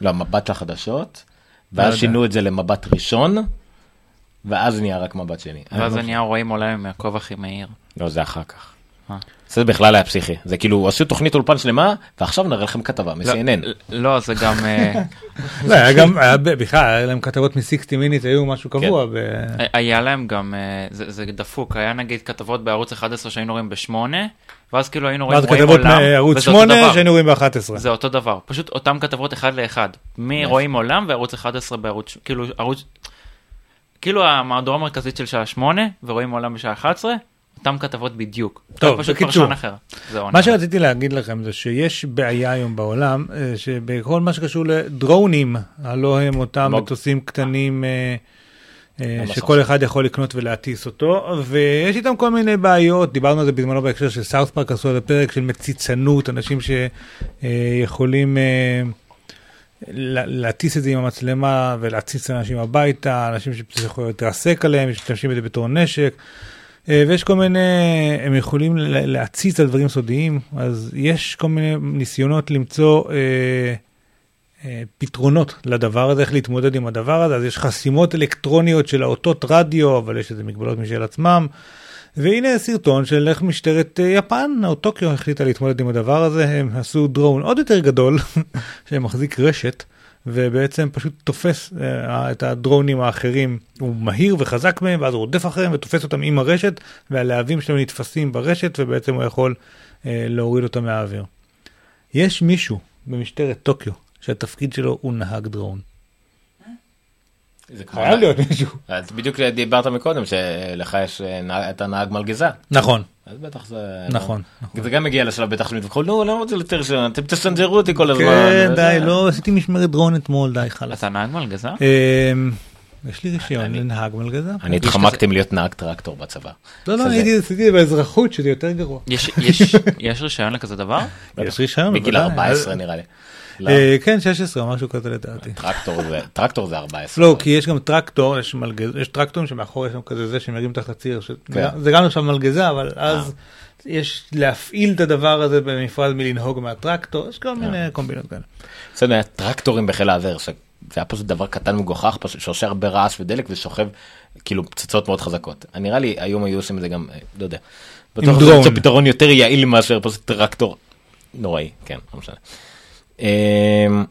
Speaker 2: לא מבט לחדשות.
Speaker 3: לא
Speaker 2: ואז
Speaker 3: יודע.
Speaker 2: שינו את זה למבט ראשון. ואז נהיה רק מבט שני.
Speaker 4: ואז זה נהיה רואים עולם עם הכובע הכי מהיר.
Speaker 2: לא זה אחר כך. זה בכלל היה פסיכי זה כאילו עשו תוכנית אולפן שלמה ועכשיו נראה לכם כתבה מ-CNN.
Speaker 4: לא, לא, זה גם... אה,
Speaker 3: לא, היה גם, בכלל, היה להם כתבות מ-60 מיניט, היו משהו קבוע. ב-
Speaker 4: היה להם גם, אה, זה זה דפוק, היה נגיד כתבות בערוץ 11 שהיינו רואים בשמונה, ואז כאילו היינו רואים
Speaker 3: ואז
Speaker 4: רואים
Speaker 3: כתבות
Speaker 4: עולם,
Speaker 3: מערוץ
Speaker 4: וזה אותו
Speaker 3: 8
Speaker 4: דבר.
Speaker 3: שהיינו רואים ב-11.
Speaker 4: זה אותו דבר, פשוט אותם כתבות אחד לאחד. מרואים עולם וערוץ 11 בערוץ, כאילו ערוץ, כאילו המהדורה המרכזית של שעה 8 ורואים עולם בשעה 11, אותם כתבות בדיוק.
Speaker 3: טוב,
Speaker 4: פשוט
Speaker 3: בקיצור.
Speaker 4: פרשן אחר.
Speaker 3: מה שרציתי להגיד לכם זה שיש בעיה היום בעולם, אה, שבכל מה שקשור לדרונים, הלא הם אותם. מטוסים קטנים אה, שכל אחד יכול לקנות ולהטיס אותו, ויש איתם כל מיני בעיות, דיברנו על זה בזמנו בהקשר של South Park, עשו על זה פרק של מציצנות, אנשים שיכולים לה- להטיס את זה עם המצלמה ולהציץ אנשים הביתה, אנשים שיכולים להתרסק עליהם, משתמשים בזה בתור נשק. אה, ויש כל מיני, הם יכולים להציץ על דברים סודיים, אז יש כל מיני ניסיונות למצוא אה, אה, פתרונות לדבר הזה, איך להתמודד עם הדבר הזה, אז יש חסימות אלקטרוניות של האותות רדיו, אבל יש איזה מגבלות משל עצמם. והנה סרטון של איך משטרת אה, יפן או טוקיו החליטה להתמודד עם הדבר הזה, הם עשו דרון עוד יותר גדול שמחזיק רשת ובעצם פשוט תופס אה, את הדרונים האחרים, הוא מהיר וחזק מהם ואז הוא רודף אחריהם ותופס אותם עם הרשת והלהבים שלהם נתפסים ברשת ובעצם הוא יכול אה, להוריד אותם מהאוויר. יש מישהו במשטרת טוקיו שהתפקיד שלו הוא נהג דרון.
Speaker 2: זה כמו-
Speaker 3: חייב להיות מישהו.
Speaker 2: אז בדיוק דיברת מקודם שלך יש אה, נהג- אתה נהג מלגזה.
Speaker 3: נכון,
Speaker 2: אז בטח זה...
Speaker 3: נכון.
Speaker 2: זה גם מגיע לשלב בטח שמתווכחו, נו, לא רוצה יותר רישיון, אתם תסנג'רו אותי כל הזמן.
Speaker 3: כן, די, לא עשיתי משמרת דרון אתמול, די חלאס.
Speaker 4: אתה נהג מלגזה?
Speaker 3: אמ, יש לי רישיון
Speaker 2: אני-
Speaker 3: לנהג מלגזה.
Speaker 2: אני התחמקתי מלהיות נהג טרקטור בצבא.
Speaker 3: לא, לא, הייתי עשיתי באזרחות שזה יותר גרוע.
Speaker 4: יש- יש- יש רישיון לכזה דבר?
Speaker 3: יש רישיון,
Speaker 2: בגיל
Speaker 3: בוודאי.
Speaker 2: 14 נראה לי.
Speaker 3: אה, כן, 16 או משהו כזה לדעתי.
Speaker 2: טרקטור זה- טרקטור זה 14.
Speaker 3: לא, כי יש גם טרקטור, יש טרקטורים שמאחורי יש שם כזה זה שמרים תחת ציר, ש-
Speaker 2: כן.
Speaker 3: זה גם נחשב מלגזה, אבל אז יש להפעיל את הדבר הזה בנפרד מלנהוג מהטרקטור, יש כל מיני קומבינות כאלה.
Speaker 2: בסדר, טרקטורים בחיל האוויר, שזה היה פשוט דבר קטן מגוחך, פשוט שעושה הרבה רעש ודלק ושוכב כאילו פצצות מאוד חזקות. נראה לי היום היו עושים את זה גם, אה, לא יודע. בטוח זה. למצוא פתרון יותר יעיל מאשר פשוט טרקטור נוראי, כן, לא משנה. אמ,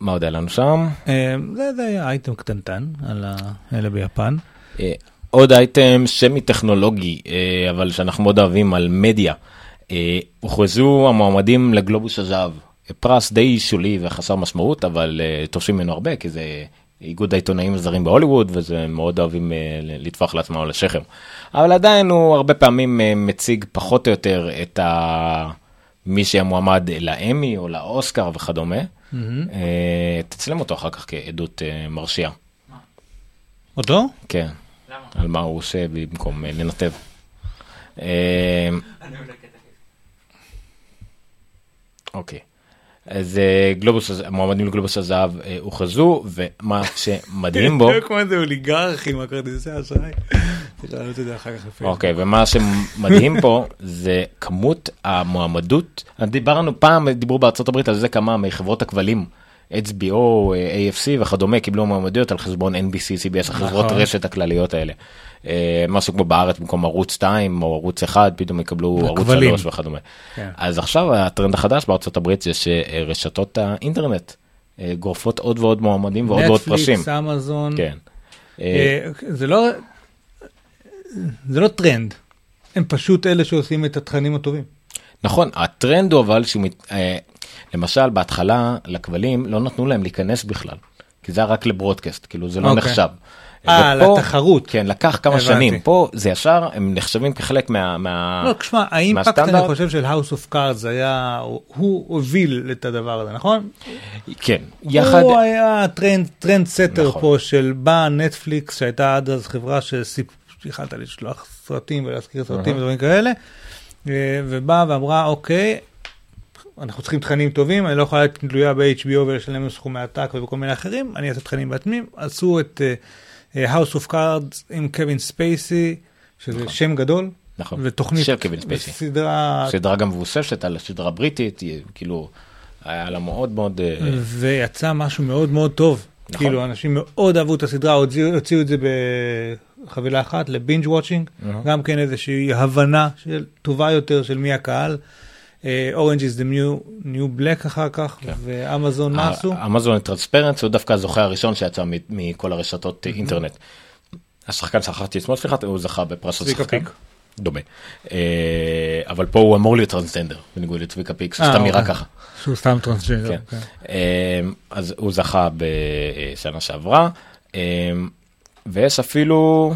Speaker 2: מה עוד היה לנו שם?
Speaker 3: אמ, זה היה אייטם קטנטן על האלה ביפן.
Speaker 2: אה, עוד אייטם שמי טכנולוגי, אה, אבל שאנחנו מאוד אוהבים על מדיה. אה, הוכרזו המועמדים לגלובוס הזהב. פרס די שולי וחסר משמעות, אבל תופסים ממנו הרבה, כי זה איגוד העיתונאים הזרים בהוליווד, וזה מאוד אוהבים לטפוח לעצמם על השכם. אבל עדיין הוא הרבה פעמים מציג פחות או יותר את ה... מי שהמועמד לאמי או לאוסקר וכדומה. אה, תצלם אותו אחר כך כעדות אה, מרשיעה.
Speaker 3: אותו?
Speaker 2: כן. על מה הוא עושה במקום אה, לנתב. אוקיי. אז אה, גלובוס, המועמדים לגלובוס הזהב אה, הוכרזו, ומה שמדהים בו,
Speaker 3: כמו איזה אוליגרך עם הכרטיסי אשראי. צריך לעלות את זה אחר כך לפייסבוק.
Speaker 2: אוקיי, ומה שמדהים פה זה כמות המועמדות, דיברנו פעם, דיברו בארצות הברית על זה כמה מחברות הכבלים. HBO, אה, AMC וכדומה קיבלו מועמדויות על חשבון NBC, CBS, החברות
Speaker 3: נכון.
Speaker 2: רשת הכלליות האלה. אה, משהו כמו בארץ במקום ערוץ 2 או ערוץ 1 פתאום יקבלו ערוץ
Speaker 3: הכבלים.
Speaker 2: 3 וכדומה.
Speaker 3: כן.
Speaker 2: אז עכשיו הטרנד החדש בארצות הברית זה שרשתות האינטרנט אה, גורפות עוד ועוד מועמדים ועוד ועוד פרסים.
Speaker 3: נטפליקס, אמזון.
Speaker 2: כן.
Speaker 3: זה לא, זה לא טרנד, הם פשוט אלה שעושים את התכנים הטובים.
Speaker 2: נכון, הטרנד הוא אבל שהוא, מת- אה, למשל בהתחלה לכבלים לא נתנו להם להיכנס בכלל, כי זה היה רק ל broadcast, כאילו זה לא
Speaker 3: אוקיי.
Speaker 2: נחשב.
Speaker 3: אה, לתחרות.
Speaker 2: כן, לקח כמה
Speaker 3: הבנתי.
Speaker 2: שנים, פה זה ישר, הם נחשבים כחלק מה... מה...
Speaker 3: לא, תשמע, האימפקט? אני חושב של House of Cards היה, הוא- הוביל את הדבר הזה, נכון?
Speaker 2: כן, יחד,
Speaker 3: הוא היה טרנד, trend setter
Speaker 2: נכון.
Speaker 3: פה של באה נטפליקס שהייתה עד אז חברה שיכלת לשלוח סרטים ולהזכיר סרטים ודברים כאלה, ובאה ואמרה אוקיי, אנחנו צריכים תכנים טובים, אני לא יכולה להיות תלויה ב-HBO ולשלם לנו סכומי עתק ובכל מיני אחרים, אני אעשה תכנים בעצמי, עשו את אה, אה, House of Cards עם קווין ספייסי, שזה שם גדול,
Speaker 2: נכון,
Speaker 3: ותוכנית,
Speaker 2: של קווין ספייסי.
Speaker 3: סדרה
Speaker 2: סדרה גם מבוססת על הסדרה הבריטית, היא- כאילו, היה לה מאוד מאוד... אה,
Speaker 3: ויצא משהו מאוד מאוד טוב.
Speaker 2: נכון.
Speaker 3: כאילו אנשים מאוד אהבו את הסדרה, הוציאו, הוציאו את זה בחבילה אחת ל binge watching, גם כן איזושהי הבנה של, טובה יותר של מי הקהל. Orange is the new, new black אחר כך,
Speaker 2: כן.
Speaker 3: ואמזון מה עשו?
Speaker 2: אמזון Transparent הוא דווקא הזוכה הראשון שיצא מכל הרשתות אינטרנט. השחקן שכחתי את שמו סליחה הוא זכה בפרס השחקן. דומה. אה, אבל פה הוא אמור להיות טרנסג'נדר בניגוד לצביקה פיק
Speaker 3: אה,
Speaker 2: סתם נראה
Speaker 3: אוקיי.
Speaker 2: ככה.
Speaker 3: שהוא סתם טרנסג'נדר.
Speaker 2: כן. אה, אז הוא זכה בשנה שעברה אה, ויש אפילו.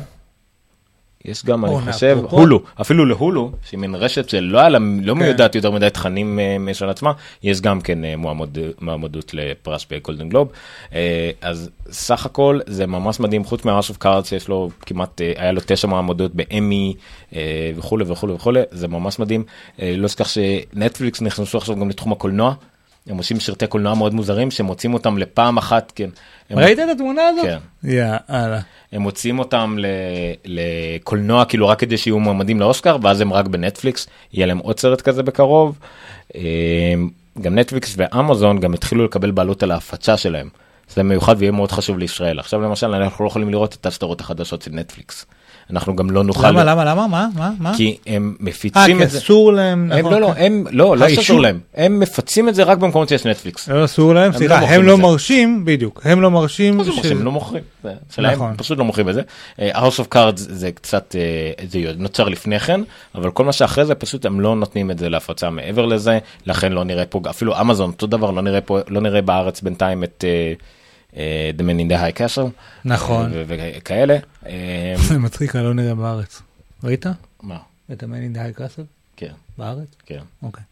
Speaker 2: יש גם אני חושב הולו אפילו להולו שהיא מין רשת שלא היה לה לא מיודעת יותר מדי תכנים אה, משל עצמה יש גם כן אה, מועמד, מועמדות לפרס בגולדן גלוב אה, אז סך הכל זה ממש מדהים חוץ מה House of Cards שיש לו כמעט היה לו תשע מועמדות באמי וכולי וכולי וכולי זה ממש מדהים לא אשכח שנטפליקס נכנסו עכשיו גם לתחום הקולנוע הם עושים סרטי קולנוע מאוד מוזרים שהם מוצאים אותם לפעם אחת, כן.
Speaker 3: ראית את התמונה הזאת?
Speaker 2: כן.
Speaker 3: יאללה.
Speaker 2: הם מוצאים אותם ל, לקולנוע כאילו רק כדי שיהיו מועמדים לאוסקר ואז הם רק בנטפליקס, יהיה להם עוד סרט כזה בקרוב. אה, גם נטפליקס ואמזון גם התחילו לקבל בעלות על ההפצה שלהם. זה מיוחד ויהיה מאוד חשוב לישראל. עכשיו למשל אנחנו לא יכולים לראות את הסדרות החדשות של נטפליקס. אנחנו גם לא נוכל...
Speaker 3: למה, למה, למה, מה, מה, מה?
Speaker 2: כי הם
Speaker 3: אה,
Speaker 2: מפיצים
Speaker 3: כי
Speaker 2: את זה.
Speaker 3: אסור להם,
Speaker 2: הם
Speaker 3: נכון,
Speaker 2: לא, לא,
Speaker 3: כן.
Speaker 2: הם לא, לא שאסור להם. הם מפצים את זה רק במקומות שיש נטפליקס.
Speaker 3: לא אסור להם,
Speaker 2: הם
Speaker 3: סליחה,
Speaker 2: לא
Speaker 3: הם לא. מרשים, בדיוק, הם לא מרשים.
Speaker 2: מה זה? הם לא מוכרים.
Speaker 3: נכון.
Speaker 2: פשוט לא מוכרים את זה. אה, House of Cards זה קצת, אה, זה נוצר לפני כן, אבל כל מה שאחרי זה פשוט הם לא נותנים את זה להפצה מעבר לזה, לכן לא נראה פה, אפילו אמזון אותו דבר, לא נראה לא בארץ בינתיים את אה, אה, The Man in the High Castle.
Speaker 3: נכון.
Speaker 2: ו- וכאלה. אה,
Speaker 3: זה מצחיק, אני לא נראה בארץ. ראית?
Speaker 2: מה?
Speaker 3: את המיין אין די קאסל?
Speaker 2: כן,
Speaker 3: בארץ?
Speaker 2: כן.
Speaker 3: אוקיי.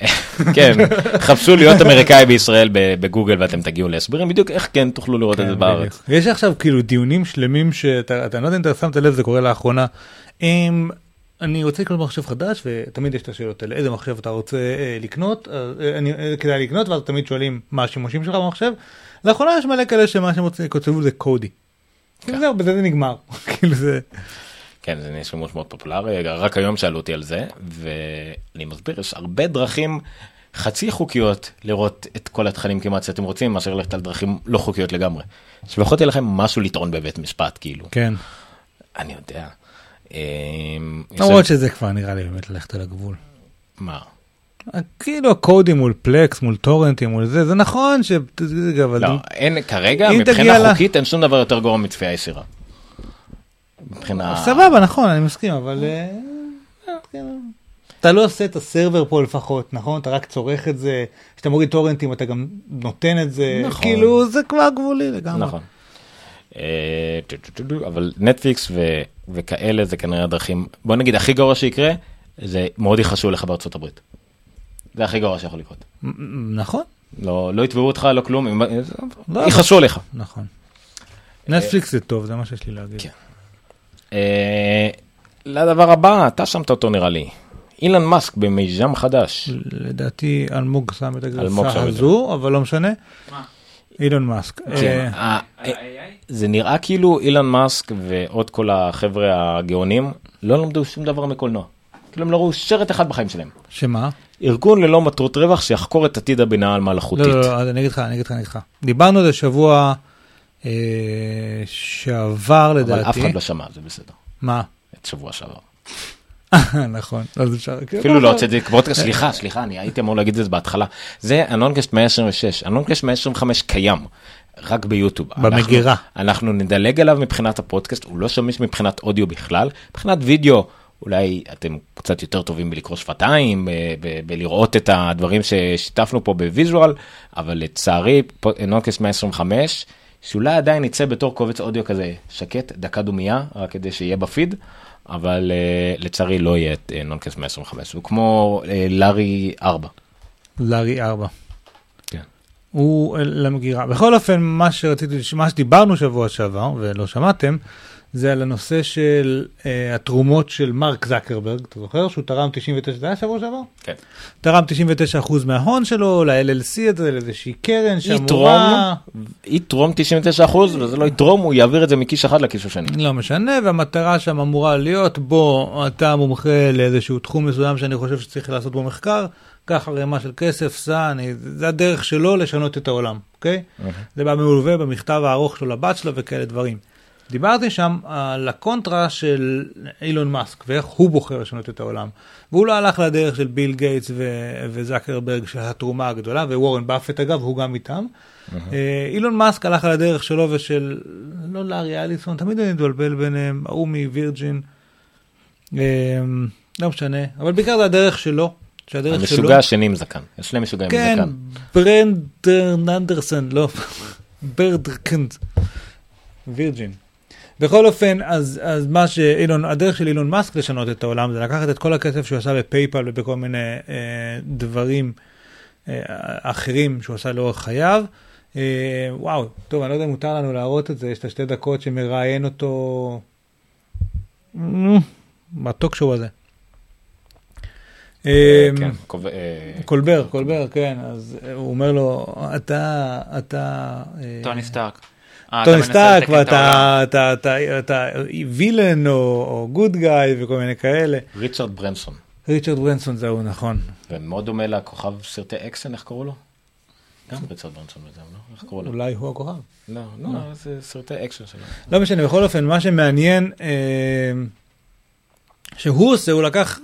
Speaker 2: כן, חפשו להיות אמריקאי בישראל בגוגל ואתם תגיעו להסברים בדיוק איך כן תוכלו לראות את זה
Speaker 3: כן,
Speaker 2: בארץ.
Speaker 3: בדיוק. יש עכשיו כאילו דיונים שלמים שאתה אתה לא יודע אם אתה שמת לב זה קורה לאחרונה. אם אני רוצה לקנות מחשב חדש ותמיד יש את השאלות האלה איזה מחשב אתה רוצה אה, לקנות אה, אה, כדאי לקנות ואז תמיד שואלים מה השימושים שלך במחשב. לאחרונה יש מלא כאלה שמה שהם רוצים כותבו זה קודי. זהו בזה זה נגמר כאילו זה
Speaker 2: כן, זה נהיה שימוש מאוד פופולרי, רק היום שאלו אותי על זה, ואני מסביר, יש הרבה דרכים חצי חוקיות לראות את כל התכנים כמעט שאתם רוצים, מאשר ללכת על דרכים לא חוקיות לגמרי. שלפחות יהיה לכם משהו לטעון בבית משפט, כאילו.
Speaker 3: כן
Speaker 2: אני יודע. אמ,
Speaker 3: למרות שזה כבר נראה לי באמת ללכת על הגבול.
Speaker 2: מה?
Speaker 3: כאילו הקודים מול פלקס מול טורנטים מול זה זה נכון ש... אבל
Speaker 2: לא, אין, כרגע, מבחינה
Speaker 3: ל-
Speaker 2: חוקית אין שום דבר יותר גרוע מצפייה ישירה. מבחינה...
Speaker 3: סבבה נכון אני מסכים אבל אה. אתה לא עושה את הסרבר פה לפחות נכון אתה רק צורך את זה כשאתה מוריד טורנטים אתה גם נותן את זה
Speaker 2: נכון.
Speaker 3: כאילו זה כבר גבולי לגמרי.
Speaker 2: נכון. אה, אבל נטפליקס ו- וכאלה זה כנראה הדרכים בוא נגיד הכי גרוע שיקרה זה מאוד יכעסו לך בארצות הברית. זה הכי גרוע שיכול לקרות.
Speaker 3: נכון
Speaker 2: לא לא יתבעו אותך לא כלום אם-
Speaker 3: לא.
Speaker 2: יכעסו עליך.
Speaker 3: נכון. נטפליקס זה טוב זה מה שיש לי להגיד.
Speaker 2: כן. אה, לדבר הבא אתה שמת אותו נראה לי. אילן מאסק במיזם חדש.
Speaker 3: לדעתי אלמוג שם את הגרסה. הזו אבל לא משנה. אילון מאסק.
Speaker 2: כן,
Speaker 3: אה,
Speaker 2: אה, זה נראה כאילו אילן מאסק ועוד כל החבר'ה הגאונים לא למדו שום דבר מקולנוע. כאילו הם לא ראו שרת אחד בחיים שלהם.
Speaker 3: שמה?
Speaker 2: ארגון ללא מטרות רווח שיחקור את עתיד הבינה המלאכותית.
Speaker 3: לא, לא, לא, אני אגיד לך, אני אגיד לך, אני אגיד לך. דיברנו על זה שבוע אה, שעבר
Speaker 2: אבל
Speaker 3: לדעתי.
Speaker 2: אף אחד לא שמע, זה בסדר.
Speaker 3: מה?
Speaker 2: את שבוע שעבר.
Speaker 3: נכון, אז אפשר...
Speaker 2: אפילו לא הוצאתי פודקאסט, סליחה, סליחה, אני הייתי אמור להגיד את זה בהתחלה. זה הנונקאסט 126, הנונקאסט 125 קיים. רק ביוטיוב.
Speaker 3: במגירה.
Speaker 2: אנחנו, אנחנו נדלג עליו מבחינת הפודקאסט, הוא לא שמיש מבחינת אודיו בכלל, מבחינת וידאו. אולי אתם קצת יותר טובים בלקרוא שפתיים, ב- בלראות את הדברים ששיתפנו פה ב visual, אבל לצערי, נונקאסט 125, שאולי עדיין יצא בתור קובץ אודיו כזה שקט, דקה דומייה, רק כדי שיהיה בפיד, אבל אה, לצערי לא יהיה את אה, נונקאסט 125, הוא כמו לארי 4.
Speaker 3: לארי 4.
Speaker 2: כן.
Speaker 3: הוא אה, למגירה. בכל אופן, מה שרציתי, מה שדיברנו שבוע שעבר, ולא שמעתם, זה על הנושא של אה, התרומות של מרק זקרברג, אתה זוכר שהוא תרם 99, זה היה שבוע שעבר?
Speaker 2: כן.
Speaker 3: תרם 99% מההון שלו ל-LLC הזה, לאיזושהי קרן
Speaker 2: יתרום,
Speaker 3: שאמורה...
Speaker 2: יתרום 99% וזה לא יתרום, הוא יעביר את זה מכיס אחד לכיס השני.
Speaker 3: לא משנה, והמטרה שם אמורה להיות, בוא, אתה מומחה לאיזשהו תחום מסוים שאני חושב שצריך לעשות בו מחקר, קח ערימה של כסף, סע, אני, זה הדרך שלו לשנות את העולם, אוקיי? זה בא מלווה במכתב הארוך שלו לבת שלו וכאלה דברים. דיברתי שם על הקונטרה של אילון מאסק ואיך הוא בוחר לשנות את העולם. והוא לא הלך לדרך של ביל גייטס ו- וצוקרברג של התרומה הגדולה, ווורן באפט אגב, הוא גם איתם. אה, אילון מאסק הלך על הדרך שלו ושל, לא לארי אליסון, תמיד אני מתבלבל ביניהם, ההוא מווירג'ין. אה, לא משנה, אבל בעיקר זה הדרך שלו. שהדרך שלו...
Speaker 2: המשוגע השני עם זקן, יש שני משוגעים עם
Speaker 3: כן,
Speaker 2: זקן.
Speaker 3: ברנדרן אנדרסון, לא, ברדרקנד, וירג'ין. בכל אופן, אז, אז מה שאילון, הדרך של אילון מאסק לשנות את העולם זה לקחת את כל הכסף שהוא עשה בפייפל ובכל מיני אה, דברים אה, אחרים שהוא עשה לאורך חייו. אה, וואו, טוב, אני לא יודע אם מותר לנו להראות את זה, יש את השתי דקות שמראיין אותו נו, ב talk show הזה. אה,
Speaker 2: כן, אה,
Speaker 3: קולבר, קולבר, כן, אז אה, הוא אומר לו, אתה, אתה... אה,
Speaker 4: טוני סטארק. אה,
Speaker 3: טוני סטארק. ואתה אתה, אתה, אתה villain או, good guy וכל מיני כאלה.
Speaker 2: ריצ'רד ברנסון.
Speaker 3: ריצ'רד ברנסון זהו, נכון.
Speaker 2: ומאוד דומה לכוכב סרטי אקשן, איך קראו לו? גם ריצ'רד ברנסון וזהו, לא? איך קראו לו?
Speaker 3: אולי הוא הכוכב.
Speaker 2: לא, לא, זה סרטי אקשן שלו.
Speaker 3: לא משנה, בכל אופן, מה שמעניין אה, שהוא עושה, הוא לקח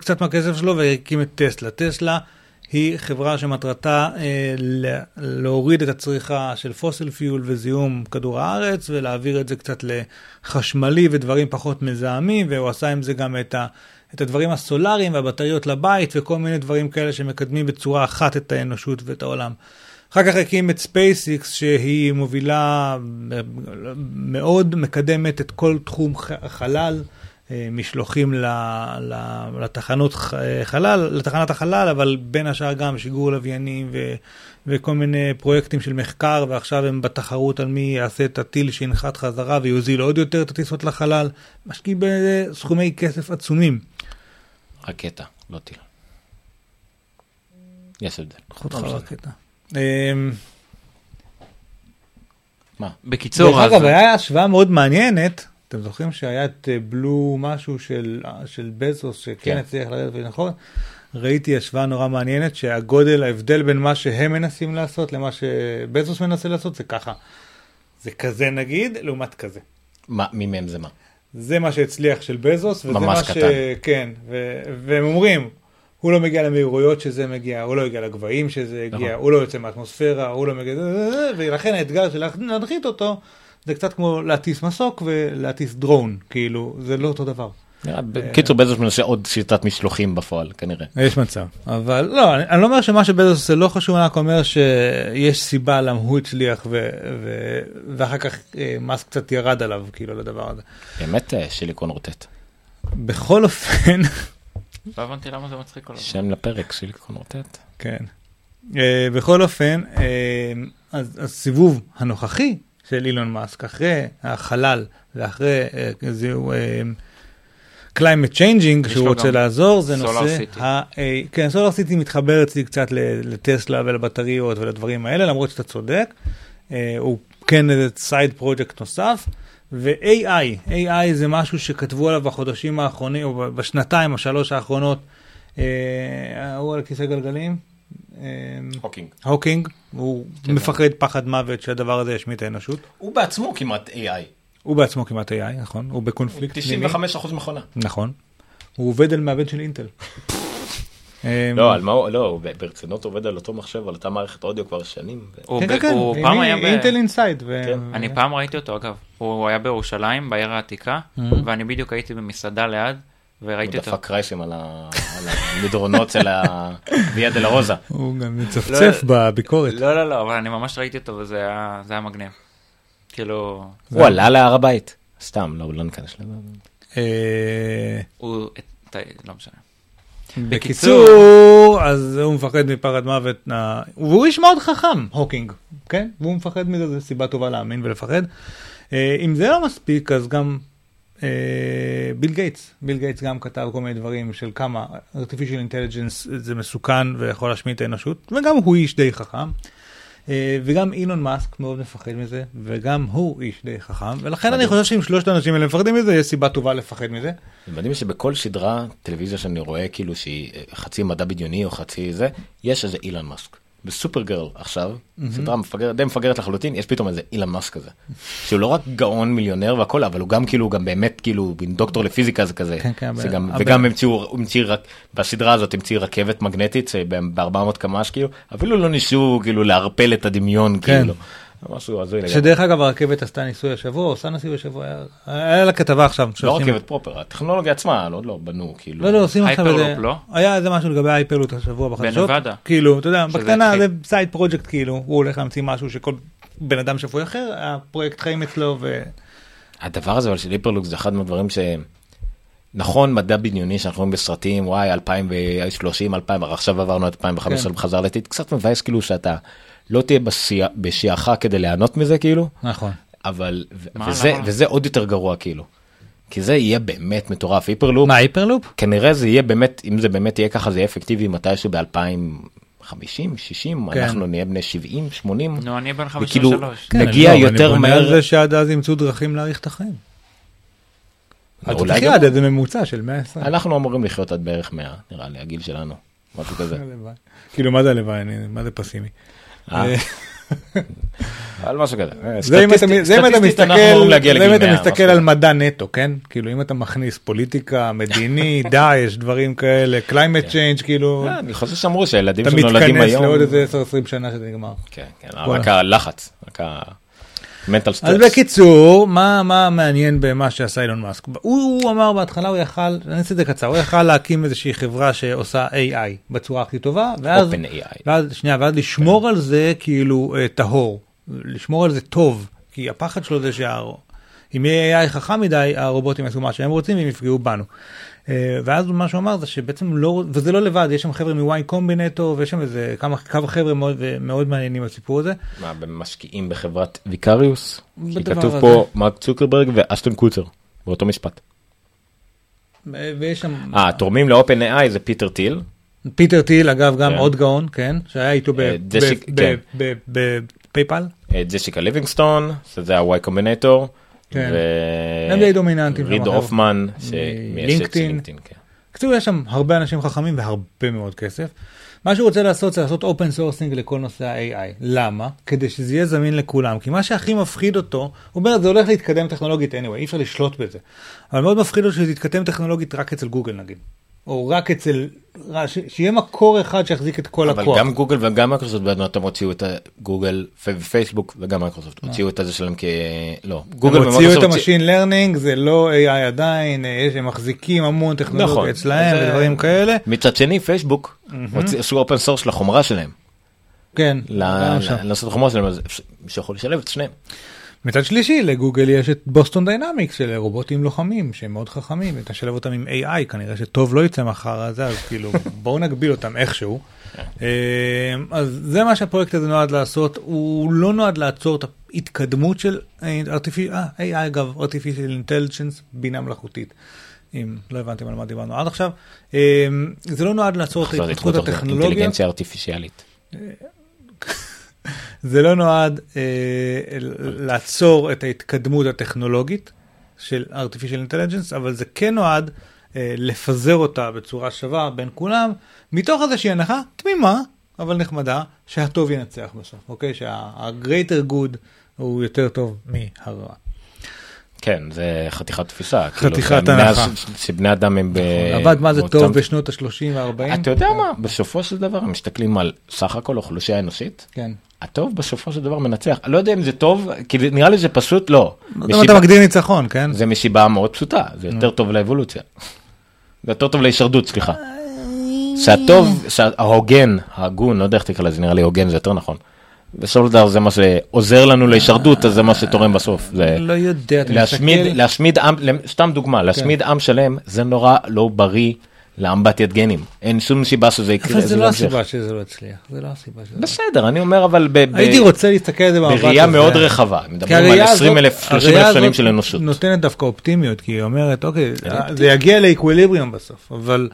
Speaker 3: קצת מהכסף שלו והקים את טסלה. טסלה היא חברה שמטרתה אה, להוריד את הצריכה של fossil fuel וזיהום כדור הארץ ולהעביר את זה קצת לחשמלי ודברים פחות מזהמים, והוא עשה עם זה גם את ה... את הדברים הסולאריים והבטריות לבית וכל מיני דברים כאלה שמקדמים בצורה אחת את האנושות ואת העולם. אחר כך הקים את ספייסיקס שהיא מובילה מאוד מקדמת את כל תחום החלל, אה, משלוחים ל- ל- לתחנות ח- חלל, לתחנת החלל, אבל בין השאר גם שיגור לוויינים ו- וכל מיני פרויקטים של מחקר, ועכשיו הם בתחרות על מי יעשה את הטיל שינחת חזרה ויוזיל עוד יותר את הטיסות לחלל. משקיעים בסכומי כסף עצומים.
Speaker 2: רקטה, לא טיל. יש הבדל.
Speaker 3: קחו אותך
Speaker 2: לא.
Speaker 3: לרקטה. אמ,
Speaker 2: מה?
Speaker 4: בקיצור,
Speaker 3: דרך. אגב, היה השוואה מאוד מעניינת. אתם זוכרים שהיה את אה, בלו משהו של, של בזוס שכן
Speaker 2: כן.
Speaker 3: הצליח לרדת ונכון? ראיתי השוואה נורא מעניינת שהגודל, ההבדל בין מה שהם מנסים לעשות למה שבזוס מנסה לעשות זה ככה. זה כזה נגיד, לעומת כזה.
Speaker 2: מה, מי מהם זה מה?
Speaker 3: זה מה שהצליח של בזוס, וזה מה ש...
Speaker 2: קטן.
Speaker 3: כן, ו... והם אומרים, הוא לא מגיע למהירויות שזה מגיע, הוא לא הגיע לגבהים שזה הגיע,
Speaker 2: נכון.
Speaker 3: הוא לא יוצא מהאטמוספירה, הוא לא מגיע... ולכן האתגר של להנחית אותו, זה קצת כמו להטיס מסוק ולהטיס דרון, כאילו, זה לא אותו דבר.
Speaker 2: נראה- בקיצור, בזוס מנסה עוד שיטת משלוחים בפועל, כנראה.
Speaker 3: יש מצב, אבל לא, אני, אני לא אומר שמה שבזוס עושה לא חשוב, אני רק אומר שיש סיבה למה הוא הצליח, ו... ו... ואחר כך אה, מאסק קצת ירד עליו, כאילו, לדבר הזה.
Speaker 2: באמת אה, שיליקון רוטט.
Speaker 3: בכל אופן,
Speaker 4: לא הבנתי למה זה מצחיק כל הזמן.
Speaker 2: שם לפרק, שיליקון רוטט.
Speaker 3: כן. בכל אופן, אז הסיבוב הנוכחי של אילון מאסק, אחרי החלל ואחרי uh, זהו uh, climate changing שהוא רוצה לעזור, זה נושא,
Speaker 4: City.
Speaker 3: ה, uh, כן, סולר סיטי מתחבר אצלי קצת לטסלה ולבטריות ולדברים האלה, למרות שאתה צודק, הוא כן איזה side project נוסף. ו-AI, AI זה משהו שכתבו עליו בחודשים האחרונים, או בשנתיים או שלוש האחרונות, אה, ההוא על כיסא גלגלים, אה,
Speaker 2: הוקינג.
Speaker 3: הוקינג, הוא מפחד פחד מוות שהדבר הזה ישמיד את האנושות.
Speaker 2: הוא בעצמו כמעט AI.
Speaker 3: הוא בעצמו כמעט AI, נכון? הוא בקונפליקט פנימי.
Speaker 2: 95% מכונה.
Speaker 3: נכון. הוא עובד על מעבד של אינטל. אה,
Speaker 2: לא, על מה הוא, לא, הוא ברצינות עובד על אותו מחשב, על אותה מערכת אודיו כבר שנים.
Speaker 3: כן, כן, כן,
Speaker 4: הוא פעם היה ב...
Speaker 3: אינטל אינסייד.
Speaker 2: כן.
Speaker 4: אני פעם ראיתי אותו אגב, הוא היה בירושלים, בעיר העתיקה, ואני בדיוק הייתי במסעדה ליד, וראיתי אותו.
Speaker 2: דפק קרייסים על המדרונות של הוויה דלה רוזה.
Speaker 3: הוא גם מצפצף בביקורת.
Speaker 4: לא, לא, לא, אבל אני ממש ראיתי אותו וזה היה מגניב. כאילו,
Speaker 2: הוא עלה להר הבית. סתם, לא, לא ניכנס לזה.
Speaker 3: אה,
Speaker 4: הוא... לא משנה.
Speaker 3: בקיצור, אז הוא מפחד מפחד מוות, והוא איש מאוד חכם, הוקינג, כן? והוא מפחד מזה, זו סיבה טובה להאמין ולפחד. אה, אם זה לא מספיק, אז גם ביל גייטס, ביל גייטס גם כתב כל מיני דברים של כמה artificial intelligence זה מסוכן ויכול להשמיד את האנושות, וגם הוא איש די חכם. אה, וגם אילון מאסק מאוד מפחד מזה, וגם הוא איש די חכם, ולכן אני חושב שאם שלושת האנשים האלה מפחדים מזה, יש סיבה טובה לפחד מזה.
Speaker 2: זה מדהים שבכל סדרה טלוויזיה שאני רואה כאילו שהיא אה, חצי מדע בדיוני או חצי זה, יש איזה אילן מאסק. בסופר גרל עכשיו, סדרה מפגרת, די מפגרת לחלוטין, יש פתאום איזה אילן מאסק כזה. שהוא לא רק גאון מיליונר והכל, אבל הוא גם כאילו גם באמת כאילו מין דוקטור לפיזיקה זה כזה.
Speaker 3: כן, כן,
Speaker 2: זה גם, וגם המציאו, המציא רק, בסדרה הזאת המציאו רכבת מגנטית ב-400 קמ"ש כאילו, אפילו לא ניסו כאילו לערפל את הדמיון
Speaker 3: כן.
Speaker 2: כאילו. משהו הזוי לגמרי.
Speaker 3: שדרך אגב הרכבת עשתה ניסוי השבוע, עושה ניסוי השבוע, היה- לה כתבה עכשיו.
Speaker 2: לא רכבת proper, הטכנולוגיה עצמה, לא, לא בנו כאילו.
Speaker 3: לא, לא, עושים עכשיו
Speaker 4: הייפרלופ,
Speaker 3: איזה,
Speaker 4: לא?
Speaker 3: היה איזה משהו לגבי ההייפרלופ השבוע בחדשות,
Speaker 4: בנבדה.
Speaker 3: כאילו, אתה יודע, בקטנה. זה side project כאילו, הוא הולך להמציא משהו שכל בן אדם שפוי אחר, הפרויקט חיים אצלו, ו...
Speaker 2: הדבר הזה אבל של היפרלופ זה אחד מהדברים ש... נכון מדע בדיוני שאנחנו רואים בסרטים וואי 2030 2000 עכשיו עברנו את 2015
Speaker 3: כן.
Speaker 2: בחזרה לעתיד קצת מבאס כאילו שאתה לא תהיה בשיעך כדי ליהנות מזה כאילו
Speaker 3: נכון.
Speaker 2: אבל
Speaker 4: מה,
Speaker 2: וזה
Speaker 4: למה?
Speaker 2: וזה עוד יותר גרוע כאילו. כי זה יהיה באמת מטורף היפרלופ
Speaker 3: מה, היפרלופ?
Speaker 2: כנראה זה יהיה באמת אם זה באמת יהיה ככה זה יהיה אפקטיבי מתישהו ב-2050 60
Speaker 3: כן.
Speaker 2: אנחנו נהיה בני 70 80
Speaker 4: נו, אני בן
Speaker 2: וכאילו
Speaker 4: 53.
Speaker 3: כן,
Speaker 2: נגיע
Speaker 3: אני לא,
Speaker 2: יותר
Speaker 3: אני בונה על
Speaker 2: מהר
Speaker 3: זה שעד אז ימצאו דרכים להאריך את החיים. אל
Speaker 2: גם-
Speaker 3: עד איזה ממוצע של 120.
Speaker 2: אנחנו אמורים לחיות עד בערך 100 נראה לי הגיל שלנו משהו כזה.
Speaker 3: כאילו מה זה הלוואי, אני- מה זה פסימי.
Speaker 2: אה? על משהו כזה אה,
Speaker 3: זה אם אתה-
Speaker 2: סטטיסטית-
Speaker 3: זה אם אתה מסתכל, זה אם אתה
Speaker 2: 100,
Speaker 3: מסתכל על
Speaker 2: כזה.
Speaker 3: מדע נטו, כן? כאילו אם אתה מכניס פוליטיקה, מדיני, דאעש, דברים כאלה, climate change, כאילו,
Speaker 2: אה, אני חושב שאמרו שהילדים
Speaker 3: אתה
Speaker 2: שנולדים
Speaker 3: מתכנס
Speaker 2: היום
Speaker 3: לעוד איזה 10-20 שנה שזה נגמר.
Speaker 2: כן, כן. רק הלחץ רק המנטל
Speaker 3: אז
Speaker 2: סטרס
Speaker 3: בקיצור, מה מה מעניין במה שעשה אילון מאסק? הוא הוא אמר בהתחלה, הוא יכל, אני אעשה את זה קצר, הוא יכל להקים איזושהי חברה שעושה AI בצורה הכי טובה, ואז,
Speaker 2: Open AI.
Speaker 3: ואז, שנייה, ואז לשמור על זה כאילו אה, טהור, לשמור על זה טוב, כי הפחד שלו זה שאם יהיה AI חכם מדי, הרובוטים יעשו מה שהם רוצים והם יפגעו בנו. אה, ואז מה שהוא אמר זה שבעצם לא, וזה לא לבד, יש שם חבר'ה מ-Y Combinator, ויש שם איזה כמה, כמה חבר'ה מאוד, מאוד מעניינים בסיפור הזה.
Speaker 2: מה, הם משקיעים בחברת Vicarious? כי כתוב. פה מרק צוקרברג ואשטון קוצ'ר באותו משפט.
Speaker 3: אה, ויש שם...
Speaker 2: אה, תורמים ל-OpenAI זה פיטר טיל.
Speaker 3: פיטר טיל אגב גם
Speaker 2: כן.
Speaker 3: עוד גאון כן שהיה איתו
Speaker 2: אה, כן.
Speaker 3: בפייפל.
Speaker 2: אה, ג'סיקה ליבינגסטון, שזה ה-Y Combinator.
Speaker 3: כן. הם די דומיננטיים
Speaker 2: ריד. הופמן, שמייסד של
Speaker 3: לינקדאין.
Speaker 2: לינקדאין. כן.
Speaker 3: בקיצור יש שם הרבה אנשים חכמים והרבה מאוד כסף. מה שהוא רוצה לעשות זה לעשות open sourcing לכל נושא ה-AI. למה? כדי שזה יהיה זמין לכולם. כי מה שהכי מפחיד אותו, הוא אומר זה הולך להתקדם טכנולוגית anyway, אי אפשר לשלוט בזה. אבל מאוד מפחיד אותו שזה יתקדם טכנולוגית רק אצל גוגל נגיד. או רק אצל, שיהיה מקור אחד שיחזיק את כל
Speaker 2: אבל
Speaker 3: הכוח.
Speaker 2: גם גוגל וגם מייקרוסופט בעצם הוציאו את הגוגל ופייסבוק וגם מייקרוסופט הוציאו את הזה שלהם כ... לא, גוגל
Speaker 3: הם הוציאו את
Speaker 2: ה
Speaker 3: machine learning זה לא AI עדיין, אה, יש- הם מחזיקים המון
Speaker 2: נכון.
Speaker 3: טכנולוגיה אצלהם
Speaker 2: אז, אה,
Speaker 3: ודברים כאלה.
Speaker 2: מצד שני פייסבוק עשו open source לחומרה שלהם.
Speaker 3: כן,
Speaker 2: לעשות חומרה שלהם אז מישהו יכול לשלב את שניהם.
Speaker 3: מצד שלישי לגוגל יש את בוסטון דיינמיקס של רובוטים לוחמים שהם מאוד חכמים ותשלב אותם עם AI כנראה שטוב לא יצא מכל הזה אז כאילו בואו נגביל אותם איכשהו. אה, אז זה מה שהפרויקט הזה נועד לעשות הוא לא נועד לעצור את ההתקדמות של אה, artificial- אה, AI אגב artificial intelligence בינה מלאכותית. אם לא הבנתם על מה דיברנו עד עכשיו זה לא נועד לעצור את ההתפתחות
Speaker 2: התפתחות
Speaker 3: הטכנולוגיה.
Speaker 2: אינטליגנציה ארטיפיציאלית.
Speaker 3: זה לא נועד אה, לעצור את ההתקדמות הטכנולוגית של artificial intelligence, אבל זה כן נועד אה, לפזר אותה בצורה שווה בין כולם, מתוך איזושהי הנחה תמימה, אבל נחמדה, שהטוב ינצח בסוף, אוקיי? שה-greater good הוא יותר טוב מהרע.
Speaker 2: כן זה חתיכת תפיסה. כאילו,
Speaker 3: חתיכת הנחה.
Speaker 2: שבני אדם הם ב...
Speaker 3: עבד מה זה טוב בשנות ה-30 וה-40?
Speaker 2: אתה יודע מה בסופו של דבר הם מסתכלים על סך הכל אוכלוסייה אנושית.
Speaker 3: כן.
Speaker 2: הטוב בסופו של דבר מנצח. אני לא יודע אם זה טוב כי נראה לי זה פשוט לא.
Speaker 3: למה
Speaker 2: מסיבה-
Speaker 3: אתה מגדיר ניצחון, כן?
Speaker 2: זה מסיבה מאוד פשוטה זה יותר טוב לאבולוציה. זה יותר טוב להישרדות סליחה. שהטוב שההוגן ההגון לא יודע איך תקרא לזה נראה לי הוגן זה יותר נכון. בסופו של דבר זה מה שעוזר לנו להישרדות אז זה מה שתורם בסוף. זה
Speaker 3: לא יודע, אתה
Speaker 2: להשמיד
Speaker 3: מסתכל-
Speaker 2: להשמיד עם סתם דוגמה להשמיד עם שלם זה נורא לא בריא לאמבטיית גנים אין שום סיבה שזה יקרה.
Speaker 3: אבל זה לא
Speaker 2: ימשיך.
Speaker 3: הסיבה שזה לא הצליח, זה לא הסיבה שזה לא
Speaker 2: בסדר אני אומר אבל ב-
Speaker 3: הייתי רוצה להסתכל על זה במבט
Speaker 2: בראייה
Speaker 3: הזה.
Speaker 2: מאוד רחבה מדברים על
Speaker 3: הראייה
Speaker 2: 20
Speaker 3: הזאת-
Speaker 2: אלף 30
Speaker 3: הראייה
Speaker 2: אלף שנים של אנושות.
Speaker 3: נותנת דווקא אופטימיות, כי היא אומרת, אוקיי, זה יגיע לאקוויליבריום בסוף, אבל...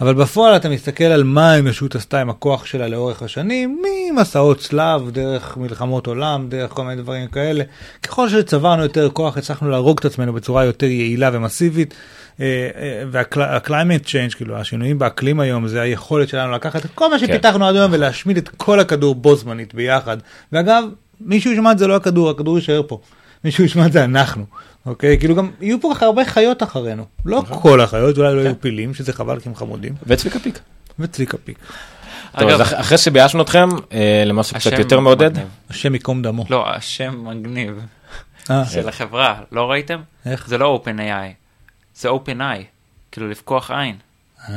Speaker 3: אבל בפועל אתה מסתכל על מה האנושות עשתה עם הכוח שלה לאורך השנים, ממסעות צלב, דרך מלחמות עולם, דרך כל מיני דברים כאלה. ככל שצברנו יותר כוח, הצלחנו להרוג את עצמנו בצורה יותר יעילה ומסיבית. וה-climate change, כאילו השינויים באקלים היום, זה היכולת שלנו לקחת את כל מה שפיתחנו עד היום ולהשמיד את כל הכדור בו זמנית ביחד. ואגב, מישהו ישמע את זה לא הכדור, הכדור יישאר פה. מישהו ישמע את זה אנחנו, אוקיי? כאילו גם יהיו פה הרבה חיות אחרינו. לא כל החיות, אולי לא יהיו פילים, שזה חבל כי הם חמודים.
Speaker 2: וצביקה פיק.
Speaker 3: וצביקה פיק.
Speaker 2: טוב,
Speaker 4: אגב,
Speaker 2: אז אח- אחרי שביישנו אתכם אה, למשהו קצת יותר מעודד.
Speaker 3: השם ייקום דמו.
Speaker 4: לא, השם מגניב
Speaker 3: אה,
Speaker 4: של החברה, לא ראיתם?
Speaker 3: איך?
Speaker 4: זה לא OpenAI, זה OpenEye, כאילו לפקוח עין.
Speaker 3: אה.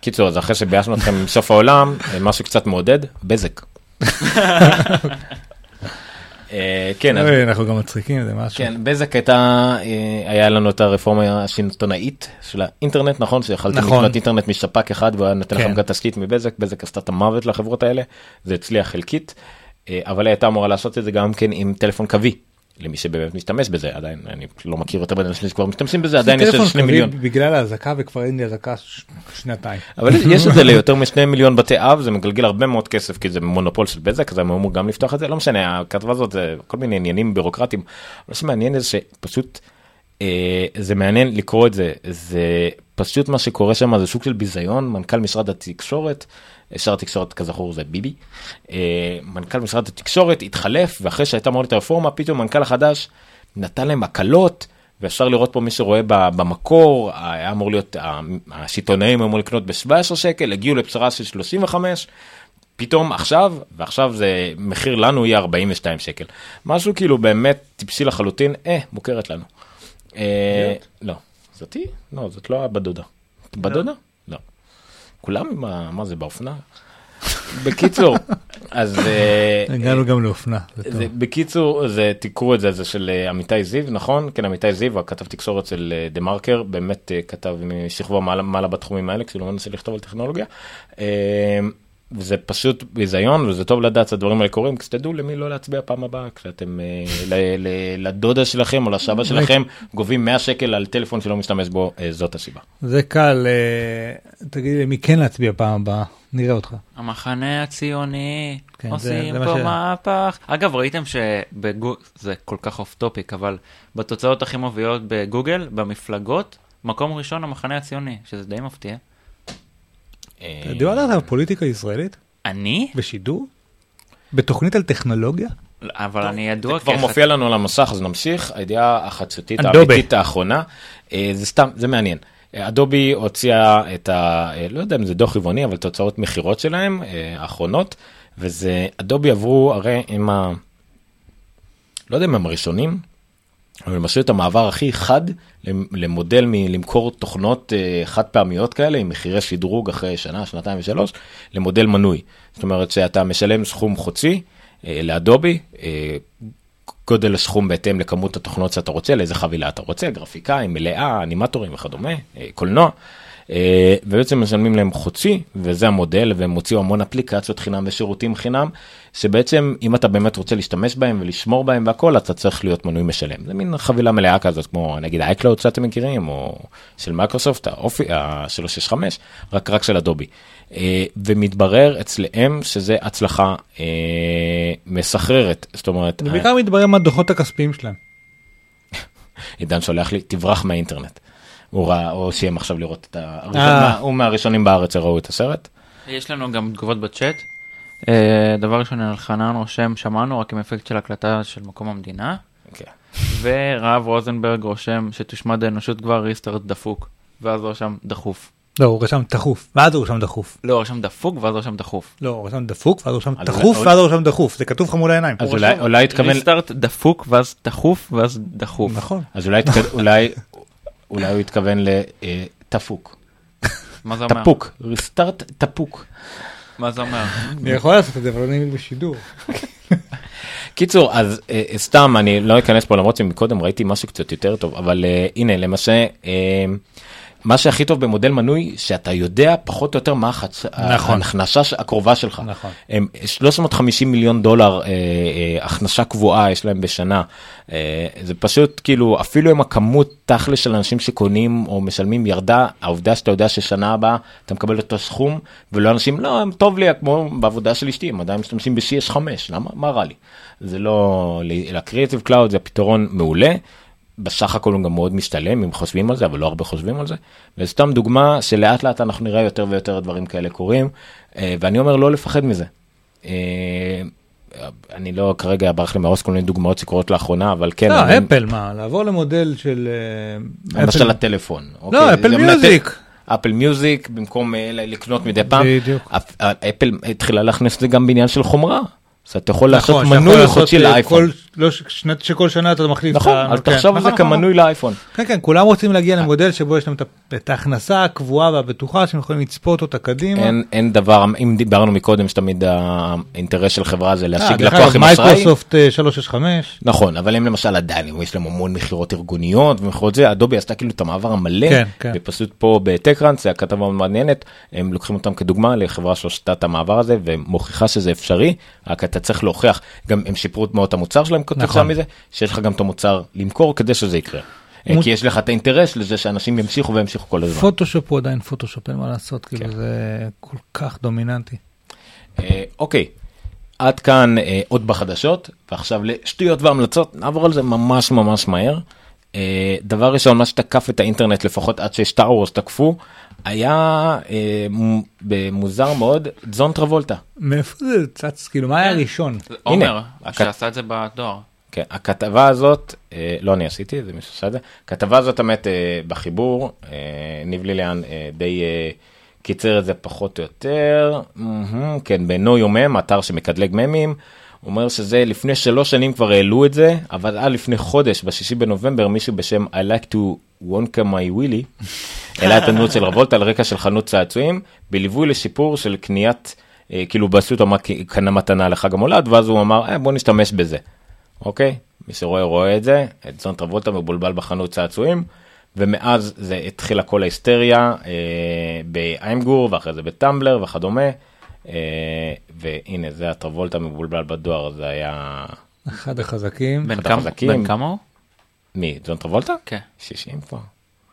Speaker 2: קיצור אז אחרי שביישנו אתכם עם סוף העולם משהו קצת מעודד בזק. אה, כן אז
Speaker 3: אנחנו גם מצחיקים, זה משהו.
Speaker 2: כן, בזק הייתה, אה, היה לנו את הרפורמה השלטונאית של האינטרנט, נכון? שיכולתם
Speaker 3: נכון.
Speaker 2: לקנות אינטרנט מספק אחד והוא נותן
Speaker 3: כן.
Speaker 2: לכם גם תשתית מבזק, בזק עשתה את המוות לחברות האלה, זה הצליח חלקית, אה, אבל הייתה אמורה לעשות את זה גם כן עם טלפון קווי. למי שבאמת משתמש בזה עדיין אני לא מכיר יותר מדי אנשים שכבר משתמשים בזה עדיין יש איזה שני מיליון
Speaker 3: בגלל האזעקה וכבר אין לי אזעקה שנתיים.
Speaker 2: אבל יש את זה ליותר משני מיליון בתי אב זה מגלגל הרבה מאוד כסף כי זה מונופול של בזק אז הם אמור גם לפתוח את זה לא משנה הכתבה הזאת זה כל מיני עניינים בירוקרטיים. מה שמעניין זה שפשוט זה מעניין לקרוא את זה זה פשוט מה שקורה שם זה סוג של ביזיון מנכ"ל משרד התקשורת. שר התקשורת כזכור זה ביבי. אה, מנכ"ל משרד התקשורת התחלף ואחרי שהייתה אמורה להיות הרפורמה פתאום המנכ"ל החדש נתן להם הקלות ואפשר לראות פה מי שרואה במקור היה אמור להיות השיטונאים אמור לקנות ב-17 שקל הגיעו לפשרה של 35 פתאום עכשיו ועכשיו זה מחיר לנו יהיה 42 שקל משהו כאילו באמת טיפשי לחלוטין אה מוכרת לנו. אה, לא זאתי לא זאת לא הבת דודה. בת דודה? לא. כולם עם ה... מה זה באופנה? בקיצור אז אה,
Speaker 3: הגענו גם לאופנה.
Speaker 2: בקיצור זה תקראו את זה זה של אה, עמיתי זיו נכון כן עמיתי זיו הכתב תקשורת של אה, דה מרקר באמת אה, כתב משכבו מעלה, מעלה בתחומים האלה כשהוא לא מנסה לכתוב על טכנולוגיה. וזה פשוט ביזיון וזה טוב לדעת שהדברים האלה קורים כשתדעו למי לא להצביע פעם הבאה כשאתם אה, ל- ל- לדודה שלכם או לסבא שלכם גובים 100 שקל על טלפון שלא משתמש בו אה, זאת הסיבה.
Speaker 3: זה קל, אה, תגיד לי למי כן להצביע פעם הבאה, נראה אותך.
Speaker 4: המחנה הציוני
Speaker 3: כן,
Speaker 4: עושים פה
Speaker 3: ש-
Speaker 4: מהפך. אגב, ראיתם שבגוגל, זה כל כך off topic, אבל בתוצאות הכי מובילות בגוגל, במפלגות, מקום ראשון המחנה הציוני, שזה די מפתיע.
Speaker 2: אה,
Speaker 3: דיברת על פוליטיקה ישראלית?
Speaker 4: אני?
Speaker 3: בשידור? בתוכנית על טכנולוגיה?
Speaker 4: אבל אני ידוע
Speaker 2: זה כבר מופיע לנו על המסך אז נמשיך הידיעה החדשותית. האמיתית האחרונה אה, זה סתם זה מעניין. אה, אדובי הוציאה את ה... לא יודע אם זה דוח רבעוני אבל תוצאות מכירות שלהם האחרונות וזה אדובי עברו הרי עם ה... לא יודע אם הם הראשונים. אבל הם עשו את המעבר הכי חד למ- למודל מלמכור תוכנות אה, חד פעמיות כאלה עם מחירי שדרוג אחרי שנה שנתיים ושלוש למודל מנוי. זאת אומרת שאתה משלם סכום חודשי אה, לאדובי אה, גודל הסכום בהתאם לכמות התוכנות שאתה רוצה לאיזה חבילה אתה רוצה גרפיקאים מלאה אנימטורים וכדומה קולנוע. אה, ובעצם משלמים להם חודשי וזה המודל והם הוציאו המון אפליקציות חינם ושירותים חינם שבעצם אם אתה באמת רוצה להשתמש בהם ולשמור בהם והכל אתה צריך להיות מנוי משלם זה מין חבילה מלאה כזאת כמו נגיד iCloud שאתם מכירים או של מייקרוסופט האופי ה-365 רק רק של אדובי אה, ומתברר אצלם שזה הצלחה אה, מסחררת זאת אומרת
Speaker 3: זה בעיקר מתברר מהדוחות הכספיים שלהם.
Speaker 2: עידן שולח לי תברח מהאינטרנט. הוא ראה או סיים עכשיו לראות את ה... הראשון-
Speaker 3: אה.
Speaker 2: מה- הוא מהראשונים בארץ שראו את הסרט.
Speaker 4: יש לנו גם תגובות בצ'אט. אה, דבר ראשון, אלחנן רושם, שמענו רק עם אפקט של הקלטה של מקום המדינה.
Speaker 2: כן.
Speaker 4: ורב רוזנברג רושם שתושמד האנושות כבר ריסטארט דפוק. ואז הוא רשם דחוף.
Speaker 3: לא, הוא רשם תכוף, ואז הוא רשם דחוף.
Speaker 4: לא, הוא רשם דפוק ואז הוא רשם דחוף.
Speaker 3: לא, הוא רשם דפוק, ואז הוא רשם
Speaker 2: אז
Speaker 3: תכוף,
Speaker 2: אולי-
Speaker 3: ואז הוא רשם דחוף. זה כתוב לך מול העיניים.
Speaker 2: אז אולי אולי התכוון
Speaker 4: ריסטארט דפוק ואז תכוף ואז דחוף.
Speaker 3: נכון.
Speaker 2: אז אולי אולי אולי הוא התכוון לתפוק.
Speaker 4: מה זה אומר?
Speaker 2: תפוק. ריסטארט תפוק.
Speaker 4: מה זה אומר?
Speaker 3: אני יכול לעשות את זה, אבל לא נעים לי בשידור.
Speaker 2: קיצור אז אה, סתם אני לא אכנס פה למרות שמקודם ראיתי משהו קצת יותר טוב אבל אה, הנה למעשה אה, מה שהכי טוב במודל מנוי שאתה יודע פחות או יותר מה החצ...
Speaker 3: נכון.
Speaker 2: ההכנסה הקרובה שלך.
Speaker 3: נכון.
Speaker 2: הם 350 מיליון דולר אה, אה, הכנסה קבועה יש להם בשנה. אה, זה פשוט כאילו אפילו אם הכמות תכל'ס של אנשים שקונים או משלמים ירדה העובדה שאתה יודע ששנה הבאה אתה מקבל אותו סכום ולא אנשים לא הם טוב לי כמו בעבודה של אשתי הם עדיין משתמשים ב-CS5 למה מה רע לי. זה לא ל Creative Cloud זה פתרון מעולה. בסך הכל הוא גם מאוד משתלם אם חושבים על זה אבל לא הרבה חושבים על זה. וסתם דוגמה שלאט לאט אנחנו נראה יותר ויותר דברים כאלה קורים אה, ואני אומר לא לפחד מזה. אה, אני לא כרגע ברח לי מהראש כל מיני דוגמאות שקורות לאחרונה אבל כן.
Speaker 3: לא,
Speaker 2: אני-
Speaker 3: אפל, מה, לעבור למודל של... אה,
Speaker 2: למשל הטלפון.
Speaker 3: לא,
Speaker 2: אוקיי?
Speaker 3: אפל מיוזיק.
Speaker 2: אפל מיוזיק במקום לקנות מדי פעם.
Speaker 3: בדיוק.
Speaker 2: אפ- אפל התחילה להכניס את זה גם בעניין של חומרה. אז אתה יכול לעשות
Speaker 3: נכון, יכול
Speaker 2: מנוי
Speaker 3: לעשות,
Speaker 2: חודשי
Speaker 3: אה,
Speaker 2: לאייפון.
Speaker 3: כל- לא, שנת- שכל שנה אתה מחליף.
Speaker 2: נכון, אז
Speaker 3: כן,
Speaker 2: תחשוב על זה
Speaker 3: נכון, נכון.
Speaker 2: כמנוי לאייפון.
Speaker 3: כן, כן, כולם רוצים להגיע למודל שבו יש להם את ההכנסה הקבועה והבטוחה שהם יכולים לצפות אותה קדימה.
Speaker 2: אין, אין דבר, אם דיברנו מקודם שתמיד האינטרס של חברה זה
Speaker 3: אה,
Speaker 2: להשיג
Speaker 3: דרך
Speaker 2: לקוח עם אשראי.
Speaker 3: מייקרוסופט אה, 365.
Speaker 2: נכון, אבל הם למשל עדיין, יש להם המון מכירות ארגוניות ומכירות זה, אדובי עשתה כאילו את המעבר המלא,
Speaker 3: כן, כן.
Speaker 2: ופשוט פה בטקראנט, זה הכתבה מעניינת, הם לוקחים אותם כדוגמה לחברה שעשתה את המעבר הזה ומוכיחה שזה אפשרי, אתה צריך להוכיח, גם הם שיפרו מאוד את המוצר שלהם כתוצאה
Speaker 3: נכון.
Speaker 2: מזה, שיש לך גם את המוצר למכור כדי שזה יקרה. אה,
Speaker 3: מו-
Speaker 2: כי יש לך את האינטרס לזה שאנשים ימשיכו וימשיכו כל הזמן.
Speaker 3: פוטושופ הוא עדיין פוטושופ, אין מה לעשות, כאילו
Speaker 2: כן.
Speaker 3: זה כל כך דומיננטי.
Speaker 2: אה, אוקיי, עד כאן אה, עוד בחדשות, ועכשיו לשטויות והמלצות, נעבור על זה ממש ממש מהר. אה, דבר ראשון, מה שתקף את האינטרנט, לפחות עד שסטאר וורס תקפו, היה אה, במוזר מאוד, זון טרבולטה.
Speaker 3: מאיפה זה צץ, כאילו, מה היה הראשון?
Speaker 4: זה עומר,
Speaker 2: הנה, הכ-
Speaker 4: שעשה את זה בדואר.
Speaker 2: כן, הכתבה הזאת, אה, לא אני עשיתי, זה מישהו שעשה את זה, הכתבה הזאת האמת בחיבור, ניב ליליאן די קיצר את זה פחות או יותר, כן, בנו יומם, אתר שמקדלג ממים, אומר שזה לפני שלוש שנים כבר העלו את זה, אבל עד לפני חודש, בשישי בנובמבר, מישהו בשם I like to wonka my willy, העלה את הדמות של רבולט על רקע של חנות צעצועים, בליווי לשיפור של קניית, אה, כאילו בעשו אותו קנה מתנה לחג המולד, ואז הוא אמר, אה, בוא נשתמש בזה. אוקיי? מי שרואה רואה את זה, את זון טרבולטה מבולבל בחנות צעצועים, ומאז זה התחילה כל ההיסטריה אה, באיימגור ואחרי זה בטמבלר וכדומה, אה, והנה זה הטרבולטה מבולבל בדואר, זה היה...
Speaker 3: אחד החזקים.
Speaker 4: בן כמה- הוא?
Speaker 2: מי? זון טרבולטה?
Speaker 4: כן.
Speaker 2: 60 כבר.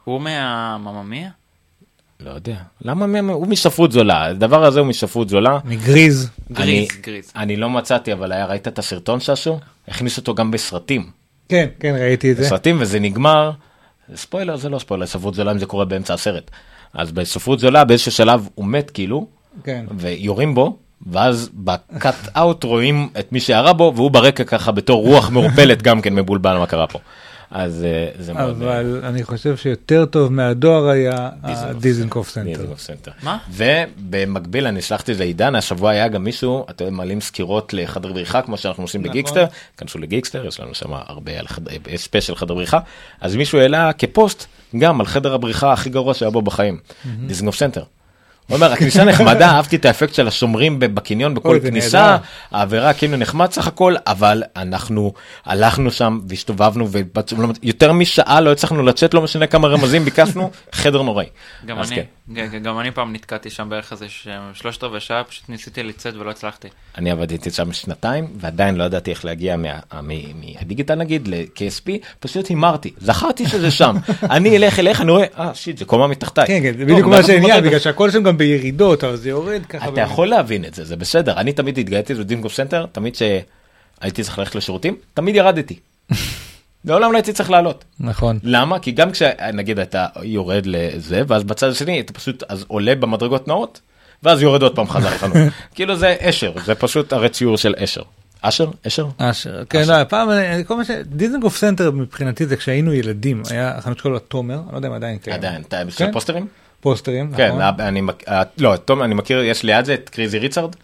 Speaker 4: הוא מהמממיה?
Speaker 2: לא יודע. למה מהם? הוא משפרות זולה, הדבר הזה הוא משפרות זולה.
Speaker 3: מגריז.
Speaker 4: גריז,
Speaker 2: אני-
Speaker 4: גריז.
Speaker 2: אני לא מצאתי, אבל היה, ראית את הסרטון שעשו? הכניסו אותו גם בסרטים.
Speaker 3: כן, כן, ראיתי את זה.
Speaker 2: בסרטים וזה נגמר, ספוילר זה לא ספוילר, ספרות זולה אם זה קורה באמצע הסרט. אז בספרות זולה באיזשהו שלב הוא מת כאילו,
Speaker 3: כן.
Speaker 2: ויורים בו, ואז בקאט אאוט רואים את מי שירה בו, והוא ברקע ככה בתור רוח מעורפלת גם כן מבולבל מה קרה פה. אז אה, זה מאוד...
Speaker 3: אבל אני חושב שיותר טוב מהדואר היה הדיזנגוף סנטר.
Speaker 4: מה?
Speaker 2: ובמקביל אני שלחתי לעידן השבוע היה גם מישהו אתם יודעים, מעלים סקירות לחדר בריחה כמו שאנחנו עושים
Speaker 3: נכון.
Speaker 2: בגיקסטר כנסו לגיקסטר יש לנו שם הרבה על יש ספיישל חדר בריחה אז מישהו העלה פוסט גם על חדר הבריחה הכי גרוע שהיה בו בחיים דיזנגוף סנטר. הוא אומר הכניסה נחמדה אהבתי את האפקט של השומרים בקניון בכל כניסה. האווירה כאילו נחמד סך הכל אבל אנחנו הלכנו שם והסתובבנו ויותר משעה לא הצלחנו לצאת לא משנה כמה רמזים ביקשנו חדר נוראי.
Speaker 4: גם אני,
Speaker 2: כן.
Speaker 4: ג- גם אני פעם נתקעתי שם בערך איזה שלושת רבעי שעה, פשוט ניסיתי לצאת ולא הצלחתי.
Speaker 2: אני עבדתי שם שנתיים ועדיין לא ידעתי איך להגיע מ- מהדיגיטל נגיד ל-KSP פשוט הימרתי זכרתי שזה שם אני אלך אליך אני רואה אה shit זה קומה מתחתיי.
Speaker 3: כן, כן, זה
Speaker 2: טוב,
Speaker 3: בדיוק מה
Speaker 2: ברגע.
Speaker 3: בגלל שהכל שם גם בירידות, אבל זה יורד ככה.
Speaker 2: אתה. יכול להבין את זה זה בסדר אני תמיד התגייתי לדיזנגוף סנטר תמיד שהייתי צריך ללכת לשירותים תמיד ירדתי. לעולם לא הייתי צריך לעלות.
Speaker 3: נכון.
Speaker 2: למה? כי גם כשנגיד אתה יורד לזה ואז בצד השני אתה פשוט אז עולה במדרגות נעות ואז יורד עוד פעם חזרה לחנות. כאילו זה אשר זה פשוט הרי ציור של אשר. אשר? אשר?
Speaker 3: אשר, כן, לא, פעם, אני- כל מה ש... דיזנגוף סנטר מבחינתי זה כשהיינו ילדים, היה החנות שקוראים לה תומר, אני לא יודע אם עדיין קיים.
Speaker 2: עדיין, אתה
Speaker 3: כן.
Speaker 2: פוסטרים?
Speaker 3: פוסטרים,
Speaker 2: כן,
Speaker 3: נכון?
Speaker 2: אני מכ- אה, לא, אני מכיר, יש ליד זה את קרייזי ריצ'רד,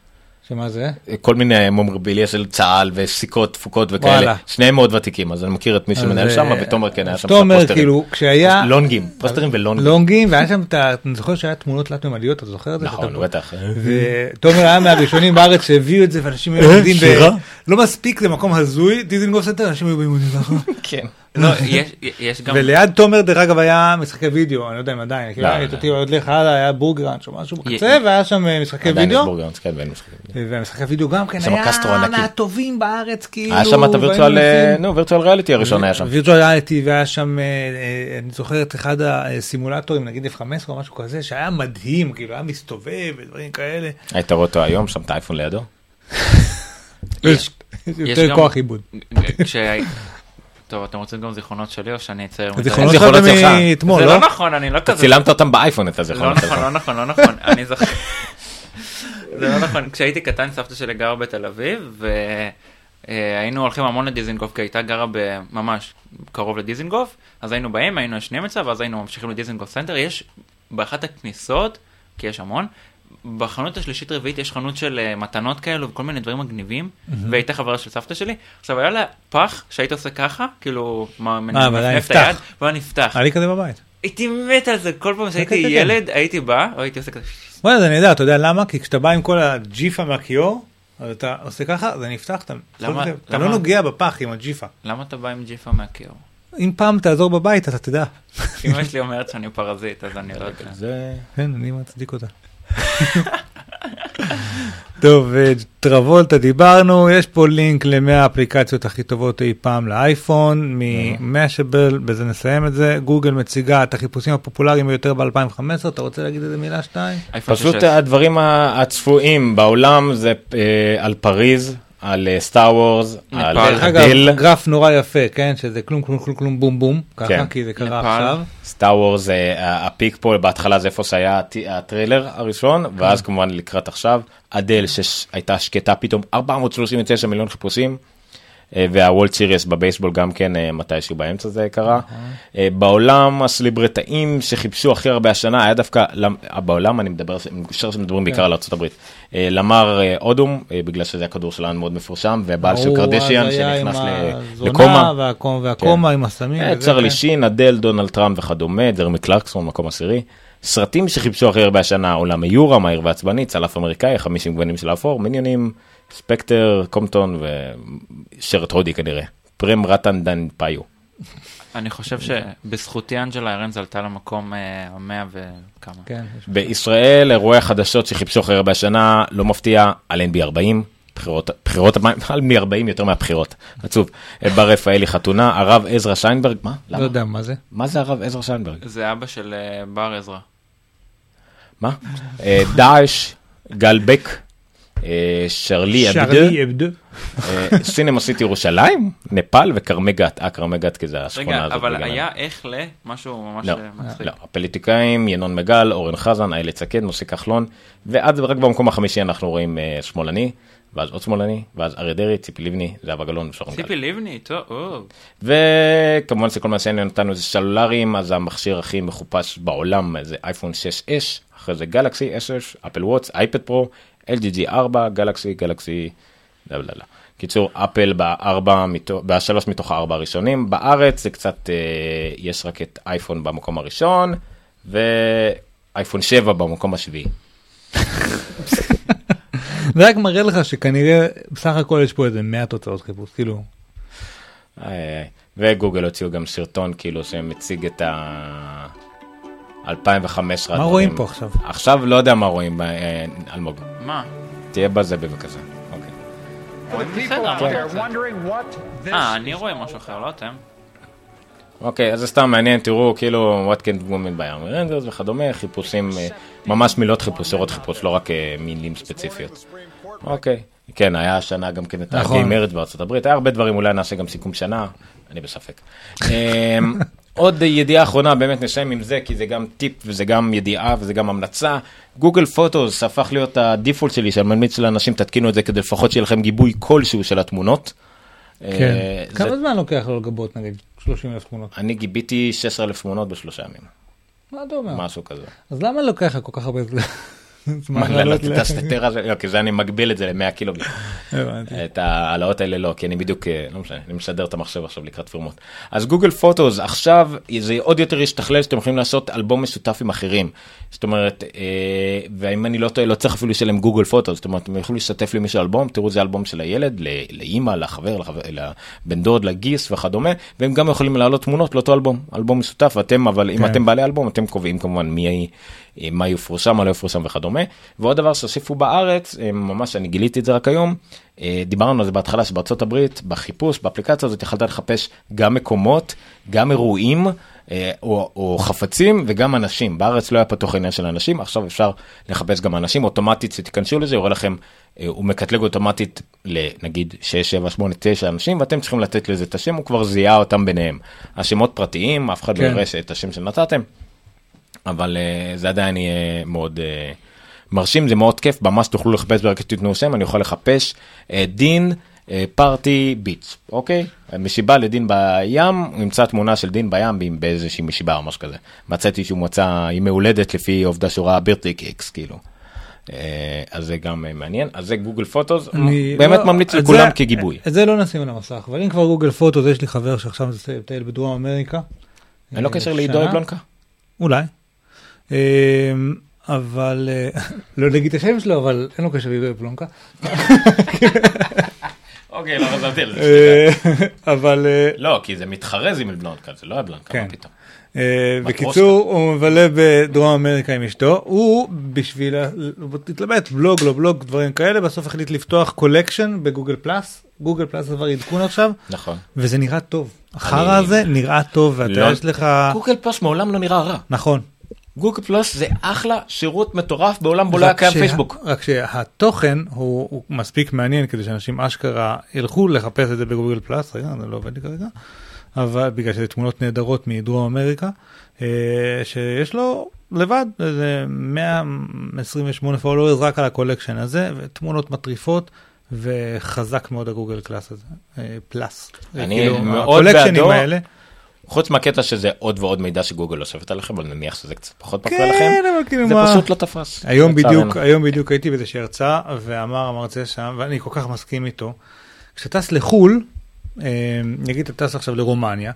Speaker 3: שמה זה?
Speaker 2: כל מיני memorabilia של צה"ל וסיכות דפוקות וכאלה,
Speaker 3: וואלה.
Speaker 2: שניהם מאוד ותיקים, אז אני מכיר את מי שמנהל שם,
Speaker 3: אה,
Speaker 2: ותומר כן היה שם
Speaker 3: תומר. כאילו כשהיה
Speaker 2: לונגים, פוסטרים ולונגים.
Speaker 3: לונגים והיה שם את ה... אני זוכר שהיה תמונות תלת ממדיות אתה זוכר את זה?
Speaker 2: נכון, בטח.
Speaker 3: ותומר היה מהראשונים בארץ שהביאו את זה ואנשים היו עומדים ב... לא מספיק זה מקום הזוי דיזנגוף סנטר אנשים היו בעימודים.
Speaker 2: כן.
Speaker 4: לא, יש- יש גם...
Speaker 3: וליד תומר דרך אגב היה משחקי וידאו אני לא יודע אם עדיין כאילו
Speaker 2: לא,
Speaker 3: היה
Speaker 2: לא.
Speaker 3: עוד לך הלאה היה בורגר ראנץ' או משהו בקצה והיה שם אה, משחקי
Speaker 2: עדיין יש
Speaker 3: וידאו
Speaker 2: בורגראונס, כן, ואין משחקים.
Speaker 3: והמשחקי וידאו גם כן היה. מהטובים בארץ כאילו.
Speaker 2: היה שם את הווירטואל, אה, נו, וירטואל ריאליטי הראשון היה שם.
Speaker 3: וירטואל ריאליטי והיה שם אה, אני זוכר את אחד הסימולטורים נגיד F15 או משהו כזה שהיה מדהים כאילו היה מסתובב ודברים כאלה.
Speaker 2: היית רואה אותו היום, שם את האייפון לידו?
Speaker 4: יש-
Speaker 3: יותר
Speaker 4: גם-
Speaker 3: כוח עיבוד.
Speaker 4: טוב, אתם רוצים גם זיכרונות שלי או שאני אצייר?
Speaker 3: זיכרונות שלך
Speaker 2: שלך.
Speaker 3: מאתמול
Speaker 4: זה
Speaker 3: לא?
Speaker 4: לא נכון, אני לא כזה...
Speaker 2: צילמת אותם באייפון את
Speaker 4: לא
Speaker 2: הזיכרונות
Speaker 4: נכון,
Speaker 2: שלך.
Speaker 4: לא נכון, לא נכון. אני זוכר... זה לא נכון. כשהייתי קטן סבתא שלי גרה בתל אביב, והיינו הולכים המון לדיזינגוף, כי הייתה גרה ממש קרוב לדיזינגוף, אז היינו באים, היינו ישנים אצלה, ואז היינו ממשיכים לדיזינגוף סנטר. יש באחת הכניסות, כי יש המון, בחנות השלישית רביעית יש חנות של אה, מתנות כאלו וכל מיני דברים מגניבים, והייתה חברה של סבתא שלי. עכשיו היה לה פח שהיית עושה ככה, כאילו, מה-
Speaker 3: אה,
Speaker 4: מנפנף את
Speaker 3: נפתח.
Speaker 4: היד, והוא היה נפתח.
Speaker 3: היה לי כזה בבית.
Speaker 4: הייתי מת על זה, כל פעם שהייתי
Speaker 3: כן, כן.
Speaker 4: ילד, הייתי בא, או הייתי עושה כזה...
Speaker 3: וואלה זה נהדר אתה יודע למה כי כשאתה בא עם כל הג'יפה מהכיור אז אתה עושה ככה זה נפתח אתה לא? נוגע בפח עם הג'יפה.
Speaker 4: למה אתה בא עם ג'יפה מהכיור?
Speaker 3: אם פעם תעזור בבית אתה תדע.
Speaker 4: אמא שלי אומרת שאני פרזיט, אז אני לא יודע.
Speaker 2: זה...
Speaker 3: כן אני מצדיק אותה. טוב, אה, טרבולטה דיברנו, יש פה לינק ל-100 האפליקציות הכי טובות אי פעם לאייפון, מ Mashable, בזה נסיים את זה. גוגל מציגה את החיפושים הפופולריים ביותר ב-2015, אתה רוצה להגיד איזה מילה שתיים?
Speaker 2: פשוט
Speaker 4: 6S.
Speaker 2: הדברים הצפויים בעולם זה אה, על פריז, על Star Wars, על
Speaker 3: אגב, גרף נורא יפה, כן? שזה כלום כלום כלום כלום בום בום, ככה,
Speaker 2: כן.
Speaker 3: כי זה קרה
Speaker 4: נפאל.
Speaker 3: עכשיו.
Speaker 2: Star Wars, אה, ה peak פה בהתחלה זה איפה שהיה הט- הטריילר הראשון, ואז כמובן לקראת עכשיו, אדל שהייתה שקטה פתאום 439 מיליון חיפושים. אה, וה World Series בבייסבול גם כן אה, מתישהו באמצע זה קרה. אה, בעולם הסלבריטאים שחיפשו הכי הרבה השנה היה דווקא, בעולם אני מדבר, אני חושב שמדברים בעיקר על ארה"ב. למר אודום, בגלל שזה הכדור שלנו מאוד מפורסם, ובעל של קרדשיאן שנכנס לקומה.
Speaker 3: והקום- והקומה עם הסמים.
Speaker 2: צ'רלי
Speaker 3: כן.
Speaker 2: שין, אדל, דונלד טראמפ וכדומה, ג'רמי קלרקסון, מקום עשירי. סרטים שחיפשו הכי הרבה השנה, עולם היורה, מהיר ועצבני, צלף אמריקאי, 50 גוונים של האפור, מיניונים, ספקטר, קומפטון ושרת הודי כנראה. פרם רטן דן פאיו.
Speaker 4: אני חושב שבזכותי אנג'לה ארנז עלתה למקום אה, המאה וכמה.
Speaker 3: כן, יש-
Speaker 2: בישראל, אירועי החדשות שחיפשו הכי הרבה השנה, לא מפתיע, על NB 40. בחירות, בחירות, על NB 40 יותר מהבחירות, עצוב. בר רפאלי חתונה, הרב עזרא שיינברג, מה?
Speaker 3: לא? יודע מה זה.
Speaker 2: מה זה הרב עזרא שיינברג?
Speaker 4: זה אבא של אה, בר עזרא.
Speaker 2: מה? אה, דאעש, גל בק, שרלי
Speaker 3: שרלי אבדו.
Speaker 2: אה, סינמה סיטי ירושלים, נפאל וכרמי גת. אה, כרמי גת כי זה השכונה
Speaker 4: רגע,
Speaker 2: הזאת.
Speaker 4: אבל
Speaker 2: בגרמניה.
Speaker 4: היה איך ל... משהו ממש
Speaker 2: לא,
Speaker 4: אה, מצחיק.
Speaker 2: לא, הפוליטיקאים, ינון מגל, אורן חזן, איילת שקד, משה כחלון, ועד רק במקום החמישי אנחנו רואים אה, שמאלני, ואז עוד שמאלני, ואז אריה דרעי, ציפי לבני, זהבה גלאון ושרון גל.
Speaker 4: ציפי לבני, טוב.
Speaker 2: וכמובן שכל מה שעניין אותנו זה סלולריים, אז המכשיר הכי מחופש בעולם זה אייפון 6S, אחרי זה גלקסי S6, אפל וואטס, אייפד פרו, LGG 4, גלקסי, גלקסי, לא, לא, לא. קיצור, אפל בארבע, בשלוש מתוך הארבע הראשונים, בארץ זה קצת, אה, יש רק את אייפון במקום הראשון, ואייפון 7 במקום השביעי.
Speaker 3: זה רק מראה לך שכנראה בסך הכל יש פה איזה 100 תוצאות חיפוש, כאילו.
Speaker 2: איי, איי, איי. וגוגל הוציאו גם סרטון כאילו שמציג את ה... 2015.
Speaker 3: מה רואים פה עכשיו?
Speaker 2: עכשיו לא יודע מה רואים, אה, אלמוג.
Speaker 4: מה?
Speaker 2: תהיה בזה בבקשה. אוקיי.
Speaker 4: רוצה? אה, אני רואה משהו אחר, לא אתם.
Speaker 2: אוקיי, אז זה סתם מעניין, תראו, כאילו, what can women by army rangers וכדומה, חיפושים, אה, ממש מילות חיפוש, שורות חיפוש, לא רק אה, מילים ספציפיות. אוקיי, כן, היה השנה גם כן את
Speaker 3: נכון.
Speaker 2: הגיימרית בארצות הברית, היה הרבה דברים, אולי נעשה גם סיכום שנה, אני בספק. עוד ידיעה אחרונה, באמת נסיים עם זה, כי זה גם טיפ וזה גם ידיעה וזה גם המלצה. גוגל פוטוס הפך להיות הדיפולט שלי, שאני ממליץ לאנשים תתקינו את זה כדי לפחות שיהיה לכם גיבוי כלשהו של התמונות.
Speaker 3: כן.
Speaker 2: אה, זה-
Speaker 3: כמה זמן לוקח לו לגבות נגיד 30 אלף תמונות?
Speaker 2: אני גיביתי 16,000 תמונות בשלושה ימים,
Speaker 3: מה אתה אומר?
Speaker 2: משהו כזה.
Speaker 3: אז למה לוקח לך כל כך הרבה זמן
Speaker 2: מה,
Speaker 3: לעלות
Speaker 2: לתת
Speaker 3: ל-
Speaker 2: את הסטטר הזה? לא, כי זה אני מגביל את זה ל-100 קילוגרם.
Speaker 3: הבנתי.
Speaker 2: את ההעלאות האלה לא, כי אני בדיוק, אה, לא משנה, אני משדר את המחשב עכשיו לקראת פירמות. אז גוגל פוטוס, עכשיו זה עוד יותר ישתכלל שאתם יכולים לעשות אלבום משותף עם אחרים. זאת אומרת, אה, ואם אני לא טועה, לא צריך אפילו לשלם גוגל פוטוס, זאת אומרת, אתם יכולים לשתף למישהו אלבום, תראו זה אלבום של הילד, לאימא, לחבר, לבן דוד, לגיס וכדומה, והם גם יכולים להעלות תמונות לאותו אלבום, אלבום משותף, ואתם, אבל אם
Speaker 3: כן.
Speaker 2: אתם בעלי אלבום, אתם קובעים כמובן מי, מה יפורסם, מה לא יפורסם וכדומה. ועוד דבר שהוסיפו בארץ, אה, ממש אני גיליתי את זה רק היום, אה, דיברנו על זה בהתחלה שבארצות הברית, בחיפוש, באפליקציה הזאת יכלת לחפש גם מקומות, גם אירועים. אה, או, או חפצים וגם אנשים בארץ לא היה פתוח העניין של אנשים עכשיו אפשר לחפש גם אנשים אוטומטית שתיכנסו לזה יורה לכם אה, הוא מקטלג אוטומטית לנגיד 6 7 8 9 אנשים ואתם צריכים לתת לזה את השם הוא כבר זיהה אותם ביניהם השמות פרטיים אף אחד לא
Speaker 3: כן.
Speaker 2: יראה את השם שנתתם אבל uh, זה עדיין יהיה מאוד uh, מרשים, זה מאוד כיף, ממש תוכלו לחפש ברגע שתיתנו שם, אני יכול לחפש uh, דין פארטי ביץ', אוקיי? משיבה לדין בים, הוא ימצא תמונה של דין בים באיזושהי משיבה או משהו כזה. מצאתי שהוא מצא ימי הולדת לפי עובדה שהוא ראה בירטי קיקס, כאילו. אה, אז זה גם אה, מעניין, אז זה גוגל פוטוס,
Speaker 3: אני
Speaker 2: באמת
Speaker 3: לא-
Speaker 2: ממליץ לכולם
Speaker 3: זה-
Speaker 2: כגיבוי.
Speaker 3: את זה לא נשים על המסך, אבל אם כבר גוגל פוטו, אז יש לי חבר שעכשיו מטייל בדרום אמריקה.
Speaker 2: אין לו
Speaker 3: אה,
Speaker 2: קשר. לעידו אבלונקה?
Speaker 3: אולי. אמ, אבל, אה, לא נגיד את השם שלו, אבל אין לו קשר לעידו פלונקה.
Speaker 2: אוקיי, לא חזרתי על זה.
Speaker 3: אה, אבל אה,
Speaker 2: לא, כי זה מתחרז עם אבלונקה, זה לא אבלונקה,
Speaker 3: כן.
Speaker 2: מה פתאום.
Speaker 3: בקיצור, הוא מבלה בדרום אמריקה עם אשתו, הוא בשביל להתלבט, בלוג, לא בלוג, דברים כאלה, בסוף החליט לפתוח collection ב Google Plus, Google Plus זה כבר עדכון עכשיו,
Speaker 2: נכון.
Speaker 3: וזה נראה טוב. החרא הזה נראה טוב, ואתה
Speaker 2: לא-
Speaker 3: יש לך...
Speaker 2: גוגל פלוס מעולם לא נראה רע.
Speaker 3: נכון.
Speaker 2: גוגל פלוס זה אחלה שירות מטורף בעולם בו לא היה
Speaker 3: רק
Speaker 2: קיים
Speaker 3: שה-
Speaker 2: פייסבוק.
Speaker 3: רק שהתוכן הוא, הוא מספיק מעניין כדי שאנשים אשכרה ילכו לחפש את זה ב Google Plus, רגע, זה לא עובד לי כרגע, אבל בגלל שזה תמונות נהדרות מדרום אמריקה, אה, שיש לו לבד איזה 128 followers רק על ה collection הזה, ותמונות מטריפות. וחזק מאוד ה Google Plus הזה, אה, פלאס.
Speaker 2: אני
Speaker 3: כאילו,
Speaker 2: מאוד בעדו.
Speaker 3: האלה.
Speaker 2: חוץ מהקטע שזה עוד ועוד מידע שגוגל אוספת עליכם, אבל נניח שזה קצת פחות מפריע
Speaker 3: כן,
Speaker 2: לכם,
Speaker 3: אבל כאילו
Speaker 2: זה
Speaker 3: מה...
Speaker 2: פשוט לא תפס.
Speaker 3: היום. בדיוק, היום בדיוק הייתי באיזושהי הרצאה, ואמר המרצה שם, ואני כל כך מסכים איתו, כשאתה טס לחו"ל, אה, נגיד אתה טס עכשיו לרומניה,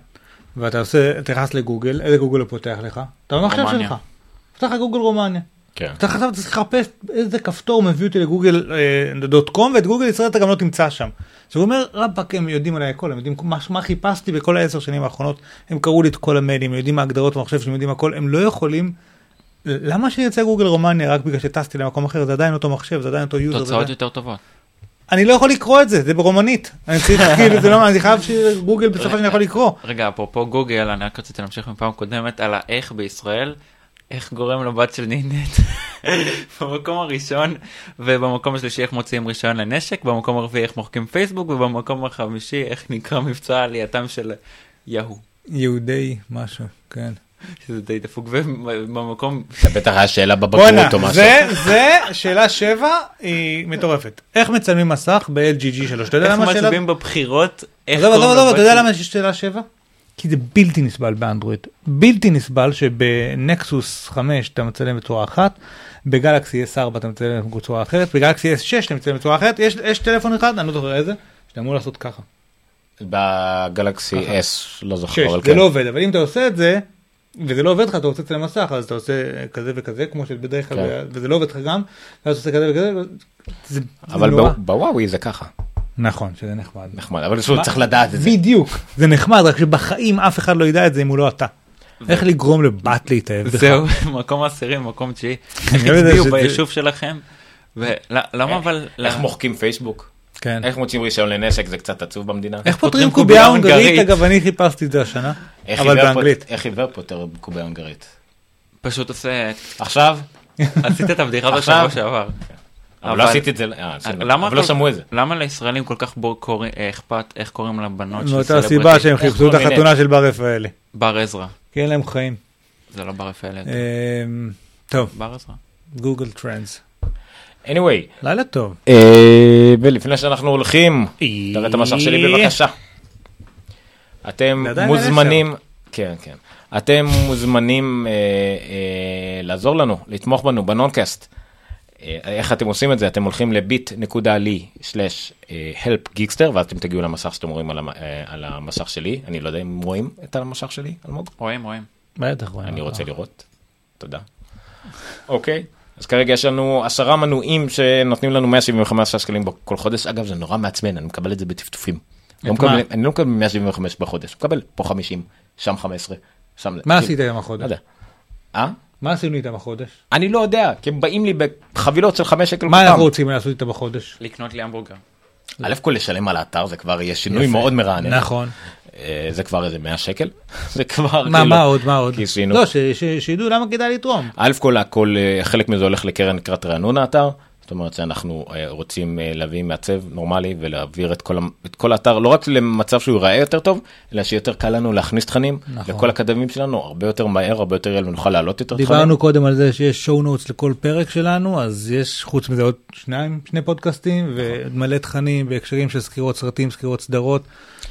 Speaker 3: ואתה עושה, אתה נכנס לגוגל, איזה גוגל הוא פותח לך? אתה במחשב
Speaker 4: רומניה.
Speaker 3: שלך. פותח לך גוגל רומניה.
Speaker 2: כן.
Speaker 3: אתה עכשיו צריך לחפש איזה כפתור מביא אותי לגוגל אה, דוט קום, ואת גוגל ישראל אתה גם לא תמצא שם. אז הוא אומר, רבאק, הם יודעים עליי הכל, הם יודעים מה, מה חיפשתי בכל העשר שנים האחרונות, הם קראו לי את כל המיילים, יודעים מה ההגדרות במחשב, שהם יודעים הכל, הם לא יכולים... למה שירצה גוגל רומניה רק בגלל שטסתי למקום אחר, זה עדיין אותו מחשב, זה עדיין אותו יוזר.
Speaker 4: תוצאות יותר טובות.
Speaker 3: אני לא יכול לקרוא את זה, זה ברומנית. אני צריך, כאילו, זה לא, אני חייב שגוגל בסופו של דבר יכול לקרוא.
Speaker 4: רגע, אפרופו גוגל, אני רק רציתי להמשיך מפעם קודמת על האיך בישראל, איך גורם לבת של נינט במקום הראשון, ובמקום השלישי איך מוציאים רישיון לנשק, במקום הרביעי איך מוחקים פייסבוק, ובמקום החמישי איך נקרא מבצע עלייתם של יהו,
Speaker 3: יהודי משהו, כן.
Speaker 4: שזה די דפוק, ובמקום,
Speaker 2: זה בטח היה שאלה בבגרות או משהו.
Speaker 3: זה, זה, שאלה שבע היא מטורפת. איך מצלמים מסך ב-LGG 3? אתה יודע
Speaker 4: איך
Speaker 3: למה השאלה...
Speaker 4: מצביעים בבחירות, איך
Speaker 3: עזוב, עזוב, אתה יודע למה יש שאלה שבע? כי זה בלתי נסבל באנדרואיד. בלתי נסבל שבנקסוס 5 אתה מצלם בצורה אחת, בגלקסי S4 אתה מצלם בצורה אחרת, בגלקסי S6 אתה מצלם בצורה אחרת, יש, יש טלפון אחד, אני לא זוכר איזה, שאתה אמור לעשות ככה.
Speaker 2: בגלקסי S, לא זוכר,
Speaker 3: 6,
Speaker 2: אבל
Speaker 3: זה
Speaker 2: כן.
Speaker 3: לא עובד, אבל אם אתה עושה את זה, וזה לא עובד לך, אתה רוצה לצלם מסך, אז אתה עושה כזה וכזה, כמו שבדרך כלל,
Speaker 2: כן.
Speaker 3: וזה לא עובד לך גם, ואז אתה עושה כזה וכזה, זה, זה
Speaker 2: אבל
Speaker 3: נורא.
Speaker 2: ב- בוואוי זה ככה,
Speaker 3: נכון, שזה נחמד.
Speaker 2: נחמד, אבל שוב צריך לדעת את זה.
Speaker 3: בדיוק, זה נחמד, רק שבחיים אף אחד לא ידע את זה אם הוא לא אתה. איך לגרום לבת להתאהב בך?
Speaker 4: זהו, מקום עשירי, מקום תשיעי, איך
Speaker 3: לא יודע
Speaker 4: הצביעו ביישוב שלכם, ולמה אבל,
Speaker 2: איך מוחקים פייסבוק?
Speaker 3: כן.
Speaker 2: איך מוצאים רישיון לנשק זה קצת עצוב במדינה?
Speaker 3: איך פותרים קובייה הונגרית? אגב, אני חיפשתי את זה השנה, אבל באנגלית.
Speaker 2: איך עיוור פותר קובייה הונגרית?
Speaker 4: פשוט עושה,
Speaker 2: עכשיו?
Speaker 4: עשית את הבדיחה? בשבוע שעבר.
Speaker 2: אבל לא עשיתי את זה, אה.
Speaker 4: למה
Speaker 2: אבל לא שמעו את זה.
Speaker 4: למה לישראלים כל כך בור אה, אכפת איך קוראים לבנות של
Speaker 3: מאותה
Speaker 4: סלבריטי?
Speaker 3: סיבה שהם חיפשו את החתונה של בר רפאלי.
Speaker 4: בר עזרא,
Speaker 3: כי אין להם חיים.
Speaker 4: זה לא בר רפאלי,
Speaker 3: אמ, טוב,
Speaker 4: בר עזרא.
Speaker 3: Google Trends.
Speaker 2: anyway,
Speaker 3: לילה טוב.
Speaker 2: אה, ולפני שאנחנו הולכים, תראה את המסך שלי בבקשה. אתם מוזמנים, כן כן, אתם מוזמנים אה, אה, לעזור לנו, לתמוך בנו בנונקאסט. אה, איך אתם עושים את זה? אתם הולכים ל-bit.ly/help גיקסטר ואז אתם תגיעו למסך שאתם רואים על המ- אה, על המסך שלי. אני לא יודע אם רואים את המסך שלי, אלמוג.
Speaker 4: רואים, רואים.
Speaker 3: בטח, רואים.
Speaker 2: אני רוצה לראות. תודה. אוקיי, אז כרגע יש לנו עשרה מנויים שנותנים לנו 175 שקלים כל חודש. אגב, זה נורא מעצבן, אני מקבל את זה בטפטופים. לא מקבל-? אני לא מקבל 175 בחודש, מקבל פה 50, שם 15, שם...
Speaker 3: מה עשית
Speaker 2: לא
Speaker 3: החודש?
Speaker 2: יודע. אה?
Speaker 3: מה עשינו איתם החודש?
Speaker 2: אני לא יודע, כי הם באים לי בחבילות של 5 שקל
Speaker 3: מה אנחנו. רוצים לעשות איתם בחודש?
Speaker 4: לקנות לי המבורגר.
Speaker 2: א' כל לשלם על האתר זה כבר יהיה שינוי. מאוד מרענן.
Speaker 3: נכון.
Speaker 2: אה, זה כבר איזה 100 שקל. זה כבר
Speaker 3: מה,
Speaker 2: כאילו-
Speaker 3: מה עוד, מה עוד?
Speaker 2: כיסינו.
Speaker 3: לא, ש- ש- שידעו למה כדאי לתרום.
Speaker 2: א' כל הכל אה, חלק מזה הולך לקרן לקראת רענון האתר. זאת אומרת שאנחנו אה, רוצים אה, להביא מעצב נורמלי ולהעביר את כל, את כל האתר לא רק למצב שהוא ייראה יותר טוב אלא שיותר קל לנו להכניס תכנים
Speaker 3: נכון.
Speaker 2: לכל הקדמים שלנו הרבה יותר מהר הרבה יותר יעיל ונוכל להעלות יותר תכנים.
Speaker 3: דיברנו קודם על זה שיש שואו נוטס לכל פרק שלנו, אז יש חוץ מזה עוד שניים, שני פודקאסטים ומלא תכנים בהקשרים של סקירות סרטים, סקירות סדרות,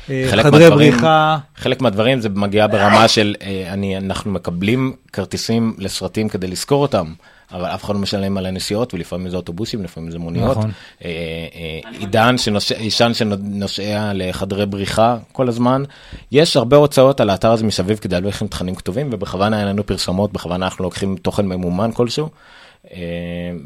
Speaker 3: אה,
Speaker 2: חלק
Speaker 3: חדרי
Speaker 2: מהדברים-
Speaker 3: בריחה.
Speaker 2: חלק מהדברים זה מגיע ברמה של אני אנחנו מקבלים כרטיסים לסרטים כדי לזכור אותם. אבל אף אחד לא משלם על הנסיעות ולפעמים זה אוטובוסים לפעמים זה מוניות.
Speaker 3: נכון.
Speaker 2: אה, אה, עידן עישן שנוסע לחדרי בריחה כל הזמן. יש הרבה הוצאות על האתר הזה מסביב כדי להביא לכם תכנים כתובים ובכוונה אין לנו פרסומות בכוונה אנחנו לוקחים תוכן ממומן כלשהו. אה,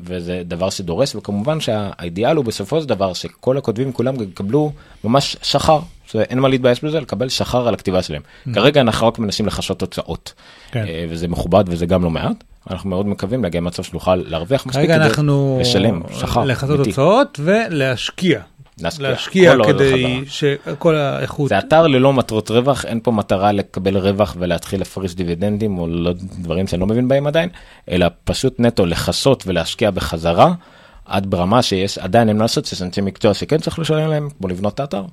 Speaker 2: וזה דבר שדורש וכמובן שהאידיאל הוא בסופו של דבר שכל הכותבים כולם יקבלו ממש שכר שאין מה להתבייש בזה, לקבל שכר על הכתיבה שלהם. כרגע אנחנו רק מנסים לחשות תוצאות,
Speaker 3: כן.
Speaker 2: אה, וזה מכובד וזה גם לא מעט. אנחנו מאוד מקווים להגיע למצב שנוכל להרוויח מספיק כדי
Speaker 3: אנחנו
Speaker 2: לשלם שכר.
Speaker 3: לחזות
Speaker 2: אמיתי.
Speaker 3: הוצאות ולהשקיע.
Speaker 2: להשקיע.
Speaker 3: להשקיע
Speaker 2: כל
Speaker 3: כדי. שכל האיכות.
Speaker 2: זה אתר ללא מטרות רווח, אין פה מטרה לקבל רווח ולהתחיל להפריש דיבידנדים או לא דברים שאני לא מבין בהם עדיין, אלא פשוט נטו לכסות ולהשקיע בחזרה, עד ברמה שיש עדיין אין מה לעשות, שיש אנשי מקצוע שכן צריך לשלם להם, כמו לבנות את האתר.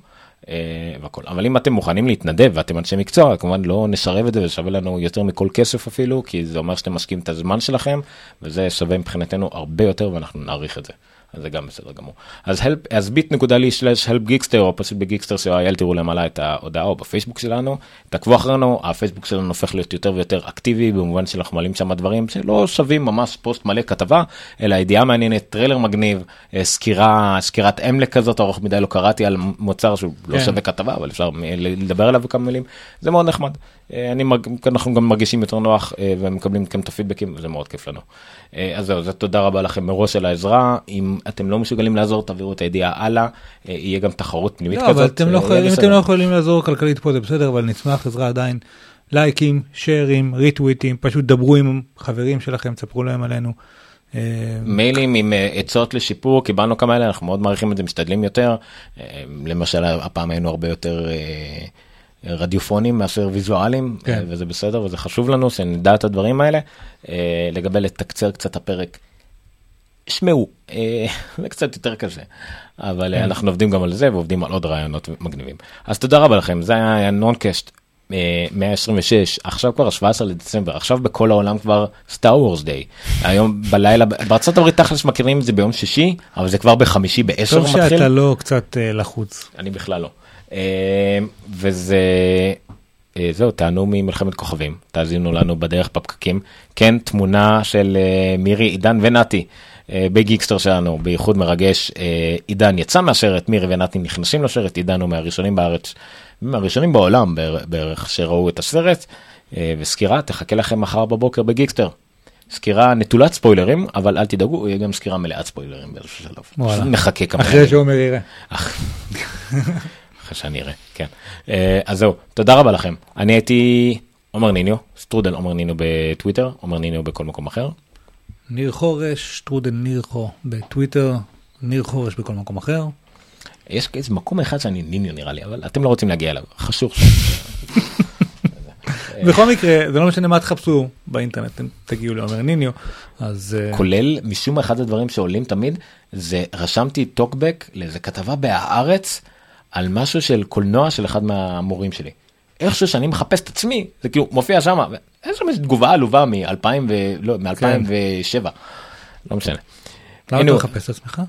Speaker 2: אה, והכל. אבל אם אתם מוכנים להתנדב ואתם אנשי מקצוע, כמובן לא נסרב את זה ושווה לנו יותר מכל כסף אפילו, כי זה אומר שאתם משקיעים את הזמן שלכם, וזה שווה מבחינתנו הרבה יותר ואנחנו נעריך את זה. זה גם בסדר גמור. אז, help, אז bit.ly slash help גיקסטר או פשוט בגיקסטר co.il תראו למעלה את ההודעה או בפייסבוק שלנו, תעקבו אחרינו, הפייסבוק שלנו הופך להיות יותר ויותר אקטיבי במובן שאנחנו מעלים שם דברים שלא שווים ממש פוסט מלא כתבה, אלא ידיעה מעניינת, טריילר מגניב, אה, סקירה, סקירת אמלק כזאת, ארוך מדי לא קראתי על מוצר שהוא לא
Speaker 3: כן.
Speaker 2: שווה כתבה, אבל אפשר לדבר עליו בכמה מילים, זה מאוד נחמד. אה, אני, אנחנו גם מרגישים יותר נוח אה, ומקבלים מכם את הפידבקים וזה מאוד כיף לנו. אז זהו, אז תודה רבה לכם מראש על העזרה. אם אתם לא מסוגלים לעזור, תעבירו את הידיעה הלאה. אה, יהיה גם תחרות פנימית
Speaker 3: לא,
Speaker 2: כזאת.
Speaker 3: אבל אתם לא
Speaker 2: אה,
Speaker 3: יכולים- אם
Speaker 2: בסדר.
Speaker 3: אתם לא יכולים לעזור כלכלית פה זה בסדר, אבל נשמח עזרה עדיין. לייקים, שיירים, ריטוויטים, פשוט דברו עם חברים שלכם, תספרו להם עלינו. אה,
Speaker 2: מיילים עם עצות לשיפור, קיבלנו כמה אלה, אנחנו מאוד מעריכים את זה, משתדלים יותר. למשל, הפעם היינו הרבה יותר רדיופונים מאשר ויזואלים,
Speaker 3: כן.
Speaker 2: וזה בסדר וזה חשוב לנו שנדע את הדברים האלה. לגבי לתקצר קצת הפרק, שמעו, אה, זה קצת יותר קשה, אבל אה, אנחנו עובדים גם על זה ועובדים על עוד רעיונות מגניבים. אז תודה רבה לכם, זה היה נונקאסט. 126 עכשיו כבר ה-17 לדצמבר עכשיו בכל העולם כבר סטאר וורס דיי היום בלילה בארצות הברית תכלס מכירים את זה ביום שישי אבל זה כבר בחמישי בעשר
Speaker 3: טוב
Speaker 2: מתחיל
Speaker 3: שאתה לא קצת אה, לחוץ.
Speaker 2: אני בכלל לא אה, וזה אה, זהו תענו ממלחמת כוכבים תאזינו לנו בדרך בפקקים כן תמונה של אה, מירי עידן ונתי. אה, בגיקסטר שלנו בייחוד מרגש אה, עידן יצא מהשרת מירי ונתי נכנסים לשרת עידן הוא מהראשונים בארץ מהראשונים בעולם בער- בערך שראו את הסרט אה, וסקירה תחכה לכם מחר בבוקר בגיקסטר. סקירה נטולת ספוילרים אבל אל תדאגו יהיה גם סקירה מלאת ספוילרים באיזשהו שלב. נחכה כמה
Speaker 3: אחרי. שעומר יראה.
Speaker 2: אח- אחרי שאני אראה, כן. אז זהו, תודה רבה לכם. אני הייתי עומר ניניו, סטרודל עומר ניניו בטוויטר, עומר ניניו בכל מקום אחר.
Speaker 3: ניר חורש, סטרודל ניר חו בטוויטר, ניר חורש בכל מקום אחר.
Speaker 2: יש איזה מקום אחד שאני ניניו נראה לי, אבל אתם לא רוצים להגיע אליו, חשוך.
Speaker 3: בכל מקרה, זה לא משנה מה תחפשו באינטרנט, אתם תגיעו לעומר ניניו, אז אה,
Speaker 2: כולל משום אחד הדברים שעולים תמיד, זה רשמתי טוקבק לאיזה כתבה בהארץ על משהו של קולנוע של אחד מהמורים שלי. איכשהו שאני מחפש את עצמי, זה כאילו מופיע שם, אין שם איזו תגובה עלובה מ-2000 ו... לא, מ-2007. לא משנה.
Speaker 3: למה אתה. מחפש את עצמך?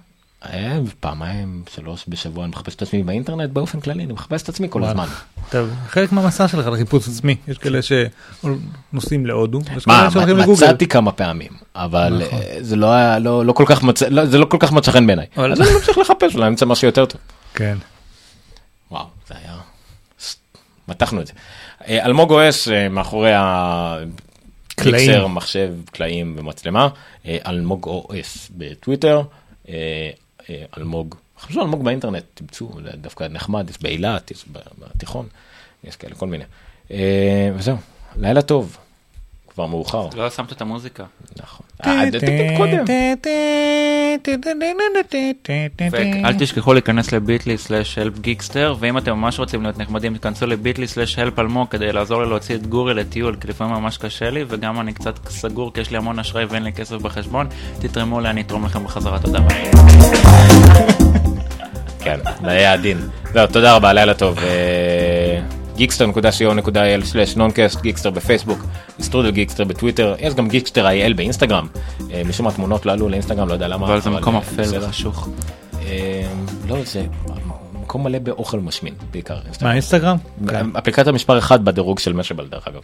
Speaker 2: אה, פעמיים שלוש בשבוע אני מחפש את עצמי באינטרנט באופן כללי אני מחפש את עצמי כל. הזמן.
Speaker 3: טוב, חלק מהמסע שלך לחיפוש עצמי, יש כאלה שנוסעים להודו,
Speaker 2: מה. מצאתי כמה פעמים אבל
Speaker 3: נכון.
Speaker 2: אה, זה לא היה לא לא כל כך מצא לא, זה לא כל כך מצא חן בעיניי אז אני ממשיך לחפש אולי אמצא משהו יותר טוב.
Speaker 3: כן.
Speaker 2: וואו זה היה. מתחנו את זה. אה, אלמוג אוהס אה, מאחורי
Speaker 3: קלעים.
Speaker 2: המיקסר מחשב קלעים ומצלמה אה, אלמוג אוהס בטוויטר אלמוג חשבו אלמוג באינטרנט תמצאו זה דווקא נחמד יש באילת יש בתיכון יש כאלה כל מיני וזהו לילה טוב כבר מאוחר
Speaker 4: לא שמת את המוזיקה.
Speaker 2: נכון. אה, קודם.
Speaker 4: ואל תשכחו להיכנס לביטלי סלאש הלפ גיקסטר ואם אתם ממש רוצים להיות נחמדים תיכנסו לביטלי סלאש הלפ אלמוג כדי לעזור לי להוציא את גורי לטיול כי לפעמים ממש קשה לי וגם אני קצת סגור כי יש לי המון אשראי ואין לי כסף בחשבון תתרמו לי אני אתרום לכם בחזרה תודה ביי.
Speaker 2: כן, זה היה עדין. זהו, תודה רבה, לילה טוב. אה, גיקסטר.co.il נונקאסט, גיקסטר בפייסבוק, סטרודל גיקסטר בטוויטר, יש גם גיקסטר IL באינסטגרם. אה, משום התמונות לא עלו לאינסטגרם, לא יודע למה.
Speaker 4: אבל זה מקום
Speaker 2: אה,
Speaker 4: אפל. וחשוך.
Speaker 2: אה, לא, זה מקום מלא באוכל משמין, בעיקר.
Speaker 3: מה אינסטגרם? כן.
Speaker 2: אפליקציה מספר 1 בדירוג של משאבל דרך אגב.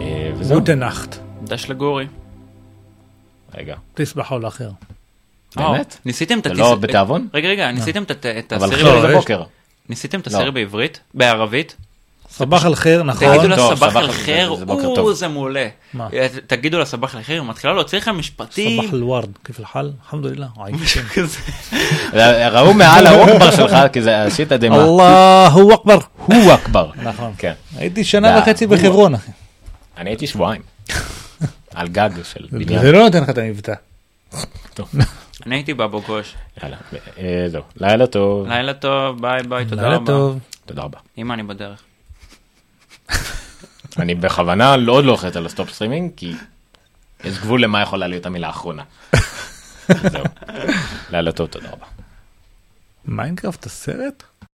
Speaker 2: אה, וזהו,
Speaker 3: גוטה נחט,
Speaker 4: דש לגורי.
Speaker 2: רגע,
Speaker 3: תסבחו לאחר.
Speaker 2: באמת?
Speaker 4: אה, ניסיתם את הטיס...
Speaker 2: לא בתיאבון?
Speaker 4: רגע רגע ניסיתם את את
Speaker 2: אבל
Speaker 3: לא, יש-
Speaker 2: בבוקר.
Speaker 4: ניסיתם את
Speaker 2: לא.
Speaker 4: הסרי בעברית? בערבית?
Speaker 3: סבח אל חיר, נכון.
Speaker 4: תגידו לה
Speaker 2: טוב,
Speaker 4: סבח אל חיר, או,
Speaker 2: טוב.
Speaker 4: זה מעולה.
Speaker 3: מה?
Speaker 4: אה, תגידו לה סבח אל חיר, מתחילה להוציא לכם משפטים.
Speaker 3: סבח אל ורד, כיף אל-חל, אלחמדולillah. עיישתם.
Speaker 4: כזה.
Speaker 2: ראו מעל הווקבר שלך כי זה עשית דמעה.
Speaker 3: אללהו אכבר.
Speaker 2: הוא אכבר.
Speaker 3: נכון.
Speaker 2: כן.
Speaker 3: הייתי שנה וחצי
Speaker 2: הוא-
Speaker 3: בחברון, אחי.
Speaker 2: אני הייתי שבועיים. על גג של בניין.
Speaker 3: זה לא נותן לך את המבטא.
Speaker 4: אני הייתי באבו גוש.
Speaker 2: יאללה, אה, זהו. לילה טוב.
Speaker 4: לילה טוב, ביי ביי, תודה
Speaker 3: לילה
Speaker 4: רבה.
Speaker 3: טוב.
Speaker 2: תודה רבה.
Speaker 4: אמא, אני בדרך.
Speaker 2: אני בכוונה לא- עוד לא לוחץ על ה stop streaming כי יש גבול למה יכולה להיות המילה האחרונה. זהו. לילה טוב, תודה רבה.
Speaker 3: מיינקראפט הסרט?